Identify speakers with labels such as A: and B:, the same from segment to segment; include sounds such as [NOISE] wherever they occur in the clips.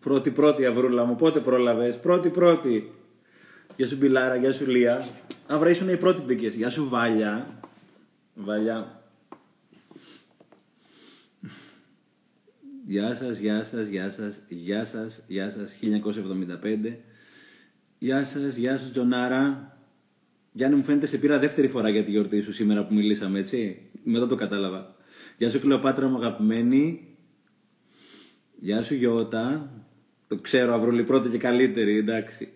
A: Πρώτη πρώτη αυρούλα μου, πότε πρόλαβες, πρώτη πρώτη. Γεια σου Μπιλάρα, γεια σου Λία. Αύρα ήσουν οι πρώτοι μπήκες. Γεια σου Βάλια. Βάλια. Γεια σας, γεια σας, γεια σας, γεια σας, γεια σας, 1975. Γεια σας, γεια σου Τζονάρα. Γιάννη μου φαίνεται σε πήρα δεύτερη φορά για τη γιορτή σου σήμερα που μιλήσαμε, έτσι. Μετά το κατάλαβα. Γεια σου Κλεοπάτρα μου αγαπημένη. Γεια σου Γιώτα. Το ξέρω Αυρούλη πρώτη και καλύτερη, εντάξει.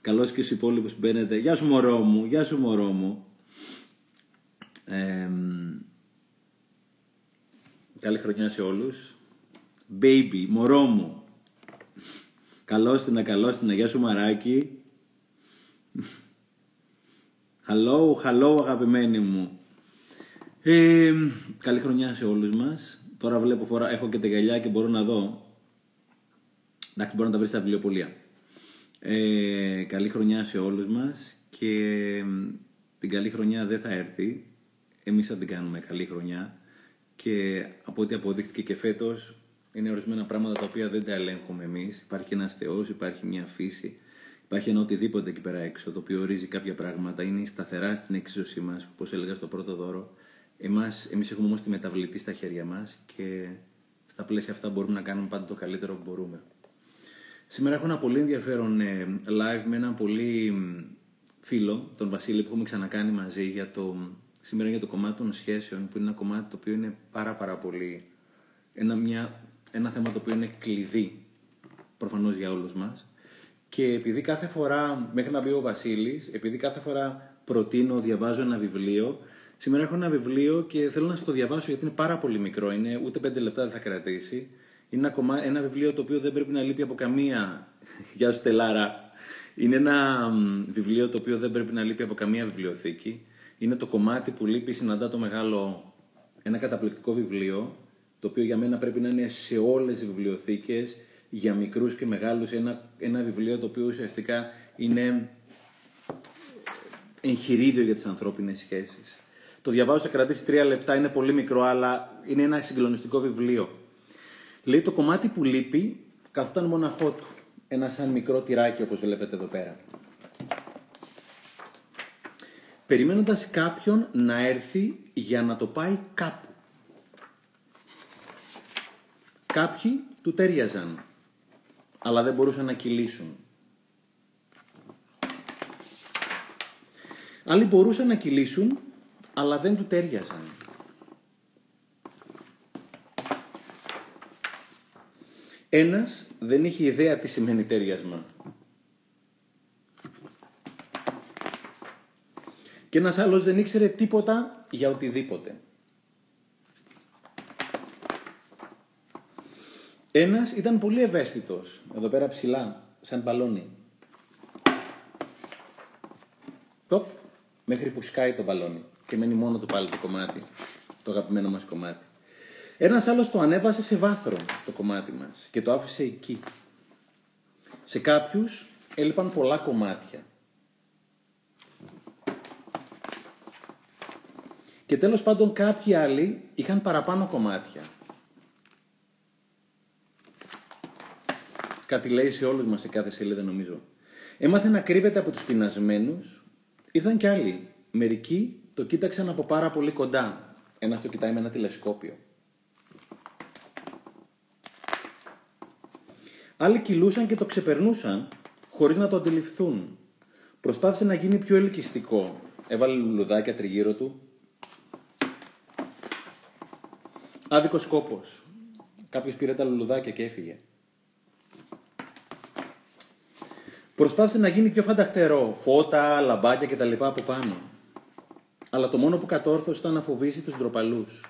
A: Καλώς και στους υπόλοιπους που μπαίνετε. Γεια σου μωρό μου, γεια σου μωρό μου. καλή χρονιά σε όλους. Baby, μωρό μου. Καλώς την, καλώς την, γεια σου μαράκι. Hello, hello αγαπημένοι μου. Ε, καλή χρονιά σε όλους μας. Τώρα βλέπω φορά, έχω και τα γυαλιά και μπορώ να δω. Εντάξει, μπορώ να τα βρεις στα βιβλιοπολία. Ε, καλή χρονιά σε όλους μας και την καλή χρονιά δεν θα έρθει. Εμείς θα την κάνουμε καλή χρονιά και από ό,τι αποδείχθηκε και φέτος είναι ορισμένα πράγματα τα οποία δεν τα ελέγχουμε εμείς. Υπάρχει ένας Θεός, υπάρχει μια φύση, υπάρχει ένα οτιδήποτε εκεί πέρα έξω το οποίο ορίζει κάποια πράγματα, είναι σταθερά στην εξίσωσή μας, όπως έλεγα στο πρώτο δώρο. Εμάς, εμείς έχουμε όμως τη μεταβλητή στα χέρια μας και στα πλαίσια αυτά μπορούμε να κάνουμε πάντα το καλύτερο που μπορούμε. Σήμερα έχω ένα πολύ ενδιαφέρον ε, live με έναν πολύ φίλο, τον Βασίλη, που έχουμε ξανακάνει μαζί για το, σήμερα για το κομμάτι των σχέσεων, που είναι ένα κομμάτι το οποίο είναι πάρα πάρα πολύ, ένα, μια, ένα θέμα το οποίο είναι κλειδί, προφανώς για όλους μας. Και επειδή κάθε φορά, μέχρι να μπει ο Βασίλης, επειδή κάθε φορά προτείνω, διαβάζω ένα βιβλίο, σήμερα έχω ένα βιβλίο και θέλω να σας το διαβάσω γιατί είναι πάρα πολύ μικρό, είναι ούτε πέντε λεπτά δεν θα κρατήσει. Είναι ένα, κομμά... ένα βιβλίο το οποίο δεν πρέπει να λείπει από καμία. [LAUGHS] Γεια σου, Τελάρα. Είναι ένα βιβλίο το οποίο δεν πρέπει να λείπει από καμία βιβλιοθήκη. Είναι το κομμάτι που λείπει, συναντά το μεγάλο. Ένα καταπληκτικό βιβλίο, το οποίο για μένα πρέπει να είναι σε όλες τις βιβλιοθήκες, για μικρούς και μεγάλους. Ένα, ένα βιβλίο το οποίο ουσιαστικά είναι εγχειρίδιο για τις ανθρώπινες σχέσεις. Το διαβάζω, θα κρατήσει τρία λεπτά, είναι πολύ μικρό, αλλά είναι ένα συγκλονιστικό βιβλίο. Λέει το κομμάτι που λείπει καθόταν μοναχό του. Ένα σαν μικρό τυράκι όπως βλέπετε εδώ πέρα. Περιμένοντας κάποιον να έρθει για να το πάει κάπου. Κάποιοι του τέριαζαν, αλλά δεν μπορούσαν να κυλήσουν. Άλλοι μπορούσαν να κυλήσουν, αλλά δεν του τέριαζαν. Ένας δεν είχε ιδέα τι σημαίνει τέριασμα. Και ένας άλλος δεν ήξερε τίποτα για οτιδήποτε. Ένας ήταν πολύ ευαίσθητος, εδώ πέρα ψηλά, σαν μπαλόνι. Τοπ, μέχρι που σκάει το μπαλόνι και μένει μόνο του πάλι το κομμάτι, το αγαπημένο μας κομμάτι. Ένας άλλος το ανέβασε σε βάθρο το κομμάτι μας και το άφησε εκεί. Σε κάποιους έλειπαν πολλά κομμάτια. Και τέλος πάντων κάποιοι άλλοι είχαν παραπάνω κομμάτια. Κάτι λέει σε όλους μας σε κάθε σελίδα νομίζω. Έμαθε να κρύβεται από τους πεινασμένους. Ήρθαν κι άλλοι. Μερικοί το κοίταξαν από πάρα πολύ κοντά. Ένας το κοιτάει με ένα τηλεσκόπιο. Άλλοι κυλούσαν και το ξεπερνούσαν χωρίς να το αντιληφθούν. Προσπάθησε να γίνει πιο ελκυστικό. Έβαλε λουλουδάκια τριγύρω του. Άδικος κόπος. Κάποιος πήρε τα λουλουδάκια και έφυγε. Προσπάθησε να γίνει πιο φανταχτερό. Φώτα, λαμπάκια κτλ. από πάνω. Αλλά το μόνο που κατόρθωσε ήταν να φοβήσει τους ντροπαλούς.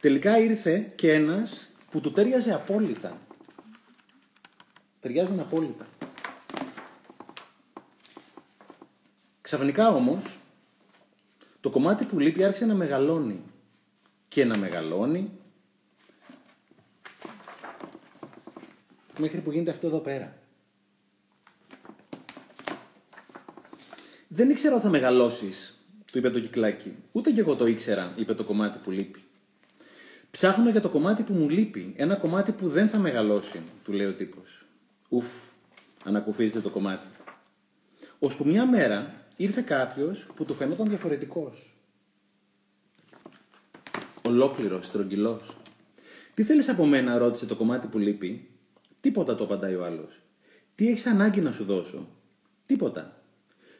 A: Τελικά ήρθε και ένας που του τέριαζε απόλυτα. Ταιριάζουν απόλυτα. Ξαφνικά όμως, το κομμάτι που λείπει άρχισε να μεγαλώνει. Και να μεγαλώνει μέχρι που γίνεται αυτό εδώ πέρα. Δεν ήξερα ότι θα μεγαλώσεις, του είπε το κυκλάκι. Ούτε και εγώ το ήξερα, είπε το κομμάτι που λείπει. Ψάχνω για το κομμάτι που μου λείπει. Ένα κομμάτι που δεν θα μεγαλώσει, του λέει ο τύπος. Ουφ, ανακουφίζεται το κομμάτι. Ώσπου μια μέρα ήρθε κάποιος που του φαινόταν διαφορετικός. Ολόκληρος, στρογγυλός. Τι θέλεις από μένα, ρώτησε το κομμάτι που λείπει. Τίποτα, το απαντάει ο άλλος. Τι έχεις ανάγκη να σου δώσω; Τίποτα.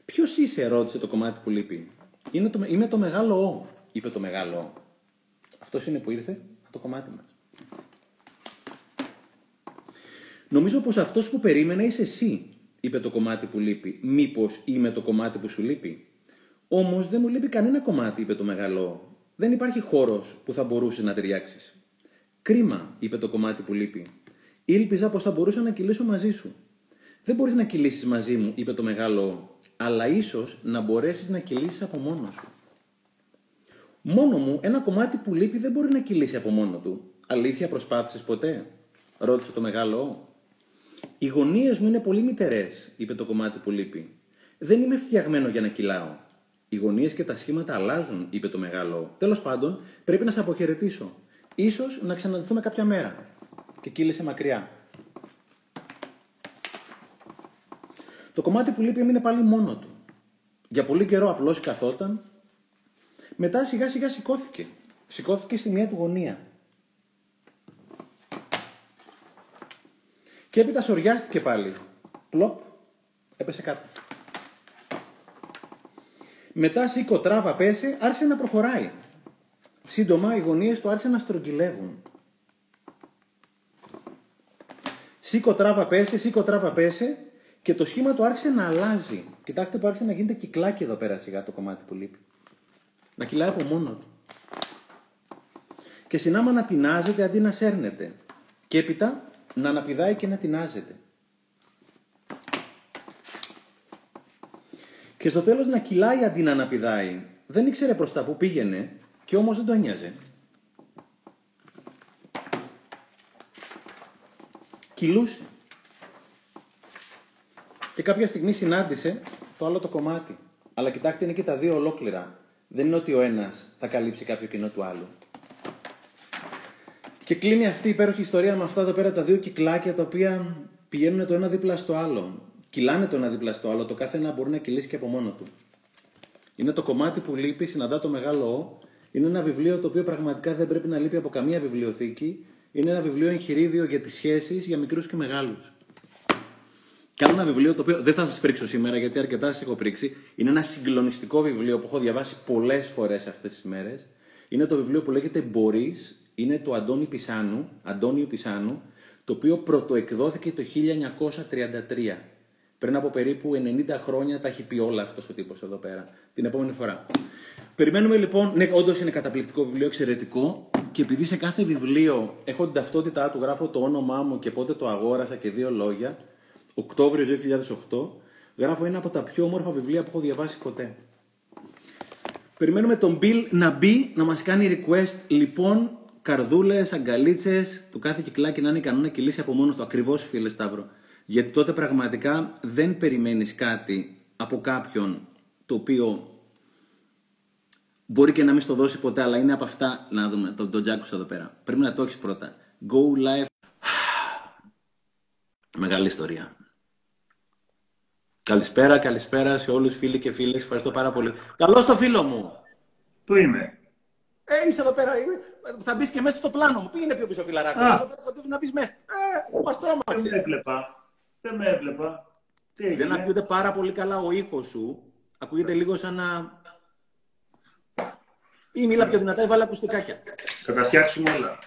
A: Ποιος είσαι, ρώτησε το κομμάτι που λείπει. Είναι το, είμαι το μεγάλο Ο, είπε το μεγάλο Ο. Αυτός είναι που ήρθε από το κομμάτι μας. Νομίζω πως αυτός που περίμενα είσαι εσύ, είπε το κομμάτι που λείπει. Μήπως είμαι το κομμάτι που σου λείπει; Όμως δεν μου λείπει κανένα κομμάτι, είπε το μεγάλο. Δεν υπάρχει χώρος που θα μπορούσε να ταιριάξεις. Κρίμα, είπε το κομμάτι που λείπει. Ήλπιζα πως θα μπορούσα να κυλήσω μαζί σου. Δεν μπορείς να κυλήσεις μαζί μου, είπε το μεγάλο, αλλά ίσως να μπορέσεις να κυλήσεις από μόνος σου. Μόνο μου, ένα κομμάτι που λείπει δεν μπορεί να κυλήσει από μόνο του. Αλήθεια προσπάθησες ποτέ, ρώτησε το μεγάλο. Οι γωνίε μου είναι πολύ μητερές, είπε το κομμάτι που λείπει. Δεν είμαι φτιαγμένο για να κυλάω. Οι γωνίε και τα σχήματα αλλάζουν, είπε το μεγάλο. Τέλος πάντων, πρέπει να σε αποχαιρετήσω. Ίσως να ξαναδεθούμε κάποια μέρα. Και κύλησε μακριά. Το κομμάτι που λείπει έμεινε πάλι μόνο του. Για πολύ καιρό απλώς καθόταν. Μετά σιγά σιγά σηκώθηκε. Σηκώθηκε στη μία του γωνία. Και έπειτα σοριάστηκε πάλι. Πλοπ, έπεσε κάτω. Μετά σήκω τράβα πέσε, άρχισε να προχωράει. Σύντομα οι γωνίες του άρχισαν να στρογγυλεύουν. Σήκω τράβα πέσε, σήκω τράβα πέσε και το σχήμα του άρχισε να αλλάζει. Κοιτάξτε που άρχισε να γίνεται κυκλάκι εδώ πέρα σιγά το κομμάτι που λείπει. Να κυλάει από μόνο του. Και συνάμα να τεινάζεται αντί να σέρνεται. Και έπειτα να αναπηδάει και να τεινάζεται. Και στο τέλος να κυλάει αντί να αναπηδάει. Δεν ήξερε προς τα που πήγαινε και όμως δεν το ένοιαζε. Κυλούσε. Και κάποια στιγμή συνάντησε το άλλο το κομμάτι. Αλλά κοιτάξτε, είναι και τα δύο ολόκληρα. Δεν είναι ότι ο ένας θα καλύψει κάποιο κοινό του άλλου. Και κλείνει αυτή η υπέροχη ιστορία με αυτά εδώ πέρα τα δύο κυκλάκια τα οποία πηγαίνουν το ένα δίπλα στο άλλο. Κυλάνε το ένα δίπλα στο άλλο, το κάθε ένα μπορεί να κυλήσει και από μόνο του. Είναι το κομμάτι που λείπει, συναντά το μεγάλο Ο. Είναι ένα βιβλίο το οποίο πραγματικά δεν πρέπει να λείπει από καμία βιβλιοθήκη. Είναι ένα βιβλίο εγχειρίδιο για τις σχέσεις για μικρούς και μεγάλους. Και άλλο ένα βιβλίο το οποίο δεν θα σας πρίξω σήμερα γιατί αρκετά σας έχω πρίξει. Είναι ένα συγκλονιστικό βιβλίο που έχω διαβάσει πολλές φορές αυτές τις μέρες. Είναι το βιβλίο που λέγεται Μπορείς είναι το Αντώνη Πισάνου, Αντώνιο Πισάνου, το οποίο πρωτοεκδόθηκε το 1933. Πριν από περίπου 90 χρόνια τα έχει πει όλα αυτός ο τύπος εδώ πέρα. Την επόμενη φορά. Περιμένουμε λοιπόν, ναι, όντως είναι καταπληκτικό βιβλίο, εξαιρετικό. Και επειδή σε κάθε βιβλίο έχω την ταυτότητά του, γράφω το όνομά μου και πότε το αγόρασα και δύο λόγια, Οκτώβριο 2008, γράφω ένα από τα πιο όμορφα βιβλία που έχω διαβάσει ποτέ. Περιμένουμε τον Bill να μπει, να μας κάνει request. Λοιπόν, καρδούλες, αγκαλίτσες, το κάθε κυκλάκι να είναι ικανό να κυλήσει από μόνος του. Ακριβώς, φίλε Σταύρο. Γιατί τότε πραγματικά δεν περιμένεις κάτι από κάποιον το οποίο μπορεί και να μην στο δώσει ποτέ, αλλά είναι από αυτά. Να δούμε τον, τον Τζάκου εδώ πέρα. Πρέπει να το έχεις πρώτα. Go live. [SIGHS] Μεγάλη ιστορία. Καλησπέρα, καλησπέρα σε όλους φίλοι και φίλες. Ευχαριστώ πάρα πολύ. Καλώς το φίλο μου.
B: Πού είμαι;
A: Ε, είσαι εδώ πέρα. Θα μπεις και μέσα στο πλάνο μου. Πήγαινε πιο πίσω, φιλαράκι. Εδώ πέρα κοντεύει να μπεις μέσα. Ε, μα τρόμαξε.
B: Δεν με έβλεπα. Δεν με έβλεπα.
A: Τι Δεν ακούγεται πάρα πολύ καλά ο ήχος σου. Ακούγεται λίγο σαν να. ή μίλα πιο δυνατά ή βάλε ακουστικάκια.
B: Θα τα φτιάξουμε όλα.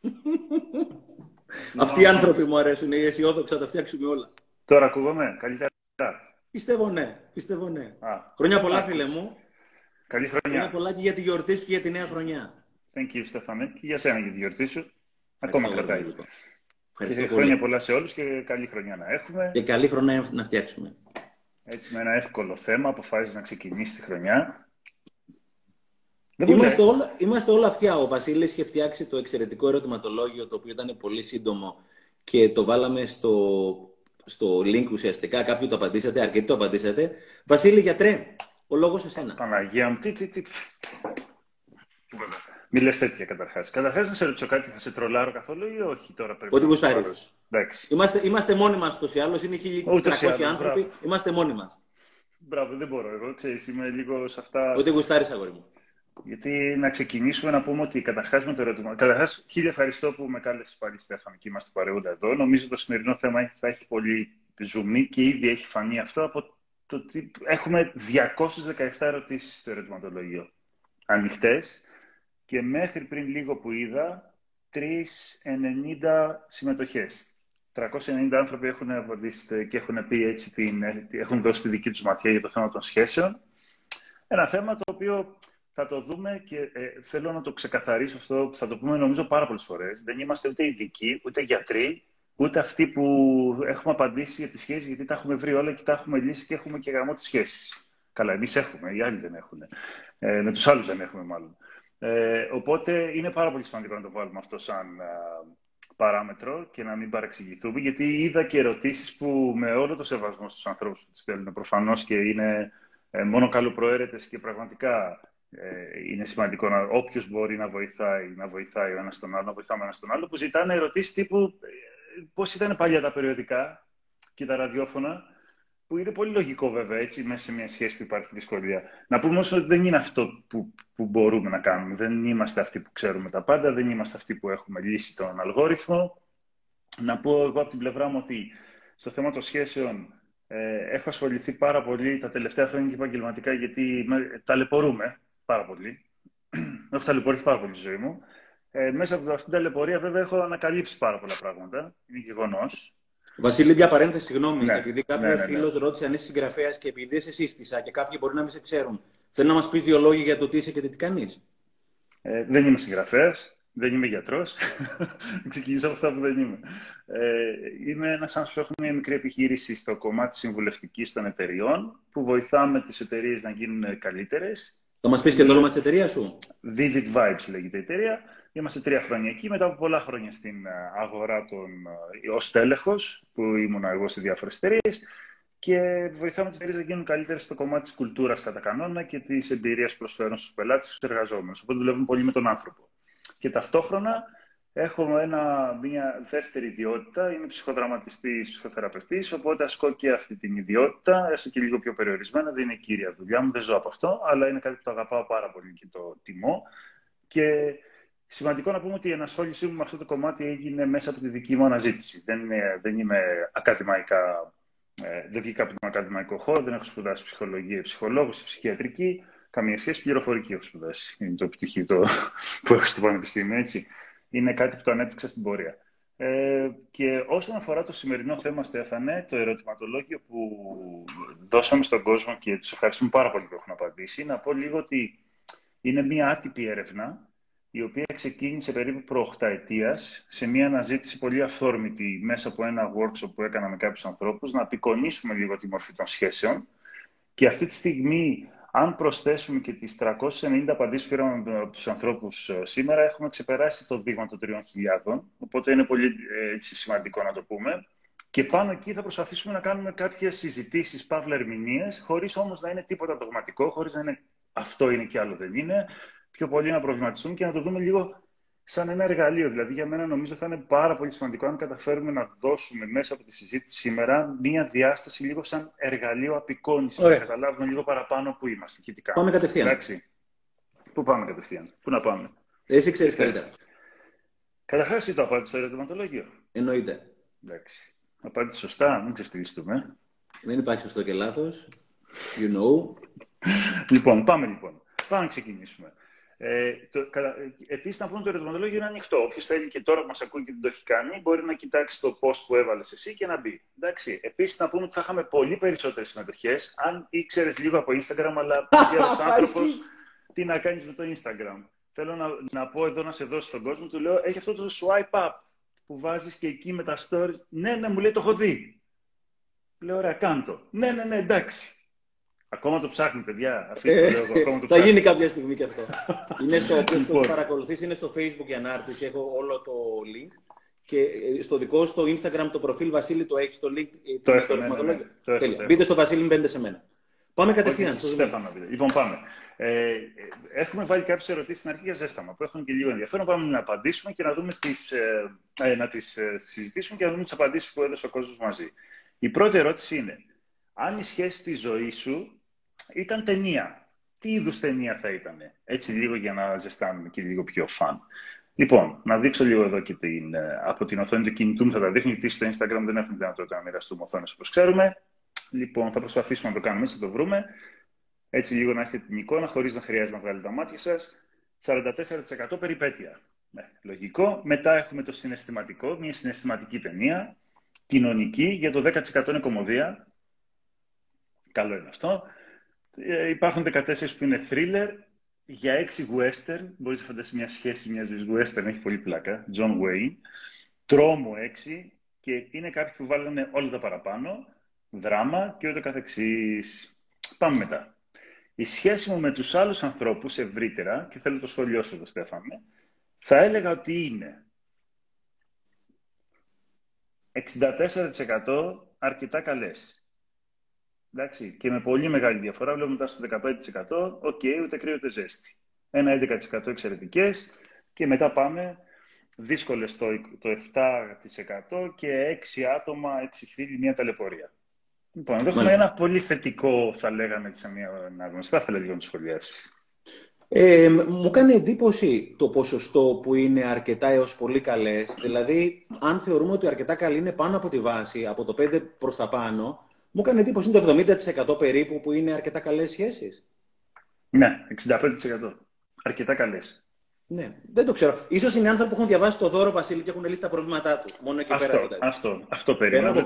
B: [LAUGHS]
A: Αυτοί οι άνθρωποι μου αρέσουν, οι αισιόδοξοι θα τα φτιάξουμε όλα.
B: Τώρα ακούγομαι, καλύτερα.
A: Πιστεύω ναι, πιστεύω ναι. Α. Χρόνια πολλά, φίλε μου.
B: Καλή χρονιά.
A: Χρόνια πολλά και για τη γιορτή σου και για τη νέα χρονιά.
B: Thank you, Στέφανε. Και για σένα για τη γιορτή σου. Ακόμα κρατάει. Και χρόνια πολλά σε όλους και καλή χρονιά να έχουμε.
A: Και καλή χρονιά να φτιάξουμε.
B: Έτσι με ένα εύκολο θέμα αποφάσισες να ξεκινήσεις τη χρονιά.
A: είμαστε, όλα, είμαστε όλα αυτιά. Ο Βασίλης είχε φτιάξει το εξαιρετικό ερωτηματολόγιο το οποίο ήταν πολύ σύντομο και το βάλαμε στο, στο link ουσιαστικά. Κάποιοι το απαντήσατε, αρκετοί το απαντήσατε. Βασίλη, γιατρέ, ο λόγος εσένα.
B: Παναγία μου, τι, τι, τι. Μη λες τέτοια καταρχάς. Καταρχάς, να σε ρωτήσω κάτι, θα σε τρολάρω καθόλου ή όχι τώρα πρέπει
A: Ό,τι γουστάρεις. Είμαστε, είμαστε μόνοι μας ούτω ή άλλω. Είναι 1.300 άνθρωποι. Είμαστε μόνοι μας.
B: Μπράβο, δεν μπορώ. Εγώ ξέρεις, είμαι λίγο σε αυτά.
A: Ό,τι γουστάρεις, αγόρι μου.
B: Γιατί να ξεκινήσουμε να πούμε ότι καταρχάς με το ερώτημα. Καταρχάς, χίλια ευχαριστώ που με κάλεσες πάλι, Στέφαν, και είμαστε παρεούντα εδώ. Νομίζω το σημερινό θέμα θα έχει πολύ ζουμί και ήδη έχει φανεί αυτό από το ότι έχουμε 217 ερωτήσεις στο ερωτηματολογίο. Ανοιχτές και μέχρι πριν λίγο που είδα 390 συμμετοχές. 390 άνθρωποι έχουν απαντήσει και έχουν, πει έτσι την, έχουν δώσει τη δική τους ματιά για το θέμα των σχέσεων. Ένα θέμα το οποίο θα το δούμε και ε, θέλω να το ξεκαθαρίσω αυτό, θα το πούμε νομίζω πάρα πολλές φορές. Δεν είμαστε ούτε ειδικοί, ούτε γιατροί, ούτε αυτοί που έχουμε απαντήσει για τις σχέσεις, γιατί τα έχουμε βρει όλα και τα έχουμε λύσει και έχουμε και γραμμό τις σχέσεις. Καλά, εμείς έχουμε, οι άλλοι δεν έχουν. Ε, με τους άλλους δεν έχουμε μάλλον. Ε, οπότε είναι πάρα πολύ σημαντικό να το βάλουμε αυτό σαν παράμετρο και να μην παρεξηγηθούμε, γιατί είδα και ερωτήσεις που με όλο το σεβασμό στους ανθρώπους που τις στέλνουν προφανώς και είναι ε, μόνο καλοπροαίρετες και πραγματικά ε, είναι σημαντικό να όποιος μπορεί να βοηθάει, να βοηθάει ο ένας τον άλλο, να βοηθάμε ένας τον άλλο, που ζητάνε ερωτήσεις τύπου ε, πώς ήταν παλιά τα περιοδικά και τα ραδιόφωνα, που είναι πολύ λογικό βέβαια, έτσι, μέσα σε μια σχέση που υπάρχει δυσκολία. Να πούμε όμως ότι δεν είναι αυτό που, που μπορούμε να κάνουμε. Δεν είμαστε αυτοί που ξέρουμε τα πάντα, δεν είμαστε αυτοί που έχουμε λύσει τον αλγόριθμο. Να πω εγώ από την πλευρά μου ότι στο θέμα των σχέσεων ε, έχω ασχοληθεί πάρα πολύ τα τελευταία χρόνια και επαγγελματικά γιατί με, ταλαιπωρούμε πάρα πολύ. [CLEARS THROAT] έχω ταλαιπωρήσει πάρα πολύ στη ζωή μου. Ε, μέσα από αυτήν την ταλαιπωρία βέβαια έχω ανακαλύψει πάρα πολλά πράγματα. Είναι γεγονός.
A: Βασίλη, μια παρένθεση, συγγνώμη, ναι. επειδή κάποιος ναι, ναι, φίλος ναι. ρώτησε αν είσαι συγγραφέας και επειδή είσαι σύστησα και κάποιοι μπορεί να μην σε ξέρουν. Θέλει να μας πει δύο λόγια για το τι είσαι και τι κάνεις.
B: Ε, δεν είμαι συγγραφέας, δεν είμαι γιατρός. [LAUGHS] Ξεκινήσω από αυτά που δεν είμαι. Ε, είμαι ένας άνθρωπος που έχω μια μικρή επιχείρηση στο κομμάτι συμβουλευτικής των εταιριών, που βοηθάμε τις εταιρείες να γίνουν καλύτερες.
A: Θα μας πεις και το όνομα της εταιρείας σου.
B: Vivid Vibes λέγεται η εταιρεία. Είμαστε τρία χρόνια εκεί. Μετά από πολλά χρόνια στην ε, αγορά των, ε, ως τέλεχος, που ήμουν εγώ σε διάφορες εταιρείες και βοηθάμε τις εταιρείες να γίνουν καλύτερες στο κομμάτι της κουλτούρας κατά κανόνα και της εμπειρίας προσφέρουν στους πελάτες, στους εργαζόμενους. Οπότε δουλεύουμε πολύ με τον άνθρωπο. Και ταυτόχρονα έχω ένα, μια δεύτερη ιδιότητα, είμαι ψυχοδραματιστής, ψυχοθεραπευτής, οπότε ασκώ και αυτή την ιδιότητα, έστω και λίγο πιο περιορισμένα, δεν είναι κύρια δουλειά μου, δεν ζω από αυτό, αλλά είναι κάτι που το αγαπάω πάρα πολύ και το τιμώ. Και Σημαντικό να πούμε ότι η ενασχόλησή μου με αυτό το κομμάτι έγινε μέσα από τη δική μου αναζήτηση. Δεν, είναι, δεν είμαι ακαδημαϊκά, ε, δεν βγήκα από τον ακαδημαϊκό χώρο, δεν έχω σπουδάσει ψυχολογία, ψυχολόγος, ψυχιατρική. Καμία σχέση, πληροφορική έχω σπουδάσει. Είναι το επιτυχίο το, [LAUGHS] που έχω στο Πανεπιστήμιο, έτσι. Είναι κάτι που το ανέπτυξα στην πορεία. Ε, και όσον αφορά το σημερινό θέμα, Στέφανε, το ερωτηματολόγιο που δώσαμε στον κόσμο και τους ευχαριστούμε πάρα πολύ που έχουν απαντήσει, να πω λίγο ότι είναι μια άτυπη έρευνα η οποία ξεκίνησε περίπου προ 8 ετίας, σε μια αναζήτηση πολύ αυθόρμητη μέσα από ένα workshop που έκανα με κάποιους ανθρώπους, να απεικονίσουμε λίγο τη μορφή των σχέσεων. Και αυτή τη στιγμή, αν προσθέσουμε και τις 390 απαντήσεις που πήραμε από τους ανθρώπους ε, σήμερα, έχουμε ξεπεράσει το δείγμα των 3.000, οπότε είναι πολύ ε, έτσι, σημαντικό να το πούμε. Και πάνω εκεί θα προσπαθήσουμε να κάνουμε κάποιες συζητήσεις, παύλα ερμηνείες, χωρίς όμως να είναι τίποτα δογματικό, χωρίς να είναι αυτό είναι και άλλο δεν είναι, πιο πολύ να προβληματιστούν και να το δούμε λίγο σαν ένα εργαλείο. Δηλαδή, για μένα νομίζω θα είναι πάρα πολύ σημαντικό αν καταφέρουμε να δώσουμε μέσα από τη συζήτηση σήμερα μία διάσταση λίγο σαν εργαλείο απεικόνησης. Να καταλάβουμε λίγο παραπάνω που είμαστε και τι κάνουμε.
A: Πάμε κατευθείαν.
B: Εντάξει. Πού πάμε κατευθείαν, πού να πάμε.
A: Εσύ ξέρεις καλύτερα.
B: Καταρχάς, εσύ το απάντησες στο ερωτηματολόγιο.
A: Εννοείται.
B: Εντάξει. Απάντησες σωστά, μην ξεστηλιστούμε.
A: Δεν υπάρχει σωστό και λάθος. You know.
B: λοιπόν, πάμε λοιπόν. Πάμε να ξεκινήσουμε. Ε, το, επίσης, να πούμε το ερωτηματολόγιο είναι ανοιχτό. Όποιος θέλει και τώρα που μας ακούει και δεν το έχει κάνει, μπορεί να κοιτάξει το post που έβαλες εσύ και να μπει. Εντάξει. Επίσης, να πούμε ότι θα είχαμε πολύ περισσότερες συμμετοχές αν ήξερες λίγο από Instagram, αλλά [LAUGHS] ένας άνθρωπος τι να κάνεις με το Instagram. Θέλω να, να πω εδώ να σε δώσω στον κόσμο, του λέω: Έχει αυτό το swipe up που βάζεις και εκεί με τα stories. Ναι, ναι, μου λέει το έχω δει. Λέω: Ωραία, κάντο. Ναι, ναι, ναι, εντάξει. Ακόμα το ψάχνει, παιδιά. Αφήστε το,
A: ε, ακόμα το θα γίνει κάποια στιγμή και αυτό. [LAUGHS] είναι στο, οποίο λοιπόν. το παρακολουθείς, είναι στο Facebook η ανάρτηση. Έχω όλο το link. Και ε, στο δικό στο Instagram το προφίλ Βασίλη το έχεις το link.
B: Ε, το έχω, ναι, ναι, ναι.
A: Τέλεια. Μπείτε στο Βασίλη, μπαίνετε σε μένα. Πάμε κατευθείαν.
B: Στέφανο, λοιπόν, πάμε. Ε, έχουμε βάλει κάποιες ερωτήσεις στην αρχή για ζέσταμα που έχουν και λίγο ενδιαφέρον. Πάμε να απαντήσουμε και να, δούμε τις, ε, ε να τις ε, συζητήσουμε και να δούμε τις απαντήσεις που έδωσε ο κόσμος μαζί. Η πρώτη ερώτηση είναι, αν η σχέση της ζωής σου ήταν ταινία, τι είδους ταινία θα ήταν, έτσι λίγο για να ζεστάνουμε και λίγο πιο φαν. Λοιπόν, να δείξω λίγο εδώ και την, ε, από την οθόνη του κινητού μου θα τα δείχνω, γιατί στο Instagram δεν έχουμε δυνατότητα να μοιραστούμε οθόνες όπως ξέρουμε. Λοιπόν, θα προσπαθήσουμε να το κάνουμε, θα το βρούμε. Έτσι λίγο να έχετε την εικόνα, χωρίς να χρειάζεται να βγάλετε τα μάτια σας. 44% περιπέτεια. Ναι, λογικό. Μετά έχουμε το συναισθηματικό, μια συναισθηματική ταινία. Κοινωνική, για το 10% είναι κομμωδία. Καλό είναι αυτό. Ε, υπάρχουν 14 που είναι thriller. Για 6 western, μπορείς να φανταστείς μια σχέση μιας ζωής western, έχει πολύ πλάκα. John Wayne. Τρόμο 6. Και είναι κάποιοι που βάλανε όλα τα παραπάνω. Δράμα και ούτω καθεξής. Πάμε μετά. Η σχέση μου με τους άλλους ανθρώπους ευρύτερα, και θέλω το σχολείο σου εδώ Στέφανε, θα έλεγα ότι είναι 64% αρκετά καλές. Εντάξει, και με πολύ μεγάλη διαφορά, βλέπουμε μετά στο 15%, OK, okay, ούτε κρύο ούτε ζέστη. Ένα 11% εξαιρετικές και μετά πάμε δύσκολες το, το 7% και 6 άτομα, 6 φίλοι, μια ταλαιπωρία. Λοιπόν, εδώ έχουμε ένα πολύ θετικό, θα λέγαμε, σε μια ανάγνωση. Θα ήθελα λίγο να το σχολιάσεις.
A: Ε, μου κάνει εντύπωση το ποσοστό που είναι αρκετά έως πολύ καλές. Δηλαδή, αν θεωρούμε ότι αρκετά καλή είναι πάνω από τη βάση, από το 5 προς τα πάνω, μου κάνει εντύπωση είναι το 70% περίπου που είναι αρκετά καλές σχέσεις.
B: Ναι, 65%. Αρκετά καλές.
A: Ναι, δεν το ξέρω. Ίσως είναι άνθρωποι που έχουν διαβάσει το δώρο Βασίλη και έχουν λύσει τα προβλήματά τους. Μόνο εκεί
B: αυτό,
A: πέρα.
B: Αυτό, αυτό περίμενα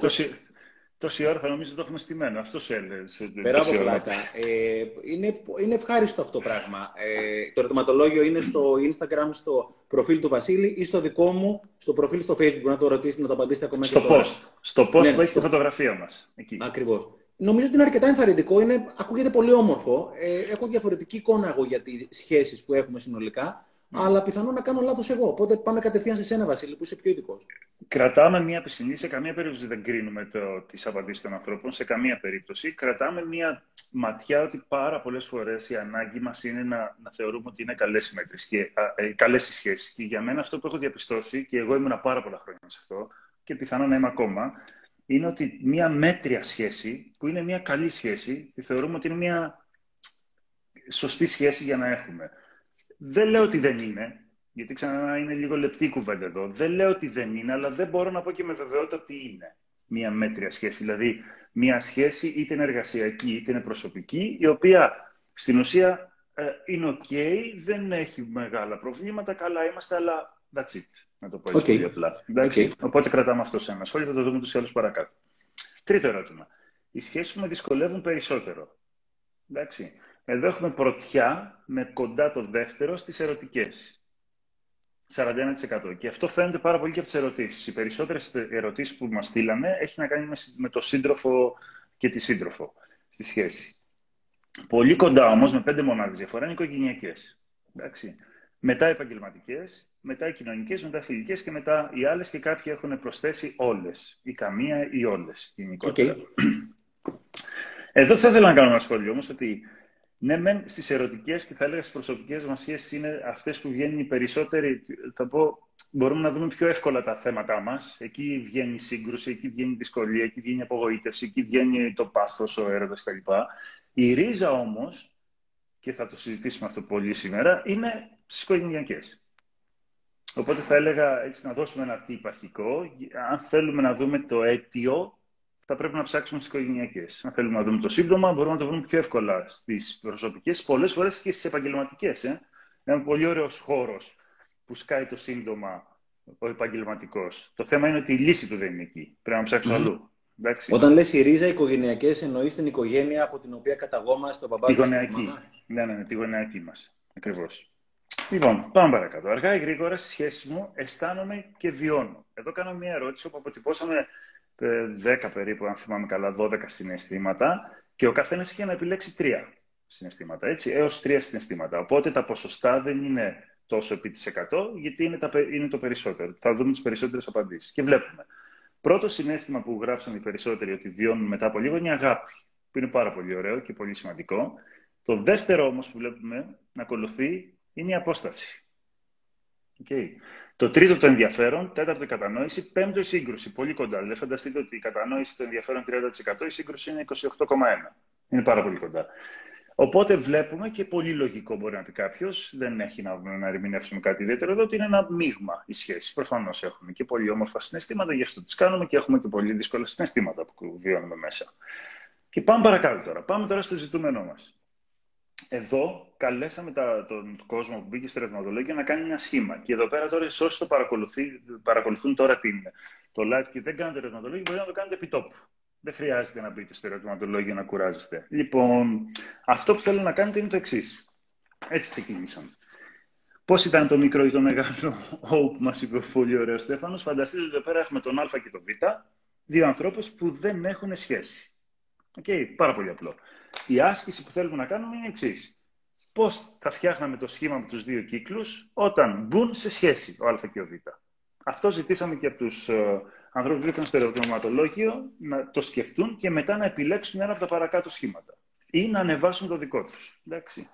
B: τόση ώρα θα νομίζω ότι το έχουμε στημένο. Αυτό σου έλεγε.
A: Πέρα από πλάκα. Ε, είναι, είναι ευχάριστο αυτό το πράγμα. Ε, το ερωτηματολόγιο είναι στο Instagram, στο προφίλ του Βασίλη ή στο δικό μου, στο προφίλ στο Facebook. Να το ρωτήσετε, να το απαντήσετε ακόμα
B: στο
A: και
B: post. Στο post ναι, που έχει τη φωτογραφία μας.
A: Ακριβώς. Νομίζω ότι είναι αρκετά ενθαρρυντικό. Είναι, ακούγεται πολύ όμορφο. Ε, έχω διαφορετική εικόνα εγώ για τις σχέσεις που έχουμε συνολικά. Αλλά πιθανόν να κάνω λάθος εγώ. Οπότε πάμε κατευθείαν σε σένα, Βασίλη, που είσαι πιο ειδικός.
B: Κρατάμε μία πισινή, σε καμία περίπτωση δεν κρίνουμε τις απαντήσεις των ανθρώπων, σε καμία περίπτωση. Κρατάμε μία ματιά ότι πάρα πολλές φορές η ανάγκη μας είναι να, να θεωρούμε ότι είναι καλές οι, ε, καλές οι σχέσεις. Και για μένα αυτό που έχω διαπιστώσει, και εγώ ήμουν πάρα πολλά χρόνια σε αυτό, και πιθανόν να είμαι ακόμα, είναι ότι μία μέτρια σχέση, που είναι μία καλή σχέση, τη θεωρούμε ότι είναι μία σωστή σχέση για να έχουμε. Δεν λέω ότι δεν είναι, γιατί ξανά είναι λίγο λεπτή κουβέντα εδώ. Δεν λέω ότι δεν είναι, αλλά δεν μπορώ να πω και με βεβαιότητα ότι είναι μια μέτρια σχέση. Δηλαδή, μια σχέση είτε είναι εργασιακή είτε είναι προσωπική, η οποία στην ουσία ε, είναι ok, δεν έχει μεγάλα προβλήματα, καλά είμαστε, αλλά that's it. Να το πω έτσι okay. απλά. Okay. Οπότε κρατάμε αυτό σε ένα σχόλιο, θα το δούμε τους άλλους παρακάτω. Τρίτο ερώτημα. Οι σχέσεις με δυσκολεύουν περισσότερο. Εντάξει. Εδώ έχουμε πρωτιά με κοντά το δεύτερο στις ερωτικές. 41%. Και αυτό φαίνεται πάρα πολύ και από τις ερωτήσεις. Οι περισσότερες ερωτήσεις που μας στείλανε έχει να κάνει με το σύντροφο και τη σύντροφο στη σχέση. Πολύ κοντά όμως, με πέντε μονάδες διαφορά, είναι οικογενειακές. Μετά επαγγελματικές, μετά οι κοινωνικές, μετά φιλικές και μετά οι άλλες και κάποιοι έχουν προσθέσει όλες. Ή καμία ή όλες γενικότερα. Okay. Εδώ θα ήθελα να κάνω ένα σχόλιο όμως ότι ναι, μεν στις ερωτικές και θα έλεγα στις προσωπικές μας σχέσεις είναι αυτές που βγαίνουν οι περισσότεροι. Θα πω, μπορούμε να δούμε πιο εύκολα τα θέματα μας. Εκεί βγαίνει η σύγκρουση, εκεί βγαίνει η δυσκολία, εκεί βγαίνει η απογοήτευση, εκεί βγαίνει το πάθος, ο έρωτας κτλ. Η ρίζα όμως, και θα το συζητήσουμε αυτό πολύ σήμερα, είναι στις οικογενειακές. Οπότε θα έλεγα έτσι να δώσουμε ένα τύπο αρχικό. Αν θέλουμε να δούμε το αίτιο θα πρέπει να ψάξουμε στις οικογενειακές. Αν θέλουμε να δούμε το σύμπτωμα, μπορούμε να το βρούμε πιο εύκολα στις προσωπικές, πολλές φορές και στις επαγγελματικές. Ε. Ένα πολύ ωραίος χώρος που σκάει το σύμπτωμα ο επαγγελματικός. Το θέμα είναι ότι η λύση του δεν είναι εκεί. Πρέπει να ψάξουμε mm. αλλού. Εντάξει.
A: Όταν λες η ρίζα οικογενειακές, εννοείς την οικογένεια από την οποία καταγόμαστε, τον
B: παπά Τη γονεακή. Ναι, ναι, ναι, τη γονεακή μας. Ακριβώς. Λοιπόν, πάμε παρακάτω. Αργά ή γρήγορα στις σχέσεις μου αισθάνομαι και βιώνω. Εδώ κάνω μια ερώτηση όπου αποτυπώσαμε 10 περίπου, αν θυμάμαι καλά, 12 συναισθήματα και ο καθένας είχε να επιλέξει τρία συναισθήματα, έτσι, έως τρία συναισθήματα. Οπότε τα ποσοστά δεν είναι τόσο επί της 100, γιατί είναι, τα, είναι το περισσότερο. Θα δούμε τις περισσότερες απαντήσεις. Και βλέπουμε. Πρώτο συνέστημα που γράψαν οι περισσότεροι ότι βιώνουν μετά από λίγο είναι η αγάπη, που είναι πάρα πολύ ωραίο και πολύ σημαντικό. Το δεύτερο όμως που βλέπουμε να ακολουθεί είναι η απόσταση. Okay. Το τρίτο το ενδιαφέρον, τέταρτο η κατανόηση, πέμπτο η σύγκρουση. Πολύ κοντά. Δηλαδή, φανταστείτε ότι η κατανόηση το ενδιαφέρον 30%, η σύγκρουση είναι 28,1%. Είναι πάρα πολύ κοντά. Οπότε βλέπουμε και πολύ λογικό μπορεί να πει κάποιος, δεν έχει να, να ερμηνεύσουμε κάτι ιδιαίτερο εδώ, ότι είναι ένα μείγμα οι σχέσεις. Προφανώς έχουμε και πολύ όμορφα συναισθήματα, γι' αυτό τις κάνουμε και έχουμε και πολύ δύσκολα συναισθήματα που βιώνουμε μέσα. Και πάμε παρακάτω τώρα. Πάμε τώρα στο ζητούμενό μας. Εδώ καλέσαμε τα, τον κόσμο που μπήκε στο ρευματολόγιο να κάνει ένα σχήμα. Και εδώ πέρα τώρα, όσοι το παρακολουθούν τώρα την, το live και δεν κάνετε ρευματολόγιο, μπορεί να το κάνετε επί τόπου. Δεν χρειάζεται να μπείτε στο ερωτηματολόγιο να κουράζεστε. Λοιπόν, αυτό που θέλω να κάνετε είναι το εξής. Έτσι ξεκινήσαμε. Πώς ήταν το μικρό ή το μεγάλο, όπου μας είπε ο πολύ ωραίος Στέφανος. Φανταστείτε ότι εδώ πέρα έχουμε τον Α και τον Β, δύο ανθρώπους που δεν έχουν σχέση. Okay, πάρα πολύ απλό. Η άσκηση που θέλουμε να κάνουμε είναι εξής. Πώς θα φτιάχναμε το σχήμα με τους δύο κύκλους όταν μπουν σε σχέση ο Α και ο Β. Αυτό ζητήσαμε και από τους ε, ανθρώπους που μπήκαν στο ερωτηματολόγιο να το σκεφτούν και μετά να επιλέξουν ένα από τα παρακάτω σχήματα. Ή να ανεβάσουν το δικό τους. Εντάξει.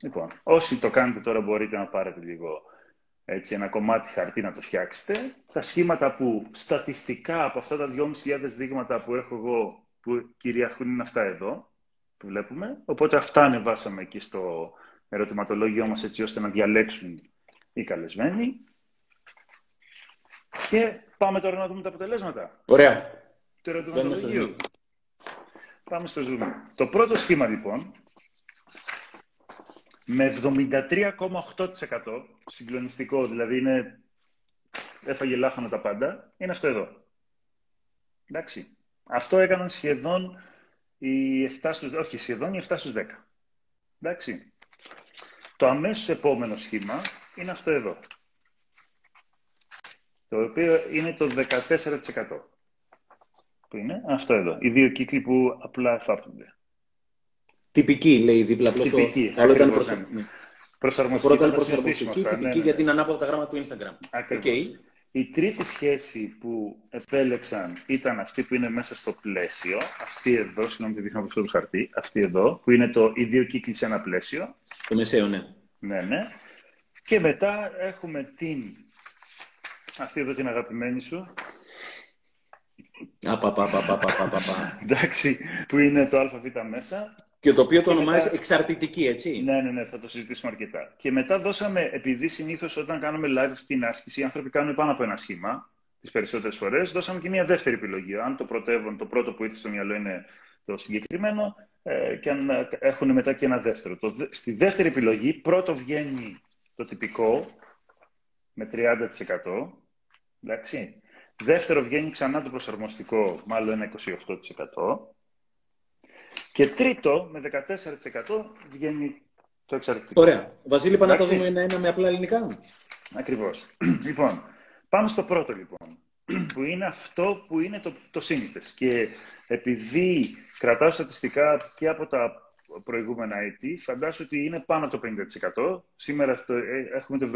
B: Λοιπόν, όσοι το κάνετε τώρα μπορείτε να πάρετε λίγο έτσι, ένα κομμάτι χαρτί να το φτιάξετε. Τα σχήματα που στατιστικά από αυτά τα 2.500 δείγματα που έχω εγώ που κυριαρχούν είναι αυτά εδώ που βλέπουμε. Οπότε αυτά ανεβάσαμε εκεί στο ερωτηματολόγιο μας έτσι ώστε να διαλέξουν οι καλεσμένοι. Και πάμε τώρα να δούμε τα αποτελέσματα.
A: Ωραία.
B: Το ερωτηματολόγιο. Πάμε στο zoom. Το πρώτο σχήμα λοιπόν, με 73,8% συγκλονιστικό, δηλαδή είναι, έφαγε λάχανο τα πάντα, είναι αυτό εδώ. Εντάξει. Αυτό έκαναν σχεδόν οι 7 στους, όχι σχεδόν οι 7 στους 10. Εντάξει. Το αμέσως επόμενο σχήμα είναι αυτό εδώ. Το οποίο είναι το 14%. Που είναι αυτό εδώ. Οι δύο κύκλοι που απλά εφάπτονται.
A: Τυπική, λέει δίπλα.
B: Τυπική.
A: Άλλο ήταν προσαρμοστική.
B: Ναι. Προσαρμοστική.
A: Πρώτα προσαρμοστική, τυπική ναι, ναι. γιατί είναι ανάποδα τα γράμματα του Instagram.
B: Ακριβώς. Okay. Η τρίτη σχέση που επέλεξαν ήταν αυτή που είναι μέσα στο πλαίσιο, αυτή εδώ, συγγνώμη, δείχνω από αυτό το χαρτί, αυτή εδώ, που είναι το οι δύο κύκλοι σε ένα πλαίσιο.
A: Το μεσαίο, ναι.
B: Ναι, ναι. Και μετά έχουμε την, αυτή εδώ την αγαπημένη σου.
A: Απαπαπαπαπαπαπα.
B: Εντάξει, που είναι το αβ μέσα.
A: Και το οποίο το ονομάζεις εξαρτητική, έτσι;
B: Ναι, ναι, ναι, θα το συζητήσουμε αρκετά. Και μετά δώσαμε, επειδή συνήθως όταν κάνουμε live την άσκηση, οι άνθρωποι κάνουν πάνω από ένα σχήμα, τις περισσότερες φορές, δώσαμε και μια δεύτερη επιλογή. Αν το πρωτεύον, το πρώτο που ήρθε στο μυαλό είναι το συγκεκριμένο, ε, και αν ε, έχουν μετά και ένα δεύτερο. Το, στη δεύτερη επιλογή, πρώτο βγαίνει το τυπικό με 30%. Εντάξει. Δεύτερο βγαίνει ξανά το προσαρμοστικό, μάλλον ένα 28%. Και τρίτο, με 14% βγαίνει το εξαρτητικό.
A: Ωραία. Βασίλη, πάμε να το δούμε ένα-ένα με απλά ελληνικά.
B: Ακριβώς. [CLEARS THROAT] λοιπόν, πάμε στο πρώτο λοιπόν, [CLEARS THROAT] που είναι αυτό που είναι το, το σύνηθες. Και επειδή κρατάω στατιστικά και από τα προηγούμενα έτη, φαντάζομαι ότι είναι πάνω το 50%. Σήμερα το, ε, έχουμε το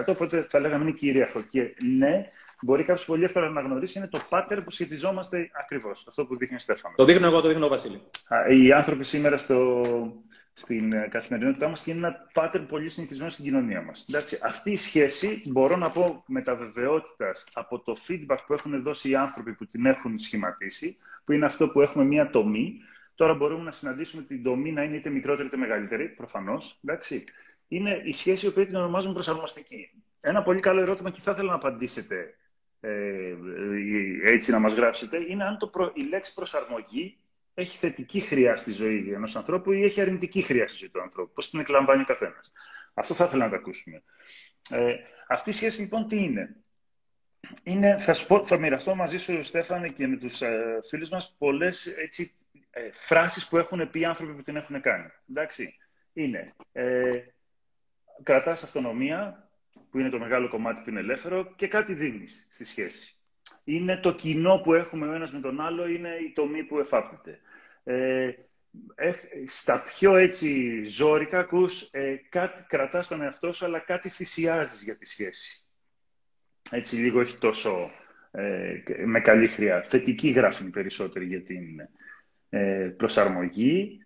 B: 70%, οπότε θα λέγαμε είναι κυρίαρχο. Και ναι, μπορεί κάποιος πολύ εύκολα να αναγνωρίσει είναι το pattern που σχετιζόμαστε ακριβώς. Αυτό που δείχνει ο Στέφανο.
A: Το δείχνω εγώ, το δείχνω ο Βασίλη.
B: Οι άνθρωποι σήμερα στο, στην ε, καθημερινότητά μας και είναι ένα pattern πολύ συνηθισμένο στην κοινωνία μας. Αυτή η σχέση μπορώ να πω με τα βεβαιότητας από το feedback που έχουν δώσει οι άνθρωποι που την έχουν σχηματίσει, που είναι αυτό που έχουμε μία τομή. Τώρα μπορούμε να συναντήσουμε την τομή να είναι είτε μικρότερη είτε μεγαλύτερη, προφανώς. Είναι η σχέση η οποία την ονομάζουμε προσαρμοστική. Ένα πολύ καλό ερώτημα και θα ήθελα να απαντήσετε ε, έτσι να μας γράψετε, είναι αν το η λέξη προσαρμογή έχει θετική χρειά στη ζωή ενός ανθρώπου ή έχει αρνητική χρειά στη ζωή του ανθρώπου. Πώς την εκλαμβάνει ο καθένας. Αυτό θα ήθελα να το ακούσουμε. Ε, αυτή η σχέση λοιπόν τι είναι; είναι θα, πω, θα μοιραστώ μαζί σου, Στέφανε, και με τους ε, φίλους μας πολλές έτσι, ε, φράσεις που έχουν πει άνθρωποι που την έχουν κάνει. Εντάξει. Είναι ε, κρατάς αυτονομία, που είναι το μεγάλο κομμάτι που είναι ελεύθερο, και κάτι δίνεις στη σχέση. Είναι το κοινό που έχουμε ο ένας με τον άλλο, είναι η τομή που εφάπτεται. Ε, στα πιο έτσι ζώρικα ακούς ε, κάτι, κρατάς τον εαυτό σου, αλλά κάτι θυσιάζεις για τη σχέση. Έτσι λίγο έχει τόσο ε, με καλή χρειά. Θετική γράφουν περισσότεροι για την ε, προσαρμογή.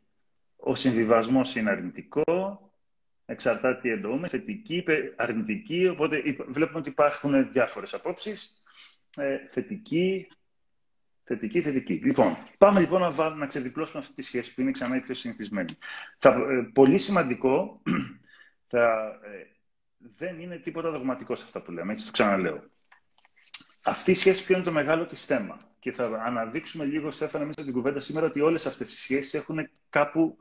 B: ο συμβιβασμός είναι αρνητικό, εξαρτάται τι εννοούμε, θετική, αρνητική, οπότε βλέπουμε ότι υπάρχουν διάφορες απόψεις, ε, θετική, θετική, θετική. Λοιπόν, πάμε λοιπόν να, βάλουμε, να ξεδιπλώσουμε αυτή τη σχέση που είναι ξανά η πιο συνηθισμένη. Θα, ε, πολύ σημαντικό, [CLEARS THROAT] θα, ε, δεν είναι τίποτα δογματικό σε αυτά που λέμε, έτσι το ξαναλέω. Αυτή η σχέση ποιο είναι το μεγάλο της θέμα. Και θα αναδείξουμε λίγο, Στέφανα, μέσα την κουβέντα σήμερα, ότι όλες αυτές οι σχέσεις έχουν κάπου,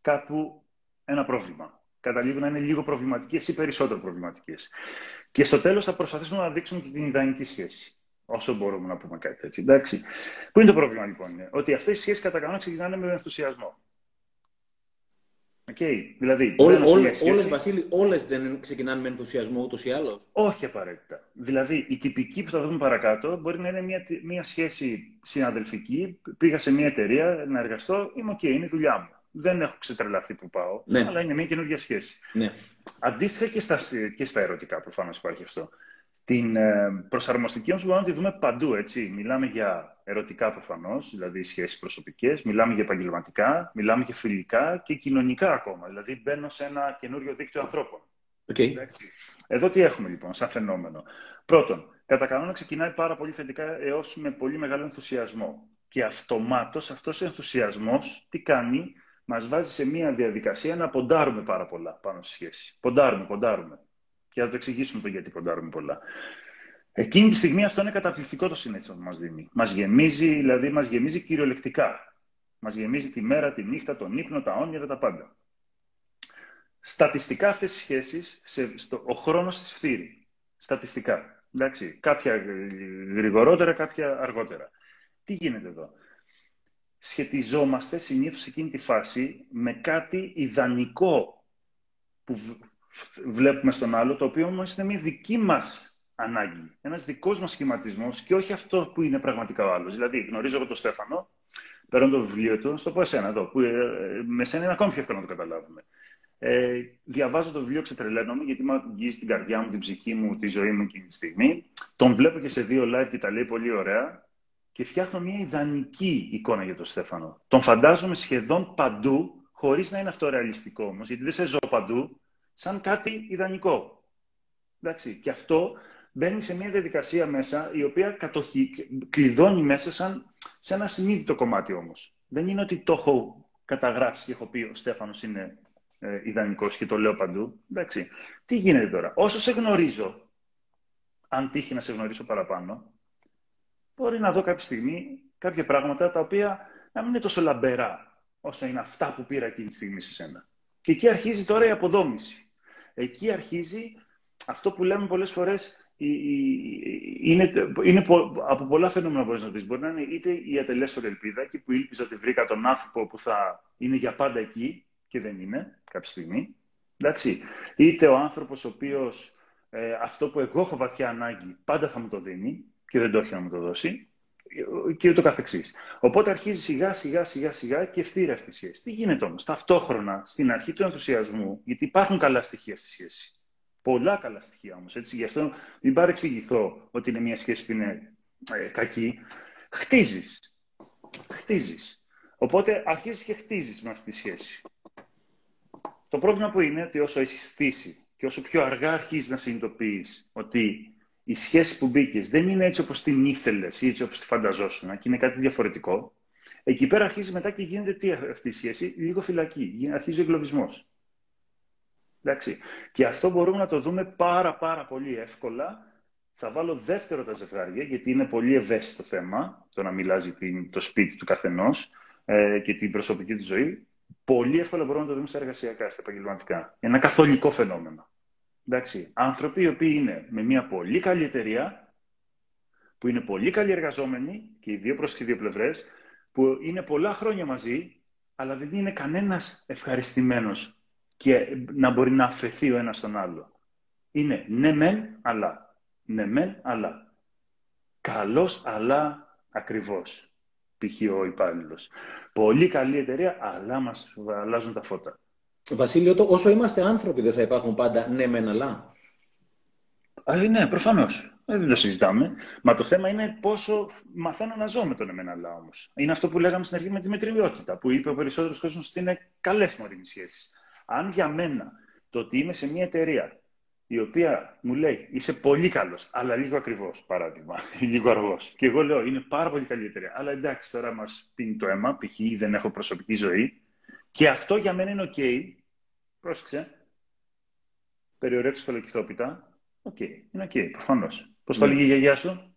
B: κάπου ένα πρόβλημα καταλήγουν να είναι λίγο προβληματικές ή περισσότερο προβληματικές. Και στο τέλος θα προσπαθήσουμε να δείξουμε και την ιδανική σχέση. Όσο μπορούμε να πούμε κάτι τέτοιο. Εντάξει. Πού είναι το πρόβλημα λοιπόν, είναι ότι αυτές οι σχέσεις κατά κανόνα ξεκινάνε με ενθουσιασμό. Okay. Δηλαδή,
A: όλες, όλες, σχέση... όλες, Βασίλη, όλες δεν ξεκινάνε με ενθουσιασμό ούτως ή άλλως;
B: Όχι απαραίτητα. Δηλαδή, η τυπική που θα δούμε παρακάτω μπορεί να είναι μια, μια σχέση συναδελφική. Πήγα σε μια εταιρεία να εργαστώ, είμαι οκ, είναι η δουλειά μου δεν έχω ξετρελαθεί που πάω, ναι. αλλά είναι μια καινούργια σχέση.
A: Ναι.
B: Αντίστοιχα και στα, και στα ερωτικά, προφανώς υπάρχει αυτό. Την ε, προσαρμοστική όμως μπορούμε να τη δούμε παντού, έτσι. Μιλάμε για ερωτικά προφανώς, δηλαδή σχέσεις προσωπικές, μιλάμε για επαγγελματικά, μιλάμε για φιλικά και κοινωνικά ακόμα. Δηλαδή μπαίνω σε ένα καινούριο δίκτυο ανθρώπων.
A: Okay.
B: Εδώ τι έχουμε λοιπόν σαν φαινόμενο. Πρώτον, κατά κανόνα ξεκινάει πάρα πολύ θετικά έως με πολύ μεγάλο ενθουσιασμό. Και αυτομάτως αυτός ο ενθουσιασμός τι κάνει, Μας βάζει σε μια διαδικασία να ποντάρουμε πάρα πολλά πάνω στη σχέση. Ποντάρουμε, ποντάρουμε. Και θα το εξηγήσουμε το γιατί ποντάρουμε πολλά. Εκείνη τη στιγμή αυτό είναι καταπληκτικό το συνέστημα που μας δίνει. Μας γεμίζει, δηλαδή μας γεμίζει κυριολεκτικά. Μας γεμίζει τη μέρα, τη νύχτα, τον ύπνο, τα όνειρα, τα πάντα. Στατιστικά αυτές οι σχέσεις, ο χρόνος της φτύρει. Στατιστικά. Εντάξει, κάποια γρηγορότερα, κάποια αργότερα. Τι γίνεται εδώ; Σχετιζόμαστε συνήθως σε εκείνη τη φάση με κάτι ιδανικό που βλέπουμε στον άλλο, το οποίο όμως είναι μια δική μας ανάγκη, ένας δικός μας σχηματισμός και όχι αυτό που είναι πραγματικά ο άλλος. Δηλαδή, γνωρίζω εγώ τον Στέφανο, παίρνω το βιβλίο του, στο πω εσένα εδώ, που ε, με σένα είναι ακόμη πιο εύκολο να το καταλάβουμε. Ε, διαβάζω το βιβλίο, ξετρελαίνομαι, γιατί μου αγγίζει την καρδιά μου, την ψυχή μου, τη ζωή μου εκείνη τη στιγμή. Τον βλέπω και σε δύο live και τα λέει πολύ ωραία και φτιάχνω μια ιδανική εικόνα για τον Στέφανο. Τον φαντάζομαι σχεδόν παντού, χωρίς να είναι αυτό ρεαλιστικό όμως, γιατί δεν σε ζω παντού, σαν κάτι ιδανικό. Εντάξει, και αυτό μπαίνει σε μια διαδικασία μέσα, η οποία κατοχή, κλειδώνει μέσα σαν, σε ένα συνείδητο κομμάτι όμως. Δεν είναι ότι το έχω καταγράψει και έχω πει ο Στέφανος είναι ε, ιδανικός και το λέω παντού. Εντάξει. Τι γίνεται τώρα. Όσο σε γνωρίζω, αν τύχει να σε γνωρίσω παραπάνω, μπορεί να δω κάποια στιγμή κάποια πράγματα τα οποία να μην είναι τόσο λαμπερά όσο είναι αυτά που πήρα εκείνη τη στιγμή σε σένα. Και εκεί αρχίζει τώρα η αποδόμηση. Εκεί αρχίζει αυτό που λέμε πολλές φορές είναι, είναι από πολλά φαινόμενα μπορείς να δει. Μπορεί να είναι είτε η ατελέσφορη ελπίδα, εκεί που ήλπιζα ότι βρήκα τον άνθρωπο που θα είναι για πάντα εκεί και δεν είναι κάποια στιγμή. Εντάξει. Είτε ο άνθρωπος ο οποίος ε, αυτό που εγώ έχω βαθιά ανάγκη πάντα θα μου το δίνει και δεν το έχει να μου το δώσει και ούτω καθεξής. Οπότε αρχίζει σιγά σιγά σιγά σιγά και ευθύρα αυτή η σχέση. Τι γίνεται όμως, ταυτόχρονα στην αρχή του ενθουσιασμού, γιατί υπάρχουν καλά στοιχεία στη σχέση. Πολλά καλά στοιχεία όμως, έτσι, γι' αυτό μην παρεξηγηθώ ότι είναι μια σχέση που είναι ε, κακή. Χτίζεις. Χτίζεις. Οπότε αρχίζεις και χτίζεις με αυτή τη σχέση. Το πρόβλημα που είναι ότι όσο έχεις στήσει και όσο πιο αργά αρχίζεις να συνειδητοποιείς ότι η σχέση που μπήκες δεν είναι έτσι όπως την ήθελες ή έτσι όπως τη φανταζόσουν, και είναι κάτι διαφορετικό, εκεί πέρα αρχίζει μετά και γίνεται τι αυτή η σχέση, λίγο φυλακή. Αρχίζει ο εγκλωβισμός. Εντάξει. Και αυτό μπορούμε να το δούμε πάρα πάρα πολύ εύκολα. Θα βάλω δεύτερο τα ζευγάρια, γιατί είναι πολύ ευαίσθητο θέμα το να μιλάζει το σπίτι του καθενός ε, και την προσωπική του ζωή. Πολύ εύκολα μπορούμε να το δούμε στα εργασιακά, στα επαγγελματικά. Ένα καθολικό φαινόμενο. Εντάξει, άνθρωποι οι οποίοι είναι με μια πολύ καλή εταιρεία, που είναι πολύ καλοί εργαζόμενοι και οι δύο προς τις δύο πλευρές, που είναι πολλά χρόνια μαζί, αλλά δεν είναι κανένας ευχαριστημένος και να μπορεί να αφαιθεί ο ένας στον άλλο. Είναι ναι μεν, αλλά. Ναι μεν, αλλά. Καλός, αλλά ακριβώς. Π.χ. ο υπάλληλος. Πολύ καλή εταιρεία, αλλά μας αλλάζουν τα φώτα.
A: Βασίλειο, όσο είμαστε άνθρωποι δεν θα υπάρχουν πάντα ναι μεν αλλά.
B: Α, ναι, προφανώς. Ε, δεν το συζητάμε. Μα το θέμα είναι πόσο μαθαίνω να ζω με τον εμένα αλλά όμως. Είναι αυτό που λέγαμε στην αρχή με τη μετριότητα, που είπε ο περισσότερος κόσμος ότι είναι καλέ μορφέ σχέσεις. Αν για μένα το ότι είμαι σε μια εταιρεία η οποία μου λέει είσαι πολύ καλός, αλλά λίγο ακριβώς, παράδειγμα, [LAUGHS] λίγο αργός. Και εγώ λέω είναι πάρα πολύ καλή εταιρεία. Αλλά εντάξει, τώρα μας πίνει το αίμα, π.χ. δεν έχω προσωπική ζωή. Και αυτό για μένα είναι OK. Πρόσεξε. Περί ορέξεως κολοκυθόπιτα. OK, okay. είναι OK, προφανώς. Πώς το έλεγε η γιαγιά σου,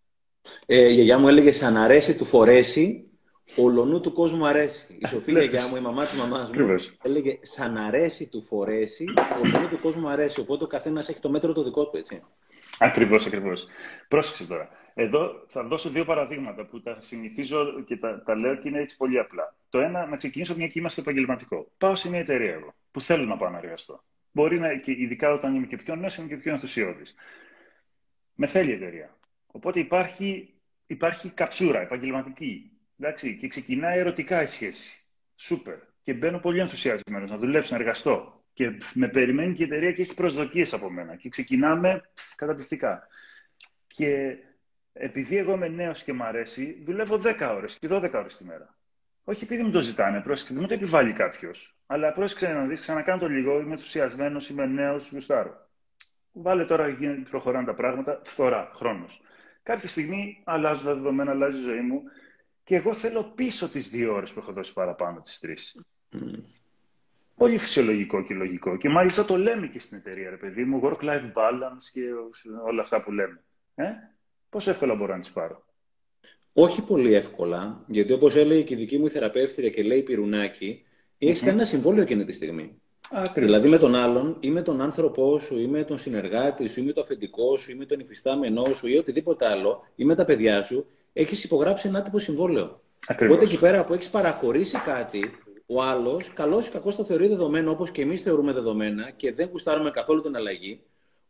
A: ε, Η γιαγιά μου έλεγε Σαν αρέσει του φορέσει, ολονού του κόσμου αρέσει. Η [LAUGHS] Σοφία, γιαγιά μου, η μαμά της μαμάς μου, έλεγε Σαν αρέσει του φορέσει, ολονού του κόσμου αρέσει. Οπότε ο καθένας έχει το μέτρο το δικό του, έτσι.
B: Ακριβώς, ακριβώς. Πρόσεξε τώρα. Εδώ θα δώσω δύο παραδείγματα που τα συνηθίζω και τα, τα λέω και είναι έτσι πολύ απλά. Το ένα, να ξεκινήσω μια κύμα στο επαγγελματικό. Πάω σε μια εταιρεία εγώ, που θέλω να πάω να εργαστώ. Μπορεί να, και ειδικά όταν είμαι και πιο νέος, είμαι και πιο ενθουσιώδης. Με θέλει η εταιρεία. Οπότε υπάρχει, υπάρχει καψούρα επαγγελματική. Εντάξει, και ξεκινάει ερωτικά η σχέση. Σούπερ. Και μπαίνω πολύ ενθουσιασμένος να δουλέψω, να εργαστώ. Και με περιμένει και η εταιρεία και έχει προσδοκίες από μένα. Και ξεκινάμε καταπληκτικά. Και επειδή εγώ είμαι νέος και μ' αρέσει, δουλεύω 10 ώρες και 12 ώρες τη μέρα. Όχι επειδή μου το ζητάνε, πρόσεξε, δεν μου το επιβάλλει κάποιος. Αλλά πρόσεξε να δεις, ξανακάνω το λίγο, είμαι ενθουσιασμένος, είμαι νέος, γουστάρω. Βάλε τώρα, προχωράνε τα πράγματα, φθορά, χρόνος. Κάποια στιγμή αλλάζουν τα δεδομένα, αλλάζει η ζωή μου και εγώ θέλω πίσω τις δύο ώρες που έχω δώσει παραπάνω, τις τρεις. Mm. Πολύ φυσιολογικό και λογικό. Και μάλιστα το λέμε και στην εταιρεία, ρε παιδί μου, work-life balance και όλα αυτά που λέμε. Ε; Πόσο εύκολα μπορώ να τις πάρω.
A: Όχι πολύ εύκολα, γιατί όπως έλεγε και η δική μου θεραπεύτρια και λέει Πυρουνάκη, έχεις mm-hmm. κάνει ένα συμβόλαιο εκείνη τη στιγμή. Ακριβώς. Δηλαδή με τον άλλον ή με τον άνθρωπό σου ή με τον συνεργάτη σου ή με το αφεντικό σου ή με τον υφιστάμενό σου ή οτιδήποτε άλλο ή με τα παιδιά σου, έχεις υπογράψει ένα τύπο συμβόλαιο. Ακριβώς. Οπότε εκεί πέρα που έχεις παραχωρήσει κάτι, ο άλλος, καλός ή κακός, το θεωρεί δεδομένο όπως και εμείς θεωρούμε δεδομένα και δεν κουστάρουμε καθόλου την αλλαγή.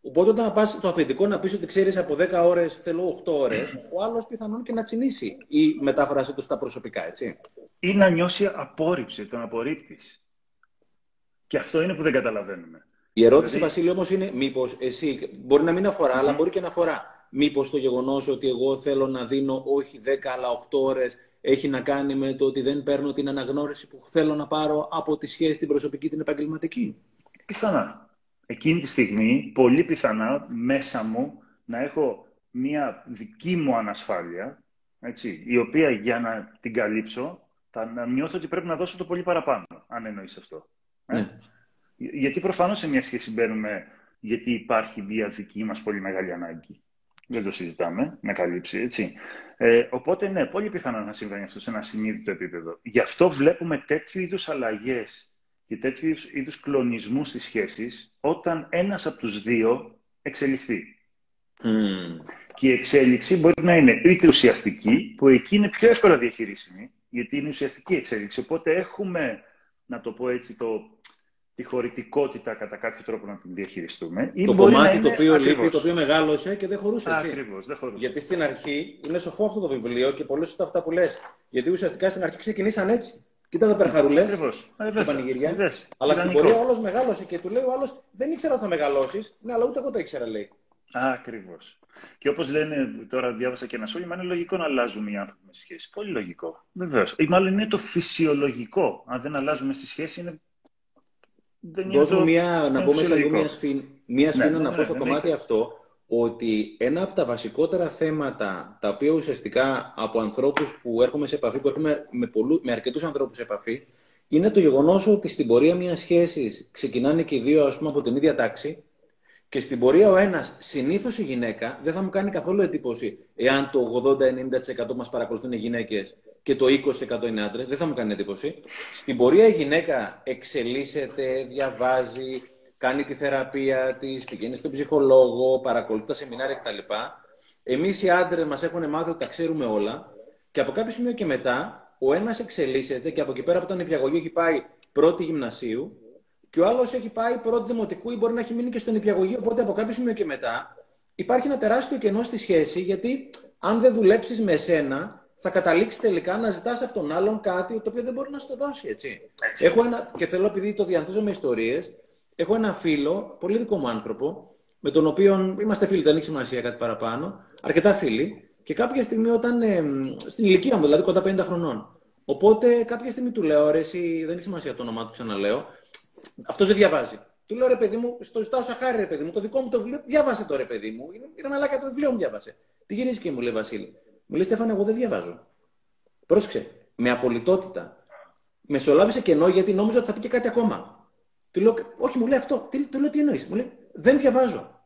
A: Οπότε όταν πας στο αφεντικό να πεις ότι ξέρεις από 10 ώρες θέλω 8 ώρες, ο άλλος πιθανόν και να τσινήσει η μετάφραση του στα προσωπικά, έτσι.
B: Ή να νιώσει απόρριψη, τον απορρίπτει. Και αυτό είναι που δεν καταλαβαίνουμε.
A: Η ερώτηση, δηλαδή... Βασίλη, όμως είναι μήπως εσύ, μπορεί να μην αφορά, αλλά μπορεί και να αφορά. Μήπως το γεγονός ότι εγώ θέλω να δίνω όχι 10 αλλά 8 ώρες έχει να κάνει με το ότι δεν παίρνω την αναγνώριση που θέλω να πάρω από τη σχέση την προσωπική την επαγγελματική;
B: Πιθανά. Εκείνη τη στιγμή, πολύ πιθανά, μέσα μου να έχω μία δική μου ανασφάλεια, έτσι, η οποία για να την καλύψω, θα να νιώθω ότι πρέπει να δώσω το πολύ παραπάνω, αν εννοείς αυτό. Ε; Ναι. Γιατί προφανώς σε μια σχέση μπαίνουμε γιατί υπάρχει μια δική μας πολύ μεγάλη ανάγκη. Δεν το συζητάμε, να καλύψει, έτσι. Ε, οπότε, ναι, πολύ πιθανό να συμβαίνει αυτό σε ένα συνείδητο επίπεδο. Γι' αυτό βλέπουμε τέτοιου είδους αλλαγές και τέτοιους είδους κλονισμούς στις σχέσεις όταν ένας από τους δύο εξελιχθεί. Mm. Και η εξέλιξη μπορεί να είναι είτε ουσιαστική, που εκεί είναι πιο εύκολα διαχειρίσιμη, γιατί είναι ουσιαστική εξέλιξη. Οπότε έχουμε, να το πω έτσι, το τη χωρητικότητα κατά κάποιο τρόπο να την διαχειριστούμε.
A: το κομμάτι το οποίο ακριβώς. λείπει, το οποίο μεγάλωσε και δεν χωρούσε. Έτσι.
B: Ακριβώς, δεν χωρούσε.
A: Γιατί στην αρχή είναι σοφό αυτό το βιβλίο και πολλές σωστά αυτά που λες. Γιατί ουσιαστικά στην αρχή ξεκινήσαν έτσι. Κοίτα εδώ περχαρουλέ. Ακριβώς.
B: Ε,
A: πανηγυριά. Αλλά στην πορεία ο άλλος μεγάλωσε και του λέει ο άλλος δεν ήξερα ότι θα μεγαλώσεις. Ναι, αλλά ούτε εγώ το ήξερα, λέει.
B: Ακριβώς. Και όπως λένε, τώρα διάβασα και ένα σχόλιο, είναι λογικό να αλλάζουμε οι άνθρωποι με σχέση. Πολύ λογικό. Βεβαίως. Ή μάλλον είναι το φυσιολογικό. Αν δεν αλλάζουμε στη σχέση, είναι
A: Δώσ' μια, να πούμε σε λίγο μια, σφή, μια σφήνα ναι, να ναι, πω στο ναι, κομμάτι αυτό ότι ένα από τα βασικότερα θέματα τα οποία ουσιαστικά από ανθρώπους που έρχομαι σε επαφή, που έρχομαι με, πολλού, με αρκετούς ανθρώπους σε επαφή, είναι το γεγονός ότι στην πορεία μιας σχέσης ξεκινάνε και οι δύο ας πούμε, από την ίδια τάξη και στην πορεία ο ένας, συνήθως η γυναίκα, δεν θα μου κάνει καθόλου εντύπωση εάν το 80-90% μας παρακολουθούν οι γυναίκες και το 20% είναι άντρες, δεν θα μου κάνει εντύπωση. Στην πορεία η γυναίκα εξελίσσεται, διαβάζει, κάνει τη θεραπεία της, πηγαίνει στον ψυχολόγο, παρακολουθεί τα σεμινάρια κτλ. Εμείς οι άντρες μας έχουν μάθει ότι τα ξέρουμε όλα και από κάποιο σημείο και μετά ο ένας εξελίσσεται και από εκεί πέρα από τον νηπιαγωγείο έχει πάει πρώτη γυμνασίου και ο άλλος έχει πάει πρώτη δημοτικού ή μπορεί να έχει μείνει και στον νηπιαγωγείο. Οπότε από κάποιο σημείο και μετά υπάρχει ένα τεράστιο κενό στη σχέση γιατί αν δεν δουλέψεις με εσένα, θα καταλήξεις τελικά να ζητάς από τον άλλον κάτι το οποίο δεν μπορεί να σου το δώσει. Έτσι. έτσι. Έχω ένα, και θέλω, επειδή το διανθίζω με ιστορίες, έχω ένα φίλο, πολύ δικό μου άνθρωπο, με τον οποίο είμαστε φίλοι, δεν έχει σημασία κάτι παραπάνω, αρκετά φίλοι, και κάποια στιγμή όταν. Ε, στην ηλικία μου, δηλαδή κοντά 50 χρονών. Οπότε κάποια στιγμή του λέω, ρε, εσύ, δεν έχει σημασία το όνομά του, ξαναλέω. Αυτός δεν διαβάζει. Του λέω, ρε παιδί μου, στο ζητάω σαν χάρη, ρε παιδί μου, το δικό μου το βιβλίο, διάβασε το ρε παιδί μου. Είναι μαλάκα το βιβλίο μου, διάβασε. Τι γυρίζει και μου λέει Βασίλη. Μου λέει Στέφανε, εγώ δεν διαβάζω. Πρόσεξε, με απολυτότητα. Μεσολάβησε κενό γιατί νόμιζα ότι θα πει και κάτι ακόμα. Του λέω, Όχι, μου λέει αυτό. Τι, του λέω, τι εννοείς. Μου λέει, Δεν διαβάζω.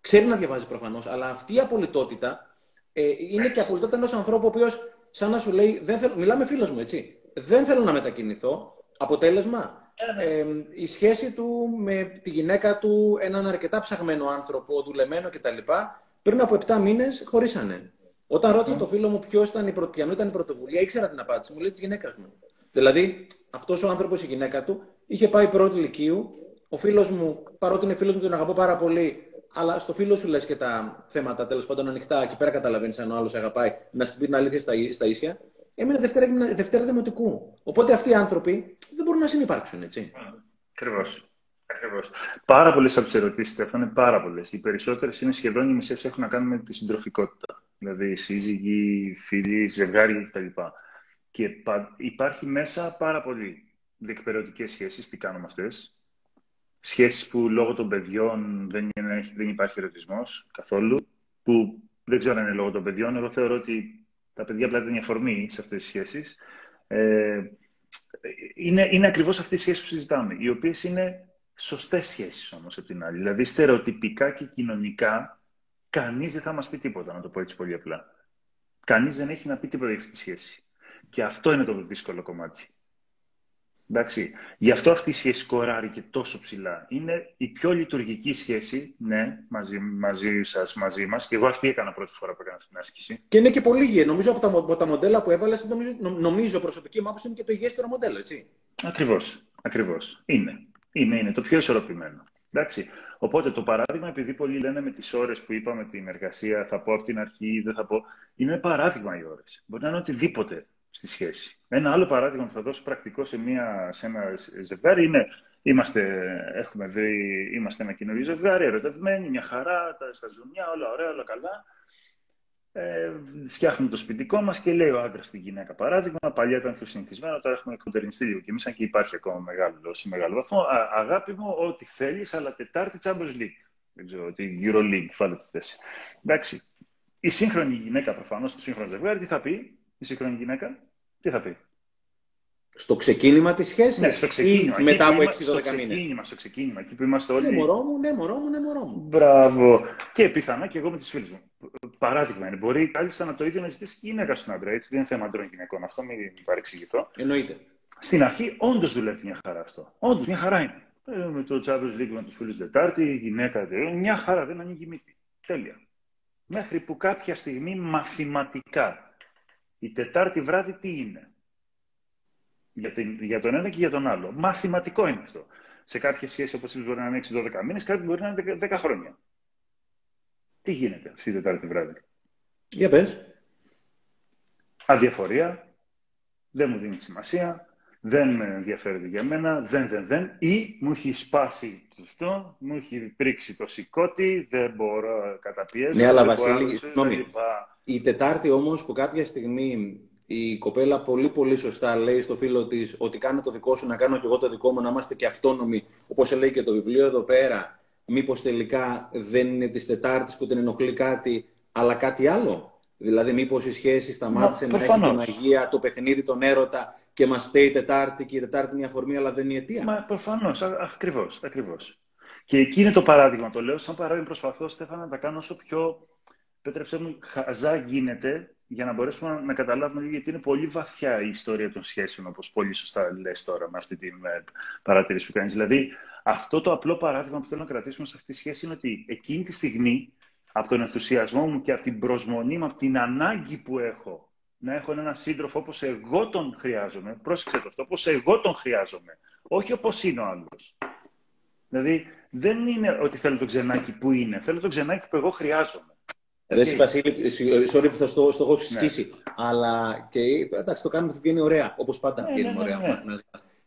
A: Ξέρει να διαβάζει προφανώς, αλλά αυτή η απολυτότητα ε, είναι και απολυτότητα ενός ανθρώπου ο οποίος, σαν να σου λέει, δεν θέλω, μιλάμε φίλος μου, έτσι. Δεν θέλω να μετακινηθώ. Αποτέλεσμα, ε, η σχέση του με τη γυναίκα του, έναν αρκετά ψαγμένο άνθρωπο, δουλεμένο κτλ. Πριν από 7 μήνες χωρίσανε. Όταν ρώτησα το φίλο μου ποιος ήταν η, προ... ήταν η πρωτοβουλία, ήξερα την απάντηση. Μου λέει της γυναίκας μου. Δηλαδή, αυτός ο άνθρωπος, η γυναίκα του, είχε πάει πρώτη ηλικίου. Ο φίλος μου, παρότι είναι φίλος μου, τον αγαπώ πάρα πολύ, αλλά στο φίλο σου λες και τα θέματα τέλος πάντων ανοιχτά. Εκεί πέρα καταλαβαίνεις αν ο άλλος αγαπάει να σου πει την αλήθεια στα, στα ίσια. Έμεινε Δευτέρα, Δευτέρα Δημοτικού. Οπότε αυτοί οι άνθρωποι δεν μπορούν να συνεπάρξουν, έτσι.
B: Ακριβώς. Ακριβώς. Πάρα πολλές από τις ερωτήσεις, Στέφανε, πάρα πολλές. Οι περισσότερες είναι σχεδόν οι μισές έχουν να κάνουν με τη συντροφικότητα. Δηλαδή σύζυγοι, φίλοι, ζευγάρια κτλ. Και υπάρχει μέσα πάρα πολύ διεκπαιρεωτικές σχέσεις. Τι κάνουμε αυτές. Σχέσεις που λόγω των παιδιών δεν, είναι, δεν υπάρχει ερωτισμός καθόλου. Που δεν ξέρω αν είναι λόγω των παιδιών. Εγώ θεωρώ ότι τα παιδιά πλέον είναι αφορμή σε αυτές τις σχέσεις. Ε, είναι, είναι ακριβώς αυτές οι σχέσεις που συζητάμε, οι οποίες είναι σωστές σχέσεις όμως από την άλλη. Δηλαδή, στερεοτυπικά και κοινωνικά, κανείς δεν θα μας πει τίποτα, να το πω έτσι πολύ απλά. Κανείς δεν έχει να πει τίποτα για αυτή τη σχέση. Και αυτό είναι το δύσκολο κομμάτι. Εντάξει. Γι' αυτό αυτή η σχέση κοράρει και τόσο ψηλά. Είναι η πιο λειτουργική σχέση, ναι, μαζί, μαζί σας, μαζί μας. Και εγώ αυτή έκανα πρώτη φορά που έκανα την άσκηση.
A: Και είναι και πολύ υγιή. Νομίζω από τα, από τα μοντέλα που έβαλες, νομίζω, νομίζω προσωπική μου άποψη είναι και το υγιέστερο μοντέλο, έτσι.
B: Ακριβώς. Ακριβώς. Είναι. Είναι, είναι το πιο ισορροπημένο. Εντάξει. Οπότε το παράδειγμα, επειδή πολλοί λένε με τις ώρες που είπαμε την εργασία, θα πω από την αρχή, δεν θα πω. Είναι παράδειγμα οι ώρες. Μπορεί να είναι οτιδήποτε στη σχέση. Ένα άλλο παράδειγμα που θα δώσω πρακτικό σε, μια, σε ένα ζευγάρι είναι είμαστε, έχουμε δει, είμαστε ένα καινούριο ζευγάρι, ερωτευμένοι, μια χαρά, τα, στα ζουμιά, όλα ωραία, όλα καλά. Ε, φτιάχνουμε το σπιτικό μας και λέει ο άντρας στην γυναίκα παράδειγμα. Παλιά ήταν πιο συνηθισμένο, τώρα έχουμε κοντερνιστεί λίγο και εμείς, αν και υπάρχει ακόμα μεγάλο, σε μεγάλο βαθμό. Α, αγάπη μου, ό,τι θέλεις, αλλά Τετάρτη Champions League. Δεν ξέρω, τη League, βάλε τη θέση. Εντάξει. Η σύγχρονη γυναίκα προφανώς, το σύγχρονο ζευγάρι, τι θα πει, η σύγχρονη γυναίκα, τι θα πει;
A: Στο ξεκίνημα της σχέσης.
B: Ναι, στο ξεκίνημα.
A: μετά από 6-12
B: μήνες; Ξεκίνημα, στο ξεκίνημα, εκεί που είμαστε όλοι.
A: Ναι, μωρό μου, ναι, μωρό μου, ναι, μωρό μου.
B: Μπράβο. Και πιθανά και εγώ με τι φίλε μου. Παράδειγμα είναι. Μπορεί κάλλιστα να το ίδιο να ζητήσει και γυναίκα στον άντρα. Έτσι. Δεν είναι θέμα αντρών γυναικών. Αυτό μην παρεξηγηθώ.
A: Εννοείται.
B: Στην αρχή, όντως δουλεύει μια χαρά αυτό. Όντως, μια χαρά είναι. Ε, με το Champions League με τους φίλους Δετάρτη, η γυναίκα. Μια χαρά, δεν ανοίγει μύτη. Τέλεια. Μέχρι που κάποια στιγμή μαθηματικά η Τετάρτη βράδυ τι είναι; Για, την, για τον ένα και για τον άλλο. Μαθηματικό είναι αυτό. Σε κάποιε σχέσει, όπως μπορεί να είναι 6-12 μήνες, κάτι μπορεί να είναι 10, 10 χρόνια. Τι γίνεται αυτή την Τετάρτη βράδυ;
A: Για πες.
B: Αδιαφορία. Δεν μου δίνει σημασία. Δεν με ενδιαφέρεται για μένα. Δεν, δεν, δεν. Ή μου έχει σπάσει αυτό. Μου έχει πρίξει το σηκώτη. Δεν μπορώ καταπιέζω.
A: Ναι, αλλά Βασίλη, συγγνώμη. Η Τετάρτη όμως που κάποια στιγμή η κοπέλα πολύ πολύ σωστά λέει στο φίλο της ότι κάνω το δικό σου, να κάνω και εγώ το δικό μου, να είμαστε και αυτόνομοι. Όπως λέει και το βιβλίο εδώ πέρα, μήπως τελικά δεν είναι της Τετάρτης που την ενοχλεί κάτι, αλλά κάτι άλλο. Δηλαδή, μήπως η σχέση σταμάτησε να, να έχει τον Αγία, το παιχνίδι, τον έρωτα και μας φταίει η Τετάρτη και η Τετάρτη είναι η αφορμή, αλλά δεν είναι η αιτία.
B: Μα προφανώς, ακριβώς. Ακριβώς. Και εκεί είναι το παράδειγμα. Το λέω σαν παράδειγμα. Προσπαθώ, Στέφανα, να τα κάνω όσο πιο. Πέτρεψέ μου, χαζά γίνεται για να μπορέσουμε να καταλάβουμε γιατί είναι πολύ βαθιά η ιστορία των σχέσεων, όπως πολύ σωστά λες τώρα με αυτή την ε, παρατήρηση που κάνεις. Δηλαδή, αυτό το απλό παράδειγμα που θέλω να κρατήσουμε σε αυτή τη σχέση είναι ότι εκείνη τη στιγμή, από τον ενθουσιασμό μου και από την προσμονή μου, από την ανάγκη που έχω να έχω έναν σύντροφο όπως εγώ τον χρειάζομαι, πρόσεξε το αυτό, όπως εγώ τον χρειάζομαι, όχι όπως είναι ο άλλος. Δηλαδή, δεν είναι ότι θέλω το ξενάκι που είναι, θέλω το ξενάκι που εγώ χρειάζομαι.
A: Ρε okay. Βασίλη, sorry που θα στο, στο έχω συσκήσει. Ναι. Αλλά και εντάξει, το κάνουμε βγαίνει ωραία. Όπως πάντα ναι, βγαίνει ναι, ωραία. Ναι, ναι.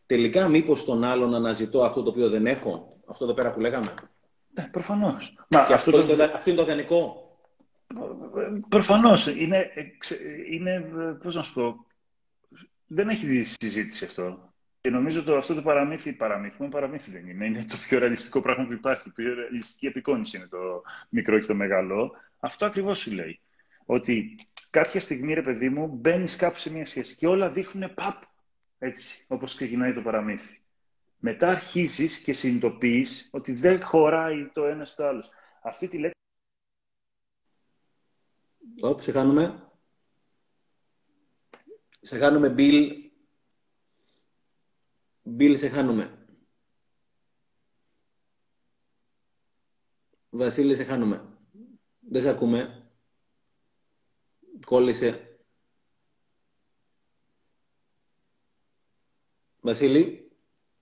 A: Τελικά, μήπως τον άλλον αναζητώ αυτό το οποίο δεν έχω, αυτό εδώ πέρα που λέγαμε;
B: Ναι, προφανώς.
A: Και αυτό, αυτό, το... αυτό είναι το ιδανικό.
B: Προφανώς. Είναι, είναι, πώς να σου πω, δεν έχει συζήτηση αυτό. Και νομίζω ότι αυτό το παραμύθι, παραμύθι μου, παραμύθι δεν είναι. Είναι το πιο ρεαλιστικό πράγμα που υπάρχει. Η πιο ρεαλιστική επικόνηση είναι το μικρό και το μεγάλο. Αυτό ακριβώς σου λέει. Ότι κάποια στιγμή, ρε παιδί μου, μπαίνεις κάπου σε μια σχέση και όλα δείχνουν παπ. Έτσι, όπως ξεκινάει το παραμύθι. Μετά αρχίζεις και συνειδητοποιείς ότι δεν χωράει το ένα στο άλλο. Αυτή τη λέξη.
A: Ωπ, σε κάνουμε. Σε κάνουμε, Bill. Bill, σε χάνουμε. Βασίλη, σε χάνουμε. Δεν σε ακούμε. Κόλλησε. Βασίλη.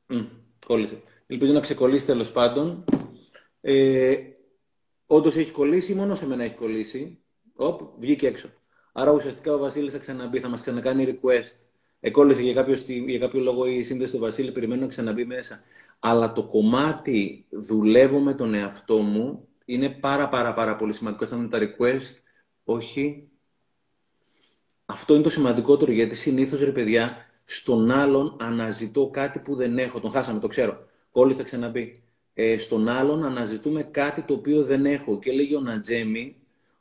A: Mm, κόλλησε. Ελπίζω να ξεκολλήσει τέλος πάντων. Ε, Όντως έχει κολλήσει, μόνο σε μένα έχει κολλήσει. Οπ, βγήκε έξω. Άρα ουσιαστικά ο Βασίλης θα ξαναμπεί, θα μας ξανακάνει request. Εκόλλησε για κάποιο, για κάποιο λόγο η σύνδεση του Βασίλη, περιμένω να ξαναμπεί μέσα. Αλλά το κομμάτι δουλεύω με τον εαυτό μου είναι πάρα πάρα πάρα πολύ σημαντικό. Σαν τα request, όχι. Αυτό είναι το σημαντικότερο γιατί συνήθως ρε παιδιά, στον άλλον αναζητώ κάτι που δεν έχω. Τον χάσαμε, το ξέρω. Κόλλησε θα ξαναμπεί. Ε, στον άλλον αναζητούμε κάτι το οποίο δεν έχω. Και έλεγε ο Νατζέμι,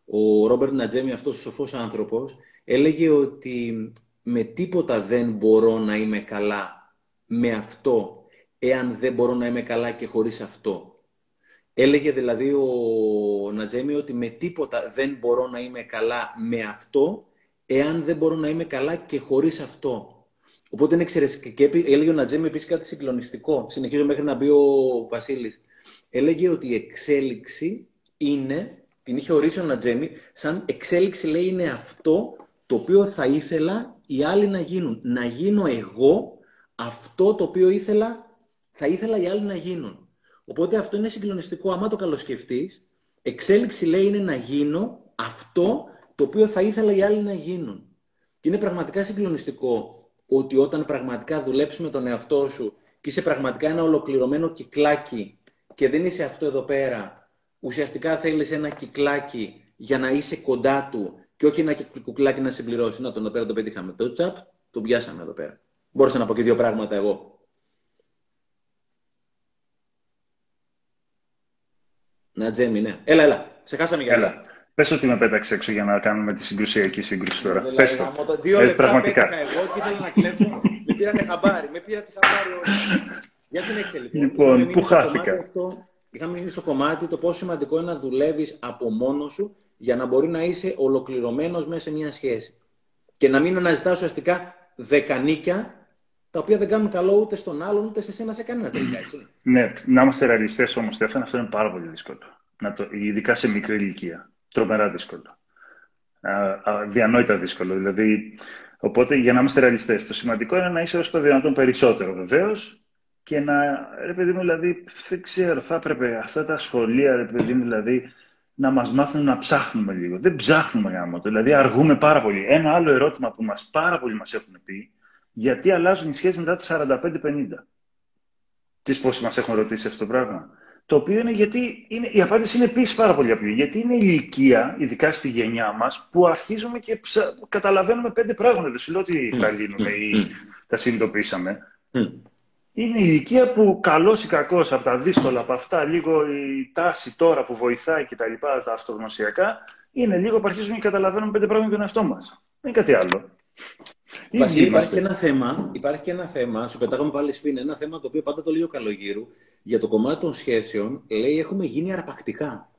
A: ο Ρόμπερτ Νατζέμι, αυτός ο σοφός άνθρωπος, έλεγε ότι με τίποτα δεν μπορώ να είμαι καλά με αυτό, εάν δεν μπορώ να είμαι καλά και χωρίς αυτό. Έλεγε δηλαδή ο Νατζέμι ότι με τίποτα δεν μπορώ να είμαι καλά με αυτό, εάν δεν μπορώ να είμαι καλά και χωρίς αυτό. Οπότε είναι εξαιρετικό. Και έλεγε ο Νατζέμι επίσης κάτι συγκλονιστικό. Συνεχίζω μέχρι να μπει ο Βασίλης. Έλεγε ότι η εξέλιξη είναι την είχε ορίσει ο Νατζέμι, σαν εξέλιξη λέει είναι αυτό το οποίο θα ήθελα οι άλλοι να γίνουν. Να γίνω εγώ αυτό το οποίο ήθελα, θα ήθελα οι άλλοι να γίνουν. Οπότε αυτό είναι συγκλονιστικό. Άμα το καλοσκεφτείς, εξέλιξη λέει είναι να γίνω αυτό το οποίο θα ήθελα οι άλλοι να γίνουν. Και είναι πραγματικά συγκλονιστικό ότι όταν πραγματικά δουλέψουμε τον εαυτό σου και είσαι πραγματικά ένα ολοκληρωμένο κυκλάκι και δεν είσαι αυτό εδώ πέρα ουσιαστικά θέλεις ένα κυκλάκι για να είσαι κοντά του και όχι ένα κουκλάκι να συμπληρώσει. Να τον εδώ πέρα το πετύχαμε. Το τσαπ, το πιάσαμε εδώ πέρα. Μπορούσα να πω και δύο πράγματα εγώ. Να τζέμι, ναι. Έλα, έλα. Σε χάσαμε για
B: έλα. Πες ότι με πέταξε έξω για να κάνουμε τη συγκρουσιακή σύγκρουση τώρα. Δηλαδή, Πες
A: το. Δύο ε, λεπτά πραγματικά. εγώ και ήθελα να κλέψω. με πήρανε χαμπάρι. Με πήρατε χαμπάρι όλοι. Γιατί δεν έχει λοιπόν.
B: Λοιπόν, πού χάθηκα. Αυτό
A: είχαμε μείνει στο κομμάτι το πόσο σημαντικό είναι να δουλεύεις από μόνος σου για να μπορεί να είσαι ολοκληρωμένος μέσα σε μια σχέση. Και να μην αναζητάς ουσιαστικά δεκανίκια τα οποία δεν κάνουν καλό ούτε στον άλλον ούτε σε σένα σε κανένα τελικά. Έτσι.
B: Ναι, να είμαστε ρεαλιστές όμως, Στέφαν, αυτό είναι πάρα πολύ δύσκολο. Να το, ειδικά σε μικρή ηλικία. Τρομερά δύσκολο. διανόητα δύσκολο. Δηλαδή, οπότε για να είμαστε ρεαλιστές, το σημαντικό είναι να είσαι όσο το δυνατόν περισσότερο βεβαίως και να, ρε παιδί μου, δηλαδή, δεν ξέρω, θα έπρεπε αυτά τα σχολεία, ρε παιδί μου, δηλαδή, να μας μάθουν να ψάχνουμε λίγο. Δεν ψάχνουμε γάμο, δηλαδή αργούμε πάρα πολύ. Ένα άλλο ερώτημα που μας πάρα πολύ μας έχουν πει, γιατί αλλάζουν οι σχέσεις μετά τις 45-50. Τι πόσοι μας έχουν ρωτήσει αυτό το πράγμα. Το οποίο είναι γιατί είναι, η απάντηση είναι επίσης πάρα πολύ απλή. Γιατί είναι η ηλικία, ειδικά στη γενιά μας, που αρχίζουμε και ψα... καταλαβαίνουμε πέντε πράγματα. Δεν σου λέω ότι τα λύνουμε ή τα συνειδητοποίησαμε είναι η ηλικία που καλός ή κακός από τα δύσκολα, από αυτά, λίγο η τάση τώρα που βοηθάει και τα λοιπά, τα αυτογνωσιακά, είναι λίγο που αρχίζουμε και καταλαβαίνουμε πέντε πράγματα για τον εαυτό μας. Δεν είναι κάτι άλλο.
A: Βασίλη, υπάρχει και ένα θέμα, υπάρχει και ένα θέμα, σου πετάγαμε πάλι σφίνα, ένα θέμα το οποίο πάντα το λέει ο Καλογύρου, για το κομμάτι των σχέσεων, λέει έχουμε γίνει αρπακτικά.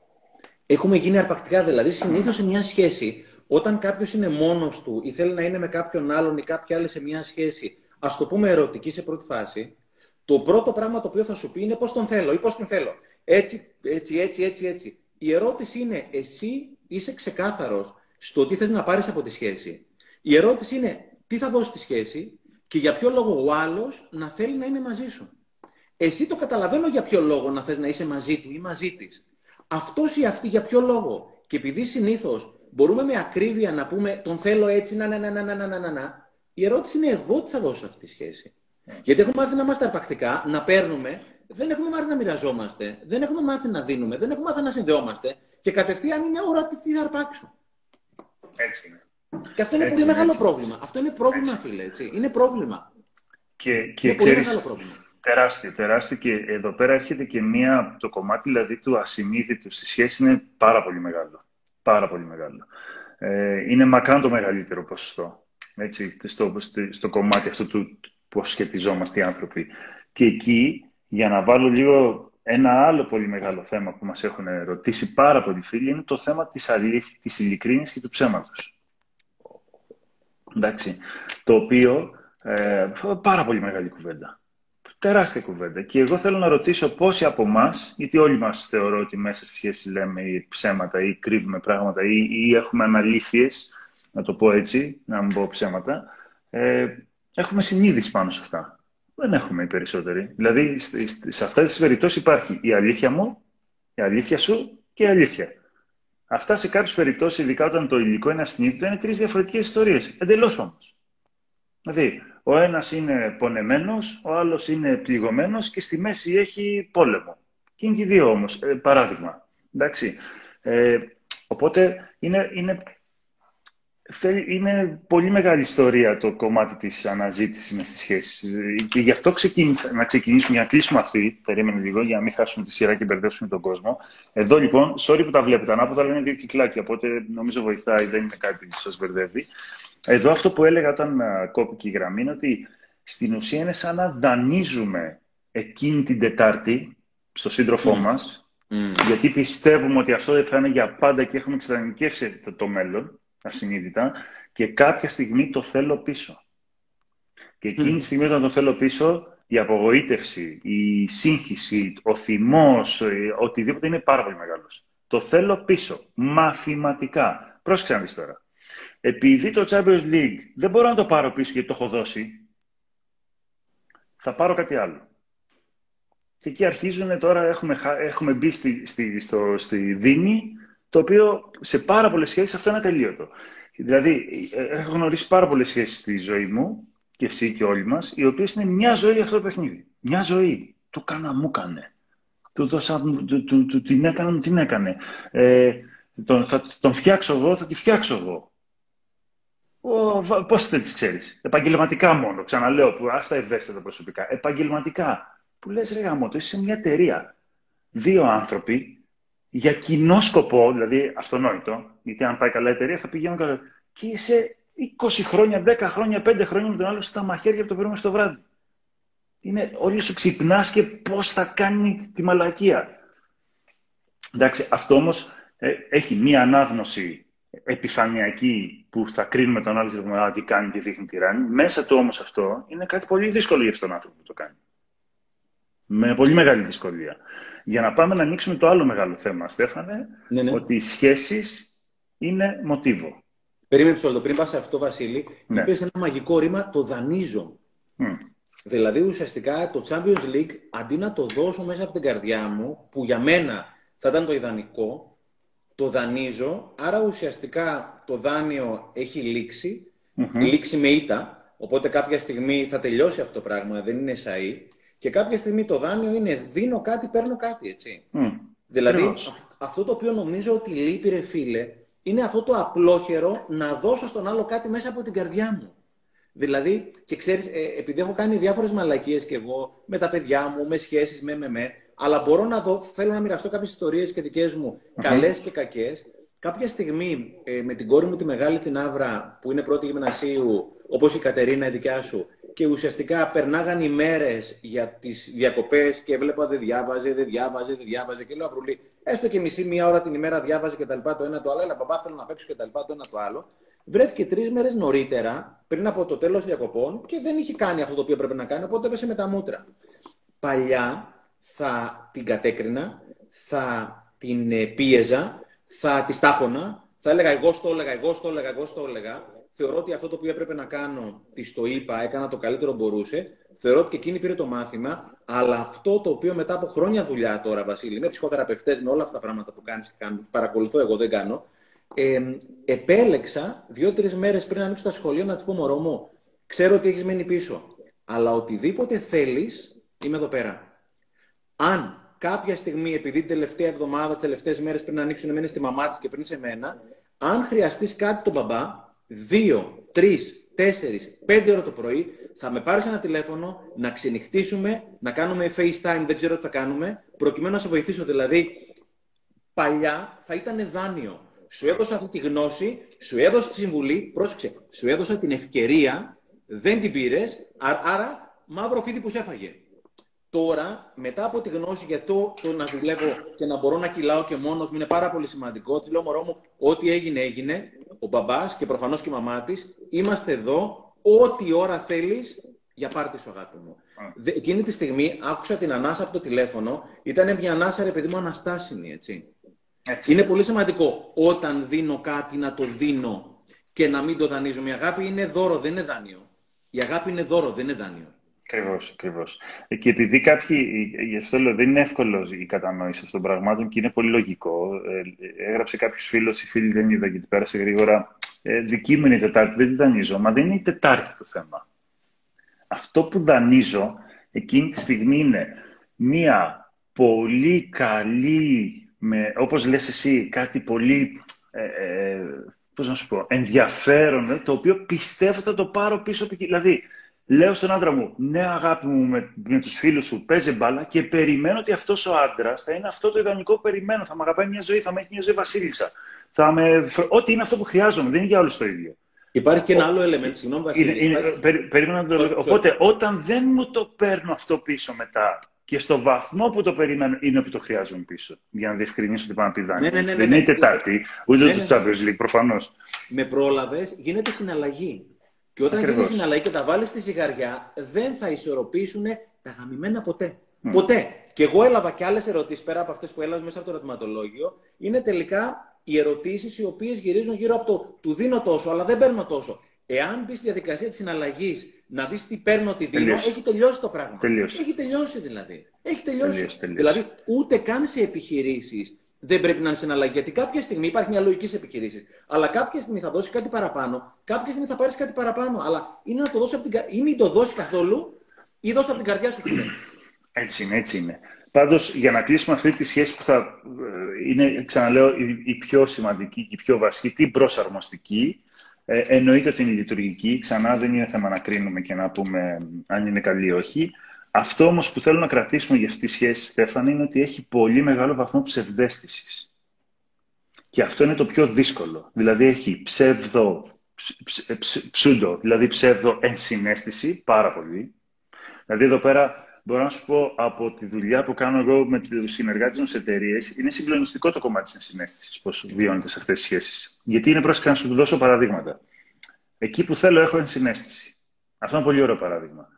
A: Έχουμε γίνει αρπακτικά, δηλαδή συνήθως σε μια σχέση, όταν κάποιος είναι μόνος του ή θέλει να είναι με κάποιον άλλον ή κάποια άλλη σε μια σχέση, ας το πούμε ερωτική σε πρώτη φάση, το πρώτο πράγμα το οποίο θα σου πει είναι πώς τον θέλω ή πώς την θέλω. Έτσι, έτσι, έτσι, έτσι, έτσι. Η ερώτηση είναι, εσύ είσαι ξεκάθαρος στο τι θες να πάρεις από τη σχέση. Η ερώτηση είναι τι θα δώσει τη σχέση και για ποιο λόγο ο άλλος να θέλει να είναι μαζί σου. Εσύ το καταλαβαίνω για ποιο λόγο να θες να είσαι μαζί του ή μαζί της. Αυτός ή αυτή για ποιο λόγο. Και επειδή συνήθως μπορούμε με ακρίβεια να πούμε τον θέλω έτσι, να, να, να, να, να, να, να, η ερώτηση είναι εγώ τι θα δώσω αυτή τη σχέση. Γιατί έχουμε μάθει να είμαστε αρπακτικά, να παίρνουμε, δεν έχουμε μάθει να μοιραζόμαστε, δεν έχουμε μάθει να δίνουμε, δεν έχουμε μάθει να συνδεόμαστε και κατευθείαν είναι ώρα τι θα αρπάξω.
B: Έτσι είναι.
A: Και αυτό είναι
B: Έτσι,
A: πολύ μεγάλο
B: έτσι.
A: πρόβλημα. Αυτό είναι πρόβλημα, φίλε. Έτσι. Είναι πρόβλημα.
B: Και, και
A: είναι πολύ
B: ξέρεις,
A: μεγάλο πρόβλημα.
B: τεράστιο, τεράστιο και εδώ πέρα έρχεται και μία, το κομμάτι δηλαδή του ασυνείδητου στη σχέση είναι πάρα πολύ μεγάλο. Πάρα πολύ μεγάλο. Ε, είναι μακράν το μεγαλύτερο ποσοστό. Έτσι, στο, στο, στο κομμάτι αυτό του πώς σχετιζόμαστε οι άνθρωποι. Και εκεί, για να βάλω λίγο ένα άλλο πολύ μεγάλο θέμα που μας έχουν ρωτήσει πάρα πολλοί φίλοι, είναι το θέμα της αλήθειας, της ειλικρίνης και του ψέματος. Εντάξει, το οποίο, ε, πάρα πολύ μεγάλη κουβέντα. Τεράστια κουβέντα. Και εγώ θέλω να ρωτήσω πόσοι από εμάς, γιατί όλοι μας θεωρώ ότι μέσα στη σχέση λέμε ή ψέματα ή κρύβουμε πράγματα ή, ή έχουμε αναλήθειες, να το πω έτσι, να μην πω ψέματα, ε, έχουμε συνείδηση πάνω σε αυτά. Δεν έχουμε οι περισσότεροι. Δηλαδή, σε αυτές τις περιπτώσεις υπάρχει η αλήθεια μου, η αλήθεια σου και η αλήθεια. Αυτά σε κάποιες περιπτώσεις, ειδικά όταν το υλικό είναι ασυνείδητο, είναι τρεις διαφορετικές ιστορίες. Εντελώς όμως. Δηλαδή, ο ένας είναι πονεμένος, ο άλλος είναι πληγωμένος και στη μέση έχει πόλεμο. Και είναι και οι δύο όμως, ε, παράδειγμα. Εντάξει. Ε, οπότε είναι, είναι, είναι πολύ μεγάλη ιστορία το κομμάτι της αναζήτησης μες στις σχέσεις. Και γι' αυτό ξεκίνησα, να ξεκινήσουμε, για να κλείσουμε αυτή, περίμενε λίγο, για να μην χάσουμε τη σειρά και μπερδέψουμε τον κόσμο. Εδώ λοιπόν, sorry που τα βλέπετε, ανάποδα είναι δύο κυκλάκια, οπότε νομίζω βοηθάει, δεν είναι κάτι που σας μπερδεύει. Εδώ αυτό που έλεγα όταν κόπηκε η γραμμή είναι ότι στην ουσία είναι σαν να δανείζουμε εκείνη την Τετάρτη στο σύντροφό mm. μας, mm. γιατί πιστεύουμε ότι αυτό δεν θα είναι για πάντα και έχουμε εξατανικεύσει το, το μέλλον, ασυνείδητα, και κάποια στιγμή το θέλω πίσω. Και εκείνη τη στιγμή όταν το θέλω πίσω, η απογοήτευση, η σύγχυση, ο θυμός, οτιδήποτε είναι πάρα πολύ μεγάλος. Το θέλω πίσω, μαθηματικά. Πρόσεξε να δεις τώρα επειδή το Champions League δεν μπορώ να το πάρω πίσω γιατί το έχω δώσει, θα πάρω κάτι άλλο. Και εκεί αρχίζουν τώρα, έχουμε, έχουμε μπει στη, στη, στο, στη δίνη, το οποίο σε πάρα πολλές σχέσεις αυτό είναι ατελείωτο. Δηλαδή, έχω γνωρίσει πάρα πολλές σχέσεις στη ζωή μου, και εσύ και όλοι μας, οι οποίες είναι μια ζωή αυτό το παιχνίδι. Μια ζωή. Του κάνα μου κάνε. Του δώσα, του, του, του, την έκανα μου την έκανε. Ε, τον, θα τον φτιάξω εγώ, θα τη φτιάξω εγώ. Πώς δεν τις ξέρεις; Επαγγελματικά μόνο. Ξαναλέω, που άστα ευαίσθητα προσωπικά. Επαγγελματικά. Που λες, ρε γαμό, είσαι σε μια εταιρεία. Δύο άνθρωποι για κοινό σκοπό, δηλαδή αυτονόητο, γιατί αν πάει καλά η εταιρεία θα πηγαίνουν καλά. Και είσαι 20 χρόνια, 10 χρόνια, 5 χρόνια με τον άλλο στα μαχαίρια από το πρωί στο βράδυ. Είναι όλοι σου ξυπνάς και πώς θα κάνει τη μαλακία. Εντάξει, αυτό όμως ε, έχει μία ανάγνωση επιφανειακή που θα κρίνουμε τον άλλο και πούμε τι κάνει, τι δείχνει, τι ράνει. Μέσα του όμως αυτό είναι κάτι πολύ δύσκολο για αυτόν τον άνθρωπο που το κάνει. Με πολύ μεγάλη δυσκολία. Για να πάμε να ανοίξουμε το άλλο μεγάλο θέμα, Στέφανε, ναι, ναι. ότι οι σχέσεις είναι μοτίβο.
A: Περίμενε το πριν πας σε αυτό, Βασίλη, ναι. είπες ένα μαγικό ρήμα, το δανείζω. Mm. Δηλαδή, ουσιαστικά το Champions League, αντί να το δώσω μέσα από την καρδιά μου, που για μένα θα ήταν το ιδανικό, το δανείζω, άρα ουσιαστικά το δάνειο έχει λήξει, λήξει με ήττα, οπότε κάποια στιγμή θα τελειώσει αυτό το πράγμα, δεν είναι σαΐ, και κάποια στιγμή το δάνειο είναι δίνω κάτι, παίρνω κάτι, έτσι. Δηλαδή, αυτό το οποίο νομίζω ότι λείπει, ρε φίλε, είναι αυτό το απλόχερο να δώσω στον άλλο κάτι μέσα από την καρδιά μου. Δηλαδή, και ξέρεις, ε, επειδή έχω κάνει διάφορες μαλακίες κι εγώ, με τα παιδιά μου, με σχέσεις, με, με, με, αλλά μπορώ να δω, θέλω να μοιραστώ κάποιες ιστορίες και δικές μου, mm-hmm. καλές και κακές. Κάποια στιγμή ε, με την κόρη μου τη μεγάλη την Άβρα, που είναι πρώτη γυμνασίου, όπως η Κατερίνα η δικιά σου, και ουσιαστικά περνάγαν οι μέρες για τις διακοπές και έβλεπα δεν διάβαζε, δεν διάβαζε, δεν διάβαζε. Και λέω Αυρουλή, έστω και μισή μία ώρα την ημέρα διάβαζε και τα λοιπά το ένα το άλλο. Έλα, μπαμπά, θέλω να παίξω και τα λοιπά το ένα το άλλο. Βρέθηκε τρεις μέρες νωρίτερα, πριν από το τέλος διακοπών, και δεν είχε κάνει αυτό το οποίο πρέπει να κάνει, οπότε έπεσε με τα μούτρα. Παλιά θα την κατέκρινα, θα την ε, πίεζα, θα τη τάχωνα, θα έλεγα εγώ στο έλεγα, εγώ στο έλεγα, εγώ στο έλεγα. Θεωρώ ότι αυτό το οποίο έπρεπε να κάνω, της το είπα, έκανα το καλύτερο μπορούσε. Θεωρώ ότι και εκείνη πήρε το μάθημα, αλλά αυτό το οποίο μετά από χρόνια δουλειά τώρα, Βασίλη, με ψυχοθεραπευτές, με όλα αυτά τα πράγματα που κάνεις και κάνω, παρακολουθώ εγώ, δεν κάνω. Ε, επέλεξα δύο-τρεις μέρες πριν ανοίξω τα σχολείο να της πω μωρό μου, ξέρω ότι έχεις μένει πίσω. Αλλά οτιδήποτε θέλεις, είμαι εδώ πέρα. Αν κάποια στιγμή, επειδή την τελευταία εβδομάδα, τι τελευταίες μέρες πριν ανοίξουν εμένα στη μαμά της και πριν σε μένα, αν χρειαστείς κάτι τον μπαμπά, δύο, τρεις, τέσσερις, πέντε ώρα το πρωί, θα με πάρεις ένα τηλέφωνο να ξενυχτήσουμε, να κάνουμε FaceTime, δεν ξέρω τι θα κάνουμε, προκειμένου να σε βοηθήσω. Δηλαδή, παλιά θα ήταν δάνειο. Σου έδωσα αυτή τη γνώση, σου έδωσα τη συμβουλή, πρόσεξε, σου έδωσα την ευκαιρία, δεν την πήρες, άρα μαύρο φίδι που σε έφαγε. Τώρα, μετά από τη γνώση για το, το να δουλεύω και να μπορώ να κυλάω και μόνος μου είναι πάρα πολύ σημαντικό. Τη λέω μωρό μου, ό,τι έγινε, έγινε. Ο μπαμπάς και προφανώς και η μαμά της, είμαστε εδώ. Ό,τι ώρα θέλεις για πάρτι σου, αγάπη μου. Εκείνη τη στιγμή άκουσα την ανάσα από το τηλέφωνο. Ήταν μια ανάσα, ρε παιδί μου, αναστάσιμη, έτσι. έτσι. Είναι πολύ σημαντικό όταν δίνω κάτι να το δίνω και να μην το δανείζω. Η αγάπη είναι δώρο, δεν είναι δάνειο. Η αγάπη είναι δώρο, δεν είναι δάνειο.
B: Ακριβώς, ακριβώς. Και επειδή κάποιοι, γι' αυτό λέω, δεν είναι εύκολος η κατανόηση αυτών των πραγμάτων και είναι πολύ λογικό. Ε, έγραψε κάποιος φίλος, η φίλη δεν είδα γιατί πέρασε γρήγορα. Ε, δική μου είναι η Τετάρτη, δεν τη δανείζω. Μα δεν είναι η Τετάρτη το θέμα. Αυτό που δανείζω εκείνη τη στιγμή είναι μία πολύ καλή, με, όπως λες εσύ, κάτι πολύ, ε, ε, πώς να σου πω, ενδιαφέρον, το οποίο πιστεύω θα το πάρω πίσω. Δηλαδή, Λέω στον άντρα μου, ναι αγάπη μου με, με τους φίλους σου, παίζει μπάλα και περιμένω ότι αυτός ο άντρας θα είναι αυτό το ιδανικό που περιμένω. Θα με αγαπάει μια ζωή, θα με έχει μια ζωή βασίλισσα. Θα με... Ό,τι είναι αυτό που χρειάζομαι, δεν είναι για όλους το ίδιο.
A: Υπάρχει και ένα άλλο element, συγγνώμη Βασίλη. Είναι,
B: περίμενα να το Οπότε όταν δεν μου το παίρνω αυτό πίσω μετά και στο βαθμό που το περιμένω είναι ότι το χρειάζομαι πίσω. Για να διευκρινίσω ότι πάνω να ναι, ναι, ναι, ναι, δεν είναι η Τετάρτη, ούτε ναι, το Champions League προφανώς.
A: Με πρόλαβες, γίνεται συναλλαγή. Και όταν γίνει συναλλαγή και τα βάλεις στη ζυγαριά, δεν θα ισορροπήσουν τα γαμημένα ποτέ. Ποτέ. Και εγώ έλαβα και άλλες ερωτήσεις πέρα από αυτές που έλαβα μέσα από το ερωτηματολόγιο. Είναι τελικά οι ερωτήσεις οι οποίες γυρίζουν γύρω από το του δίνω τόσο, αλλά δεν παίρνω τόσο. Εάν μπεις στη διαδικασία της συναλλαγής να δεις τι παίρνω, τι δίνω, τελείωσε. έχει τελειώσει το πράγμα.
B: Τελείωσε.
A: Έχει τελειώσει δηλαδή. Έχει τελειώσει. Τελείωσε, Δηλαδή ούτε καν σε επιχειρήσεις δεν πρέπει να είναι συναλλαγή. Γιατί κάποια στιγμή υπάρχει μια λογική σε επιχειρήσεις. Αλλά κάποια στιγμή θα δώσει κάτι παραπάνω, κάποια στιγμή θα πάρεις κάτι παραπάνω. Αλλά είναι να το δώσει από την ή μην το δώσει καθόλου, ή δώσει από την καρδιά σου.
B: Έτσι είναι, έτσι είναι. Πάντως, για να κλείσουμε αυτή τη σχέση που θα ε, είναι, ξαναλέω, η, πιο σημαντική και η πιο βασική, την προσαρμοστική, ε, εννοείται ότι είναι λειτουργική. Ξανά δεν είναι θέμα να κρίνουμε και να πούμε αν είναι καλή ή όχι. Αυτό όμως που θέλω να κρατήσουμε για αυτή τη σχέση, Στέφανη, είναι ότι έχει πολύ μεγάλο βαθμό ψευδέστησης. Και αυτό είναι το πιο δύσκολο. Δηλαδή έχει ψεύδο, ψούντο, δηλαδή ψεύδο ενσυναίσθηση, πάρα πολύ. Δηλαδή εδώ πέρα μπορώ να σου πω από τη δουλειά που κάνω εγώ με τους συνεργάτες μου σε εταιρείες, είναι συγκλονιστικό το κομμάτι της ενσυναίσθησης, πώς βιώνεται σε αυτές τις σχέσεις. Γιατί είναι πρόσεξε να σου δώσω παραδείγματα. Εκεί που θέλω έχω ενσυναίσθηση. Αυτό είναι ένα πολύ ωραίο παράδειγμα.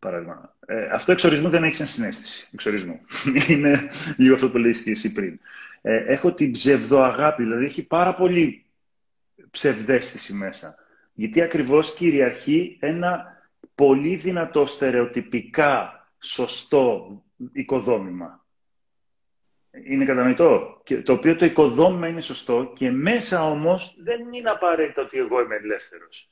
B: Παράδειγμα. Ε, αυτό εξορισμού δεν έχει συνέστηση. Εξορισμού. [LAUGHS] Είναι λίγο αυτό που λέει και εσύ πριν. Ε, έχω την ψευδοαγάπη, δηλαδή έχει πάρα πολύ ψευδέστηση μέσα. Γιατί ακριβώς κυριαρχεί ένα πολύ δυνατό στερεοτυπικά σωστό οικοδόμημα. Είναι κατανοητό; Και το οποίο το οικοδόμημα είναι σωστό και μέσα όμως δεν είναι απαραίτητο ότι εγώ είμαι ελεύθερος.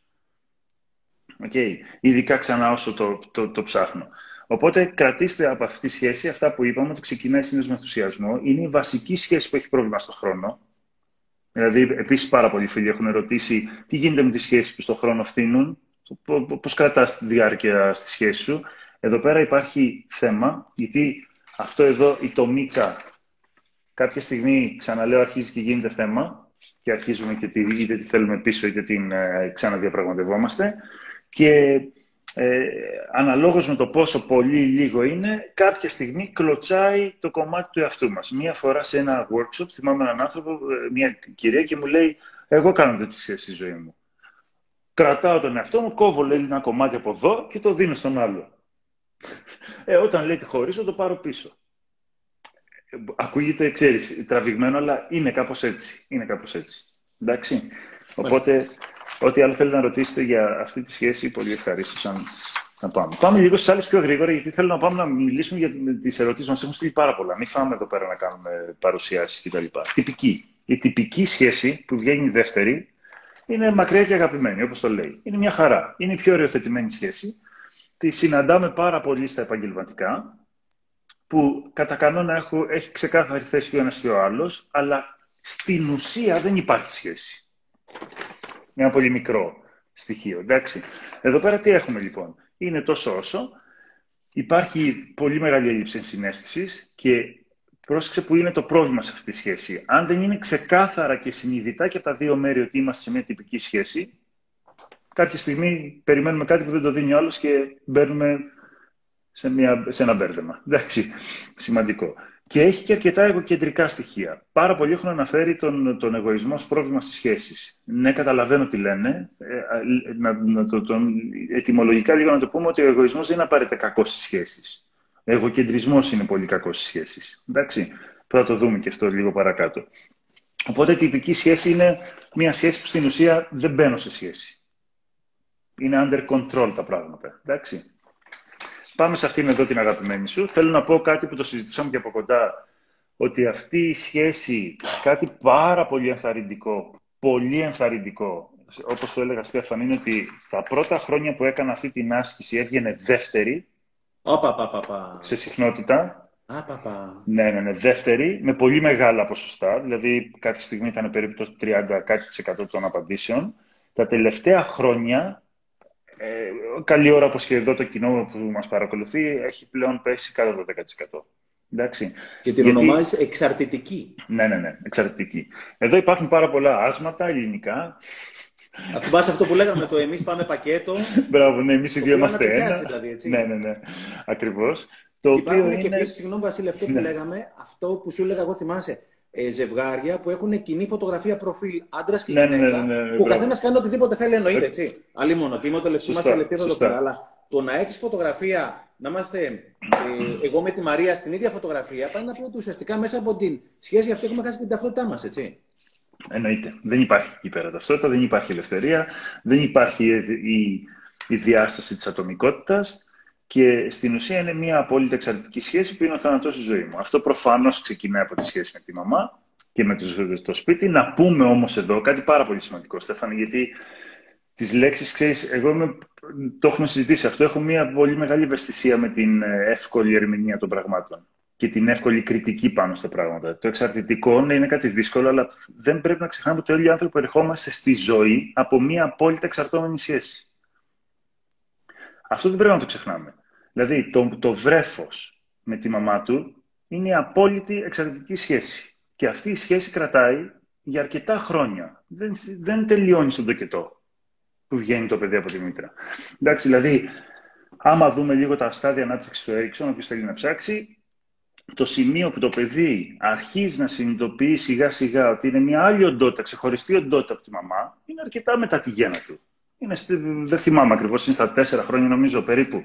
B: Okay. Ειδικά ξανά όσο το, το, το ψάχνω. Οπότε κρατήστε από αυτή τη σχέση αυτά που είπαμε ότι ξεκινάει συνήθως με ενθουσιασμό. Είναι η βασική σχέση που έχει πρόβλημα στον χρόνο. Δηλαδή, επίσης πάρα πολλοί φίλοι έχουν ερωτήσει τι γίνεται με τις σχέσεις που στον χρόνο φθήνουν, πώς κρατάς τη διάρκεια στη σχέση σου; Εδώ πέρα υπάρχει θέμα, γιατί αυτό εδώ η τομίτσα κάποια στιγμή, ξαναλέω, αρχίζει και γίνεται θέμα και αρχίζουμε και τη, είτε τη θέλουμε πίσω είτε την ε, ξαναδιαπραγματευόμαστε. Και ε, αναλόγως με το πόσο πολύ ή λίγο είναι, κάποια στιγμή κλωτσάει το κομμάτι του εαυτού μας. Μία φορά σε ένα workshop, θυμάμαι έναν άνθρωπο, ε, μια κυρία και μου λέει «Εγώ κάνω τέτοιες σχέσεις στη ζωή μου». Κρατάω τον εαυτό μου, κόβω λέει, ένα κομμάτι από εδώ και το δίνω στον άλλο. Ε, όταν λέει τη χωρίσω, το πάρω πίσω. Ακούγεται, ξέρεις, τραβηγμένο, αλλά είναι κάπως έτσι. Είναι κάπως έτσι. Εντάξει. Οπότε, Ό,τι άλλο θέλετε να ρωτήσετε για αυτή τη σχέση, πολύ ευχαρίστως να πάμε. Πάμε λίγο στις άλλες πιο γρήγορα, γιατί θέλω να πάμε να μιλήσουμε για τις ερωτήσεις μας. Έχουν στείλει πάρα πολλά. Μην φάμε εδώ πέρα να κάνουμε παρουσιάσεις κτλ. Τυπική. Η τυπική σχέση που βγαίνει η δεύτερη είναι μακριά και αγαπημένη, όπως το λέει. Είναι μια χαρά. Είναι η πιο οριοθετημένη σχέση. Τη συναντάμε πάρα πολύ στα επαγγελματικά. που κατά κανόνα έχω, έχει ξεκάθαρη θέση και ο ένας και ο άλλος, αλλά στην ουσία δεν υπάρχει σχέση. Ένα πολύ μικρό στοιχείο, εντάξει. Εδώ πέρα τι έχουμε λοιπόν; Είναι τόσο όσο. Υπάρχει πολύ μεγάλη έλλειψη συνέστησης και πρόσεξε που είναι το πρόβλημα σε αυτή τη σχέση. Αν δεν είναι ξεκάθαρα και συνειδητά και από τα δύο μέρη ότι είμαστε σε μια τυπική σχέση, κάποια στιγμή περιμένουμε κάτι που δεν το δίνει ο άλλος και μπαίνουμε σε, μια, σε ένα μπέρδεμα. Εντάξει, σημαντικό. Και έχει και αρκετά εγωκεντρικά στοιχεία. Πάρα πολλοί έχουν αναφέρει τον, τον εγωισμό ως πρόβλημα στις σχέσεις. Ναι, καταλαβαίνω τι λένε. Ε, να, να το, τον, ετυμολογικά λίγο να το πούμε ότι ο εγωισμός δεν είναι απαραίτητα κακός στις σχέσεις. Ο εγωκεντρισμός είναι πολύ κακός στις σχέσεις. Εντάξει, θα το δούμε και αυτό λίγο παρακάτω. Οπότε η τυπική σχέση είναι μια σχέση που στην ουσία δεν μπαίνω σε σχέση. Είναι under control τα πράγματα. Εντάξει. Πάμε σε αυτήν εδώ την αγαπημένη σου. Θέλω να πω κάτι που το συζητήσαμε και από κοντά, ότι αυτή η σχέση, κάτι πάρα πολύ ενθαρρυντικό, πολύ ενθαρρυντικό, όπως το έλεγα Στέφαν, είναι ότι τα πρώτα χρόνια που έκανα αυτή την άσκηση έβγαινε δεύτερη
A: Οπα, πα, πα, πα.
B: σε συχνότητα.
A: Α, πα, πα.
B: Ναι, ναι, ναι, δεύτερη, με πολύ μεγάλα ποσοστά. Δηλαδή, κάποια στιγμή ήταν περίπου το 30% των απαντήσεων. Τα τελευταία χρόνια ε, καλή ώρα όπως και εδώ το κοινό που μας παρακολουθεί έχει πλέον πέσει κάτω από το 10%. Εντάξει.
A: Και την Γιατί... ονομάζεις εξαρτητική.
B: Ναι, ναι, ναι, εξαρτητική. Εδώ υπάρχουν πάρα πολλά άσματα ελληνικά.
A: Αν αυτό που λέγαμε, το εμείς πάμε πακέτο.
B: Μπράβο, ναι, εμείς οι δύο είμαστε ένα.
A: Δηλαδή, έτσι.
B: Ναι, ναι, ναι, ακριβώς.
A: Το Υπάρχουν οποίο και είναι... επίσης, συγγνώμη Βασίλη, αυτό που ναι. λέγαμε, αυτό που σου έλεγα εγώ θυμάσαι, ε, ζευγάρια που έχουν κοινή φωτογραφία προφίλ άντρας και ναι, ναι γυναίκα. Ναι, ναι, ναι, που ο καθένας κάνει οτιδήποτε θέλει, εννοείται έτσι. Αλλή μόνο. Και είμαι το λεπτό, είμαστε λεπτοί εδώ πέρα. Αλλά το να έχεις φωτογραφία, να είμαστε ε, εγώ με τη Μαρία στην ίδια φωτογραφία, πάει να πει ότι ουσιαστικά μέσα από την σχέση αυτή έχουμε χάσει την ταυτότητά μας, έτσι.
B: Εννοείται. Δεν υπάρχει εκεί πέρα ταυτότητα, δεν υπάρχει ελευθερία, δεν υπάρχει η, η διάσταση της ατομικότητας. Και στην ουσία είναι μια απόλυτα εξαρτητική σχέση που είναι ο θάνατο στη ζωή μου. Αυτό προφανώς ξεκινάει από τη σχέση με τη μαμά και με το, το σπίτι. Να πούμε όμως εδώ κάτι πάρα πολύ σημαντικό, Στέφανη, γιατί τις λέξεις, ξέρεις, εγώ είμαι, το έχουμε συζητήσει αυτό. Έχω μια πολύ μεγάλη ευαισθησία με την ε, εύκολη ερμηνεία των πραγμάτων και την εύκολη κριτική πάνω στα πράγματα. Το εξαρτητικό ναι, είναι κάτι δύσκολο, αλλά δεν πρέπει να ξεχνάμε ότι όλοι οι άνθρωποι ερχόμαστε στη ζωή από μια απόλυτα εξαρτώμενη σχέση. Αυτό δεν πρέπει να το ξεχνάμε. Δηλαδή, το, το βρέφος με τη μαμά του είναι η απόλυτη εξαρτητική σχέση. Και αυτή η σχέση κρατάει για αρκετά χρόνια. Δεν, δεν τελειώνει στον τοκετό που βγαίνει το παιδί από τη μήτρα. Εντάξει, δηλαδή, άμα δούμε λίγο τα στάδια ανάπτυξης του Έριξον, όποιο θέλει να ψάξει, το σημείο που το παιδί αρχίζει να συνειδητοποιεί σιγά σιγά ότι είναι μια άλλη οντότητα, ξεχωριστή οντότητα από τη μαμά, είναι αρκετά μετά τη γέννα του. Είναι στη, δεν θυμάμαι ακριβώς, είναι στα τέσσερα χρόνια νομίζω περίπου.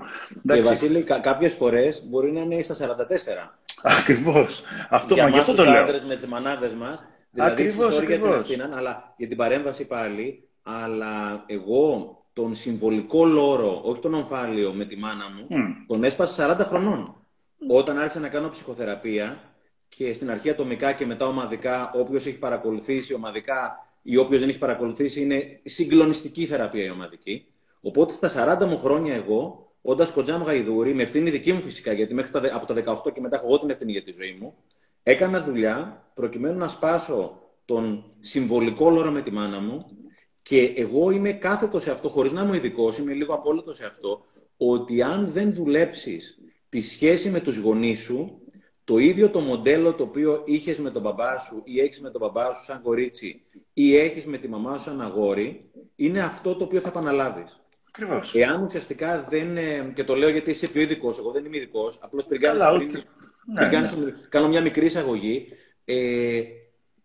A: Και Βασίλη, κα, κάποιες φορές μπορεί να είναι στα 44.
B: Ακριβώς. Αυτό, για μας, αυτό το λέω.
A: με τις μανάδες μας. Δηλαδή, ακριβώς, ακριβώς. Για την αλλά για την παρέμβαση πάλι. Αλλά εγώ τον συμβολικό λόρο, όχι τον ομφάλιο με τη μάνα μου, mm. τον έσπασα 40 χρονών. Mm. Όταν άρχισα να κάνω ψυχοθεραπεία και στην αρχή ατομικά και μετά ομαδικά, όποιος έχει παρακολουθήσει ομαδικά ή όποιος δεν έχει παρακολουθήσει, είναι συγκλονιστική θεραπεία η ομαδική. Οπότε στα 40 μου χρόνια εγώ, όντας κοντζάμ γαϊδούρη, με ευθύνη δική μου φυσικά, γιατί μέχρι τα, από τα 18 και μετά έχω εγώ την ευθύνη για τη ζωή μου, έκανα δουλειά προκειμένου να σπάσω τον συμβολικό λόρο με τη μάνα μου και εγώ είμαι κάθετο σε αυτό, χωρίς να είμαι ειδικός, είμαι λίγο απόλυτο σε αυτό, ότι αν δεν δουλέψεις τη σχέση με τους γονείς σου, το ίδιο το μοντέλο το οποίο είχες με τον μπαμπά σου ή έχεις με τον μπαμπά σου σαν κορίτσι ή έχεις με τη μαμά σου σαν αγόρι, είναι αυτό το οποίο θα επαναλάβεις.
B: Ακριβώς.
A: Εάν ουσιαστικά δεν. Ε, και το λέω γιατί είσαι πιο ειδικός, εγώ δεν είμαι ειδικός. Απλώς πριν, πριν, ναι, ναι. κάνω μια μικρή εισαγωγή. Ε,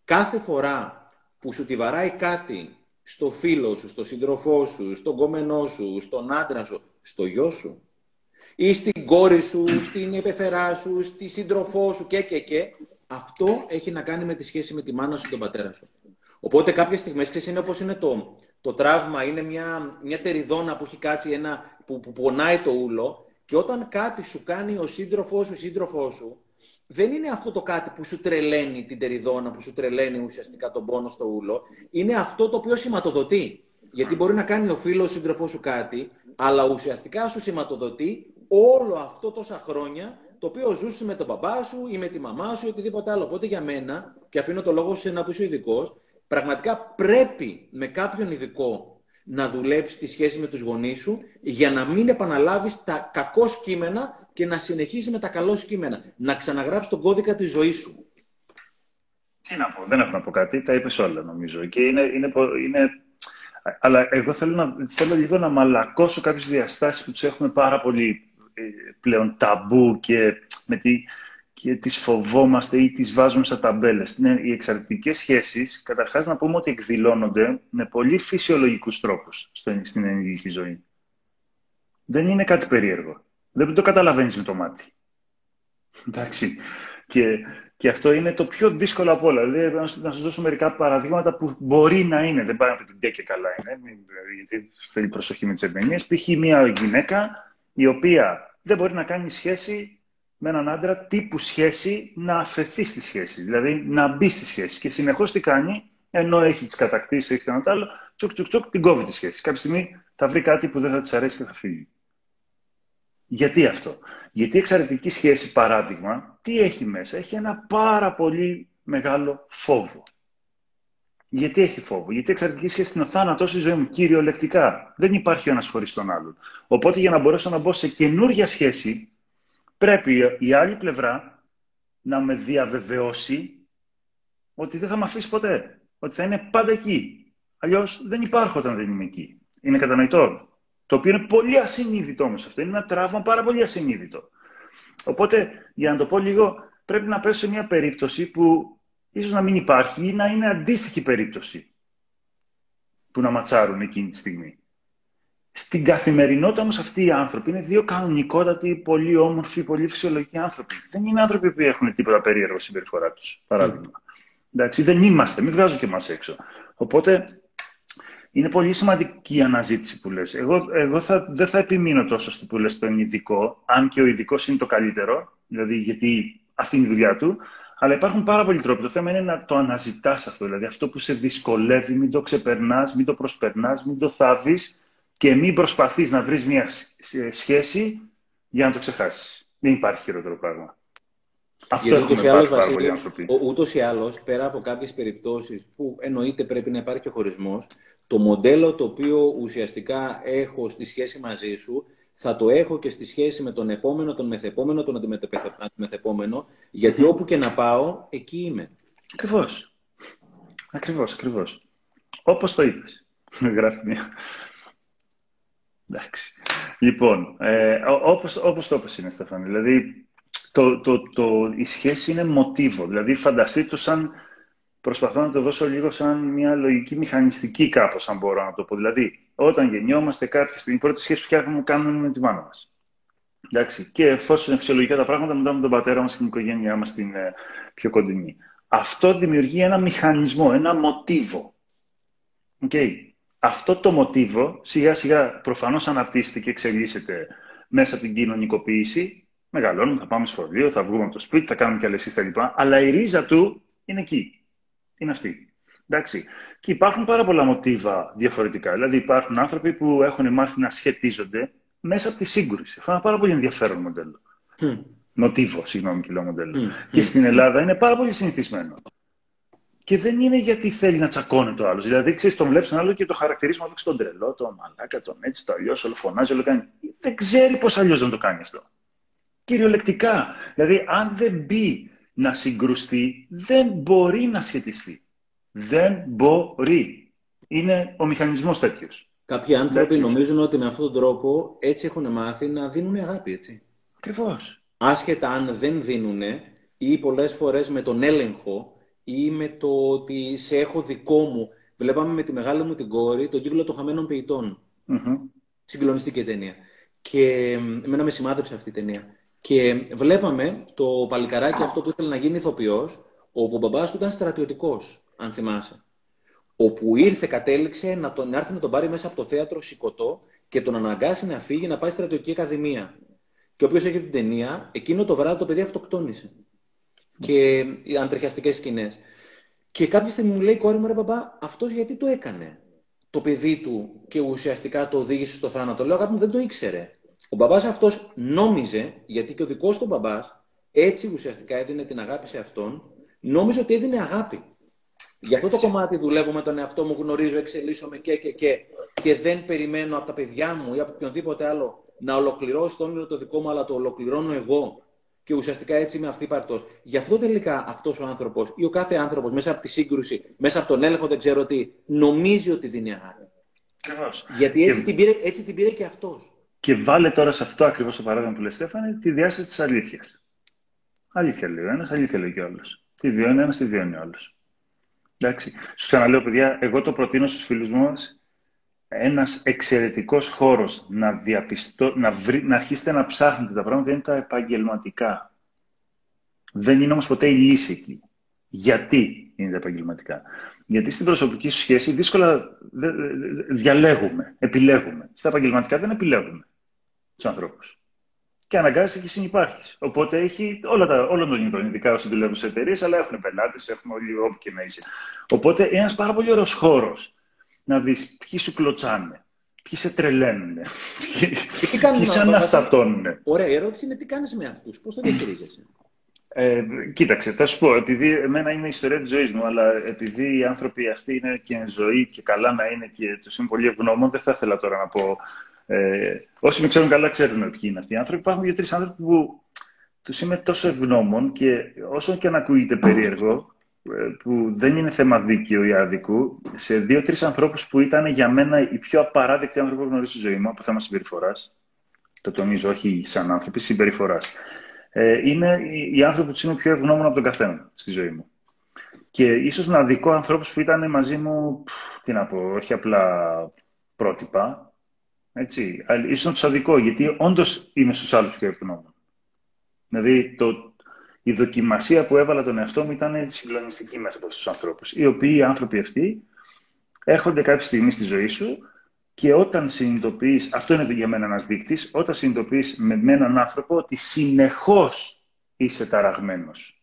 A: κάθε φορά που σου τη βαράει κάτι στο φίλο σου, στο σύντροφό σου, στον κόμενό σου, στον άντρα σου, στο γιο σου, ή στην κόρη σου, στην επεφερά σου, στη σύντροφό σου και και και. Αυτό έχει να κάνει με τη σχέση με τη μάνα σου και τον πατέρα σου. Οπότε κάποιες στιγμές, ξέρεις, είναι όπως είναι το, το τραύμα, είναι μια, μια τεριδόνα που έχει κάτσει ένα, που, που πονάει το ούλο και όταν κάτι σου κάνει ο σύντροφός σου, η σύντροφός σου, δεν είναι αυτό το κάτι που σου τρελαίνει την τεριδόνα, που σου τρελαίνει ουσιαστικά τον πόνο στο ούλο. Είναι αυτό το οποίο σηματοδοτεί. Γιατί μπορεί να κάνει ο φίλος ο σύντροφός σου κάτι, αλλά ουσιαστικά σου σηματοδοτεί όλο αυτό τόσα χρόνια το οποίο ζούσε με τον μπαμπά σου ή με τη μαμά σου ή οτιδήποτε άλλο. Οπότε για μένα, και αφήνω το λόγο σε ένα που είσαι ειδικός, πραγματικά πρέπει με κάποιον ειδικό να δουλέψεις τη σχέση με τους γονείς σου για να μην επαναλάβεις τα κακό κείμενα και να συνεχίσεις με τα καλό κείμενα. Να ξαναγράψεις τον κώδικα της ζωής σου.
B: Τι να πω, δεν έχω να πω κάτι, τα είπες όλα νομίζω. Και είναι, είναι, είναι... Αλλά εγώ θέλω, να, θέλω λίγο να μαλακώσω κάποιες διαστάσεις που τους έχουμε πάρα πολύ ε, πλέον ταμπού και με τη, και τις φοβόμαστε ή τις βάζουμε στα ταμπέλες. Είναι οι εξαρτητικές σχέσεις, καταρχάς να πούμε ότι εκδηλώνονται με πολύ φυσιολογικούς τρόπους στην ενεργική ζωή. Δεν είναι κάτι περίεργο. Δεν το καταλαβαίνεις με το μάτι. Εντάξει. Και, και αυτό είναι το πιο δύσκολο από όλα. Δηλαδή, να σας δώσω μερικά παραδείγματα που μπορεί να είναι. Δεν πάει να πει και καλά είναι, γιατί θέλει προσοχή με τις ερμηνείες. Π.χ. μια γυναίκα η οποία δεν μπορεί να κάνει σχέση με έναν άντρα τύπου σχέση να αφαιθεί στη σχέση, δηλαδή να μπει στη σχέση. Και συνεχώς τι κάνει, ενώ έχει τις κατακτήσεις, έχει ένα άλλο, τσουκ τσουκ τσουκ την κόβει τη σχέση. Κάποια στιγμή θα βρει κάτι που δεν θα της αρέσει και θα φύγει. Γιατί αυτό; Γιατί η εξαρτητική σχέση, παράδειγμα, τι έχει μέσα; Έχει ένα πάρα πολύ μεγάλο φόβο. Γιατί έχει φόβο. Γιατί η εξαρτητική σχέση είναι ο θάνατο στη ζωή μου, κυριολεκτικά. Δεν υπάρχει ο ένας χωρίς τον άλλον. Οπότε για να μπορέσω να μπω σε καινούργια σχέση, πρέπει η άλλη πλευρά να με διαβεβαιώσει ότι δεν θα με αφήσει ποτέ. Ότι θα είναι πάντα εκεί. Αλλιώς δεν υπάρχω όταν δεν είμαι εκεί. Είναι κατανοητό. Το οποίο είναι πολύ ασυνείδητο όμως αυτό. Είναι ένα τραύμα πάρα πολύ ασυνείδητο. Οπότε, για να το πω λίγο, πρέπει να πέσω σε μια περίπτωση που ίσως να μην υπάρχει ή να είναι αντίστοιχη περίπτωση που να ματσάρουν εκείνη τη στιγμή. Στην καθημερινότητα όμως αυτοί οι άνθρωποι είναι δύο κανονικότατοι, πολύ όμορφοι, πολύ φυσιολογικοί άνθρωποι. Δεν είναι άνθρωποι που έχουν τίποτα περίεργο συμπεριφορά τους, παράδειγμα. Mm. Εντάξει, δεν είμαστε, μην βγάζω και εμά έξω. Οπότε είναι πολύ σημαντική η αναζήτηση που λες. Εγώ, εγώ θα, δεν θα επιμείνω τόσο στο που λες στον ειδικό, αν και ο ειδικός είναι το καλύτερο, δηλαδή γιατί αυτή είναι η δουλειά του, αλλά υπάρχουν πάρα πολλοί τρόποι. Το θέμα είναι να το αναζητάς αυτό. Δηλαδή αυτό που σε δυσκολεύει, μην το ξεπερνάς, μην το προσπερνάς, μην το θάβεις και μην προσπαθείς να βρεις μια σχέση για να το ξεχάσεις. Δεν υπάρχει χειρότερο πράγμα.
A: Αυτό Γιατί ούτως ή, άλλως, Βασίλη, ούτως ή άλλως, πέρα από κάποιες περιπτώσεις που εννοείται πρέπει να υπάρχει ο χωρισμός, το μοντέλο το οποίο ουσιαστικά έχω στη σχέση μαζί σου, θα το έχω και στη σχέση με τον επόμενο, τον μεθεπόμενο, τον αντιμεθεπόμενο, γιατί όπου και να πάω, εκεί είμαι.
B: Ακριβώς. Ακριβώς, ακριβώς. Όπως το είπες. [LAUGHS] Γράφει μια Εντάξει. Λοιπόν, ε, όπως, όπως το είπες είναι, Στεφάνη. Δηλαδή, το, το, το, η σχέση είναι μοτίβο. Δηλαδή, φανταστείτε το σαν... Προσπαθώ να το δώσω λίγο σαν μια λογική μηχανιστική κάπως, αν μπορώ να το πω. Δηλαδή, όταν γεννιόμαστε κάποια στιγμή, η πρώτη σχέση που φτιάχνουμε κάνουμε με τη μάνα μας. Εντάξει. Και εφόσον είναι φυσιολογικά τα πράγματα, μετά με τον πατέρα μας, την οικογένειά μας, την ε, πιο κοντινή. Αυτό δημιουργεί ένα μηχανισμό, ένα μοτίβο. Okay αυτό το μοτίβο σιγά σιγά προφανώς αναπτύσσεται και εξελίσσεται μέσα από την κοινωνικοποίηση. Μεγαλώνουμε, θα πάμε σχολείο, θα βγούμε από το σπίτι, θα κάνουμε και αλεσίες τα λοιπά. Αλλά η ρίζα του είναι εκεί. Είναι αυτή. Εντάξει. Και υπάρχουν πάρα πολλά μοτίβα διαφορετικά. Δηλαδή υπάρχουν άνθρωποι που έχουν μάθει να σχετίζονται μέσα από τη σύγκρουση. Αυτό είναι ένα πάρα πολύ ενδιαφέρον μοντέλο. Mm. Μοτίβο, συγγνώμη, κιλό μοντέλο. Και στην Ελλάδα είναι πάρα πολύ συνηθισμένο. Και δεν είναι γιατί θέλει να τσακώνει το άλλο. Δηλαδή, ξέρεις, τον βλέπεις τον άλλο και το χαρακτηρίζει μόνο τον τρελό, τον μαλάκα, τον έτσι, το αλλιώς, όλο φωνάζει, όλο κάνει. Δεν ξέρει πώς αλλιώς δεν το κάνει αυτό. Κυριολεκτικά. Δηλαδή, αν δεν μπει να συγκρουστεί, δεν μπορεί να σχετιστεί. Δεν μπορεί. Είναι ο μηχανισμός τέτοιος.
A: Κάποιοι άνθρωποι έτσι. νομίζουν ότι με αυτόν τον τρόπο έτσι έχουν μάθει να δίνουν αγάπη, έτσι.
B: Ακριβώς.
A: Άσχετα αν δεν δίνουν ή πολλές φορές με τον έλεγχο ή με το ότι σε έχω δικό μου. Βλέπαμε με τη μεγάλη μου την κόρη τον κύκλο των χαμένων ποιητών. Mm-hmm. Συγκλονιστική ταινία. Και εμένα με σημάδεψε αυτή η ταινία. Και βλέπαμε το παλικαράκι αυτό που ήθελε να γίνει ηθοποιός, όπου ο μπαμπάς του ήταν στρατιωτικός, αν θυμάσαι. Όπου ήρθε, κατέληξε να τον έρθει να τον πάρει μέσα από το θέατρο σηκωτό και τον αναγκάσει να φύγει να πάει στρατιωτική ακαδημία. Και όποιος έχει την ταινία, εκείνο το βράδυ το παιδί αυτοκτόνησε και οι αντριχιαστικές σκηνές. Και κάποια στιγμή μου λέει η κόρη μου, ρε μπαμπά, αυτός γιατί το έκανε το παιδί του και ουσιαστικά το οδήγησε στο θάνατο. Λέω, αγάπη μου, δεν το ήξερε. Ο μπαμπάς αυτός νόμιζε, γιατί και ο δικός του μπαμπάς έτσι ουσιαστικά έδινε την αγάπη σε αυτόν, νόμιζε ότι έδινε αγάπη. Γι' αυτό το κομμάτι δουλεύω με τον εαυτό μου, γνωρίζω, εξελίσσομαι και, και, και. Και δεν περιμένω από τα παιδιά μου ή από οποιονδήποτε άλλο να ολοκληρώσει το όνειρο το δικό μου, αλλά το ολοκληρώνω εγώ. Και ουσιαστικά έτσι είμαι αυτή παρτό. Γι' αυτό τελικά αυτός ο άνθρωπος ή ο κάθε άνθρωπος μέσα από τη σύγκρουση, μέσα από τον έλεγχο, δεν ξέρω τι, νομίζει ότι δίνει αγάπη. Γιατί έτσι, και... την πήρε, έτσι την πήρε και αυτός.
B: Και βάλε τώρα σε αυτό ακριβώς το παράδειγμα που λέει Στέφανε τη διάσταση της αλήθειας. Αλήθεια λέει ο ένας, αλήθεια λέει και ο άλλος. Τι βιώνει ένας, τι βιώνει ο άλλος. Εντάξει. Σου ξαναλέω, παιδιά, εγώ το προτείνω στους φίλους μας ένας εξαιρετικός χώρος να, διαπιστώ, να, βρει, να αρχίσετε να ψάχνετε τα πράγματα είναι τα επαγγελματικά. Δεν είναι όμως ποτέ η λύση εκεί. Γιατί; Είναι τα επαγγελματικά. Γιατί στην προσωπική σου σχέση δύσκολα διαλέγουμε, επιλέγουμε. Στα επαγγελματικά δεν επιλέγουμε τους ανθρώπους. Και αναγκάζεσαι και συνεπάρχεις. Οπότε έχει όλα τα, όλων των ειδών, ειδικά όσοι δουλεύουν σε εταιρείες, αλλά έχουν πελάτες, έχουν όλοι όπου και να είσαι. Οπότε είναι ένας πάρα πολύ ωραίος χώρος να δεις ποιοι σου κλωτσάνε, ποιοι σε τρελαίνουν, ποιοι σε αναστατώνουν.
A: Ωραία, η ερώτηση είναι τι κάνεις με αυτούς, πώς το διαχειρίζεσαι;
B: Ε, κοίταξε, θα σου πω, επειδή εμένα είναι η ιστορία της ζωής μου, αλλά επειδή οι άνθρωποι αυτοί είναι και ζωή και καλά να είναι και τους είμαι πολύ ευγνώμων, δεν θα ήθελα τώρα να πω... Ε, όσοι με ξέρουν καλά ξέρουν ποιοι είναι αυτοί οι άνθρωποι. Υπάρχουν δύο-τρεις άνθρωποι που τους είμαι τόσο ευγνώμων και όσο και να ακούγεται περίεργο, που δεν είναι θέμα δίκαιο ή άδικου, σε δύο-τρεις ανθρώπους που ήταν για μένα οι πιο απαράδεκτοι άνθρωποι που γνωρίζω στη ζωή μου από θέμα συμπεριφοράς. Το τονίζω, όχι σαν άνθρωποι, συμπεριφοράς. Ε, είναι οι άνθρωποι που είμαι πιο ευγνώμων από τον καθένα στη ζωή μου. Και ίσως να δικό ανθρώπους που ήταν μαζί μου, τι να πω, όχι απλά πρότυπα, έτσι, ίσως να τους αδικό, γιατί όντως είμαι στους άλλους πιο ευγνώμων. Δηλαδή, το, η δοκιμασία που έβαλα τον εαυτό μου ήταν συγκλονιστική μέσα από αυτούς τους ανθρώπους. Οι οποίοι οι άνθρωποι αυτοί έρχονται κάποια στιγμή στη ζωή σου και όταν συνειδητοποιείς, αυτό είναι για μένα ένας δείκτης, όταν συνειδητοποιείς με, με έναν άνθρωπο ότι συνεχώς είσαι ταραγμένος.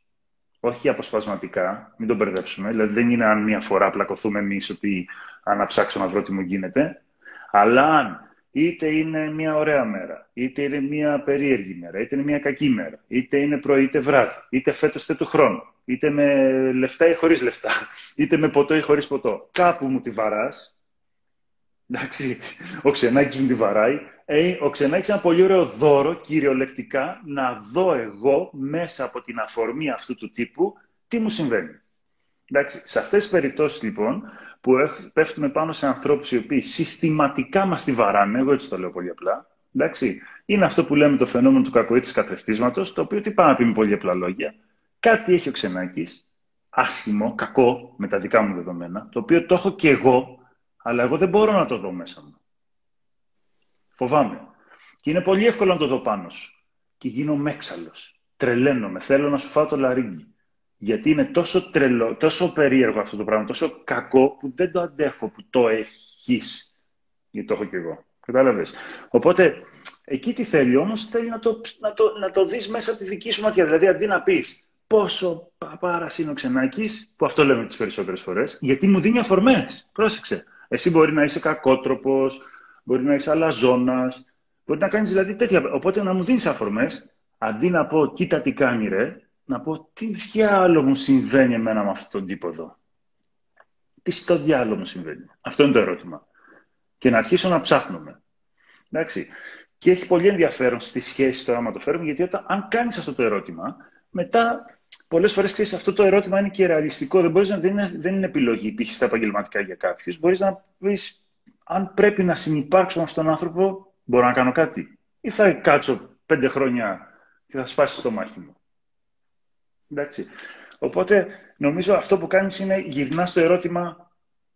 B: Όχι αποσπασματικά, μην τον μπερδέψουμε. Δηλαδή δεν είναι αν μία φορά πλακωθούμε εμείς ότι αν ψάξω να βρω τι μου γίνεται. Αλλά αν είτε είναι μια ωραία μέρα, είτε είναι μια περίεργη μέρα, είτε είναι μια κακή μέρα, είτε είναι πρωί είτε βράδυ, είτε φέτος είτε του χρόνου, είτε με λεφτά ή χωρίς λεφτά, είτε με ποτό ή χωρίς ποτό. Κάπου μου τη βαράς. Εντάξει, ο Ξενάκης μου τη βαράει. Ε, ο Ξενάκης είναι ένα πολύ ωραίο δώρο, κυριολεκτικά, να δω εγώ μέσα από την αφορμή αυτού του τύπου τι μου συμβαίνει. Εντάξει, σε αυτές τις περιπτώσεις λοιπόν που πέφτουμε πάνω σε ανθρώπους οι οποίοι συστηματικά μας τη βαράνε, εγώ έτσι το λέω πολύ απλά, εντάξει, είναι αυτό που λέμε το φαινόμενο του κακοήθης καθρεφτίσματος, το οποίο τι πάμε να πει με πολύ απλά λόγια. Κάτι έχει ο Ξενάκης, άσχημο, κακό, με τα δικά μου δεδομένα, το οποίο το έχω και εγώ, αλλά εγώ δεν μπορώ να το δω μέσα μου. Φοβάμαι. Και είναι πολύ εύκολο να το δω πάνω σου. Και γίνω μέξαλος. Τρελαίνομαι. Θέλω να σου φάω το λαρίγκι. Γιατί είναι τόσο τρελό, τόσο περίεργο αυτό το πράγμα, τόσο κακό που δεν το αντέχω που το έχεις. Γιατί το έχω κι εγώ. Κατάλαβες. Οπότε, εκεί τι θέλει όμως, θέλει να το, να το, να το δεις μέσα από τη δική σου ματιά. Δηλαδή, αντί να πεις πόσο παπάρας είναι ο ξενάκης, που αυτό λέμε τις περισσότερες φορές, γιατί μου δίνει αφορμές. Πρόσεξε. Εσύ μπορεί να είσαι κακότροπος, μπορεί να είσαι αλαζόνας, μπορεί να κάνεις δηλαδή τέτοια. Οπότε να μου δίνεις αφορμές, αντί να πω, κοίτα τι κάνει ρε, να πω τι διάλογο μου συμβαίνει εμένα με αυτόν τον τύπο εδώ. Τι στο διάλογο μου συμβαίνει. Αυτό είναι το ερώτημα. Και να αρχίσω να ψάχνουμε. Εντάξει. Και έχει πολύ ενδιαφέρον στη σχέση τώρα, άμα το φέρουμε, γιατί όταν, αν κάνεις αυτό το ερώτημα, μετά πολλές φορές ξέρεις αυτό το ερώτημα είναι και ρεαλιστικό. Δεν, μπορείς να, δεν, είναι, δεν είναι επιλογή π.χ. στα επαγγελματικά για κάποιους. Μπορείς να πεις, αν πρέπει να συνεπάρξω με αυτόν τον άνθρωπο, μπορώ να κάνω κάτι. Ή θα κάτσω πέντε χρόνια και θα σπάσει το μάχη μου. Εντάξει. Οπότε νομίζω αυτό που κάνεις είναι γυρνάς στο ερώτημα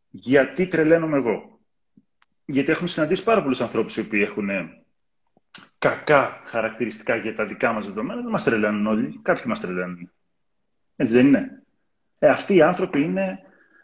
B: γιατί τρελαίνομαι εγώ; Γιατί έχουμε συναντήσει πάρα πολλούς ανθρώπους οι οποίοι έχουν κακά χαρακτηριστικά για τα δικά μας δεδομένα. Δεν μας τρελαίνουν όλοι. Κάποιοι μας τρελαίνουν. Έτσι δεν είναι. Ε, αυτοί οι άνθρωποι είναι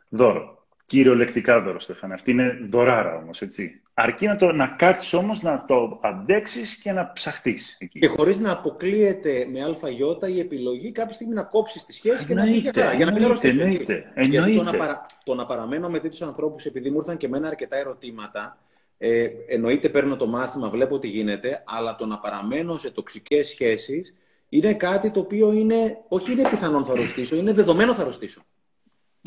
B: δώρο. Κυριολεκτικά δώρο, Στέφανε. Αυτή είναι δωράρα όμως, έτσι. Αρκεί να, το, να κάτσεις όμως, να το αντέξεις και να ψαχτείς. Εκεί.
A: Και χωρίς να αποκλείεται με ΑΙ η επιλογή κάποια στιγμή να κόψεις τη σχέση και να πει για, για να μην
B: εννοείται, εννοείται.
A: το να, παρα, το να παραμένω με τέτοιους ανθρώπους, επειδή μου ήρθαν και μένα αρκετά ερωτήματα, ε, εννοείται παίρνω το μάθημα, βλέπω τι γίνεται, αλλά το να παραμένω σε τοξικές σχέσεις είναι κάτι το οποίο είναι, όχι είναι πιθανόν θα αρρωστήσω, είναι δεδομένο θα αρρωστήσω.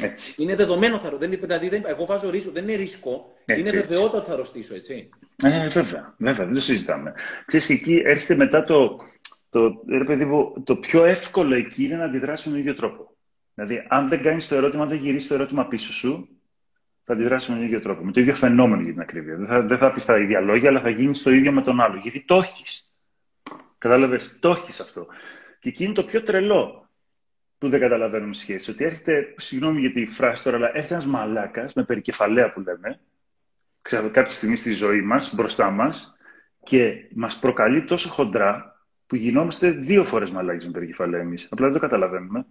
B: Έτσι.
A: Είναι δεδομένο θα αρρωστήσω. Δηλαδή, δεν, εγώ βάζω ρίσκο, δεν είναι ρίσκο,
B: Έτσι,
A: είναι
B: έτσι.
A: βεβαιότητα ότι θα αρρωστήσω, έτσι.
B: Ε, βέβαια, βέβαια, δεν το συζητάμε. Ξέρεις, εκεί έρχεται μετά το, το, ρε παιδί μου, το πιο εύκολο εκεί είναι να αντιδράσεις με τον ίδιο τρόπο. Δηλαδή, αν δεν κάνεις το ερώτημα, αν δεν γυρίσεις το ερώτημα πίσω σου, θα αντιδράσεις με τον ίδιο τρόπο. Με το ίδιο φαινόμενο για την ακρίβεια. Δεν θα, δεν θα πεις τα ίδια λόγια, αλλά θα γίνεις το ίδιο με τον άλλο. Γιατί το έχεις. Κατάλαβε, το έχεις αυτό. Και εκεί είναι το πιο τρελό που δεν καταλαβαίνουμε σχέση. Ότι έρχεται, συγγνώμη για τη φράση τώρα, αλλά έρχεται ένας μαλάκας με περικεφαλαία που λέμε, ξέρω, κάποια στιγμή στη ζωή μας, μπροστά μας, και μας προκαλεί τόσο χοντρά που γινόμαστε δύο φορές μαλάκες με περικεφαλαία εμείς. Απλά δεν το καταλαβαίνουμε.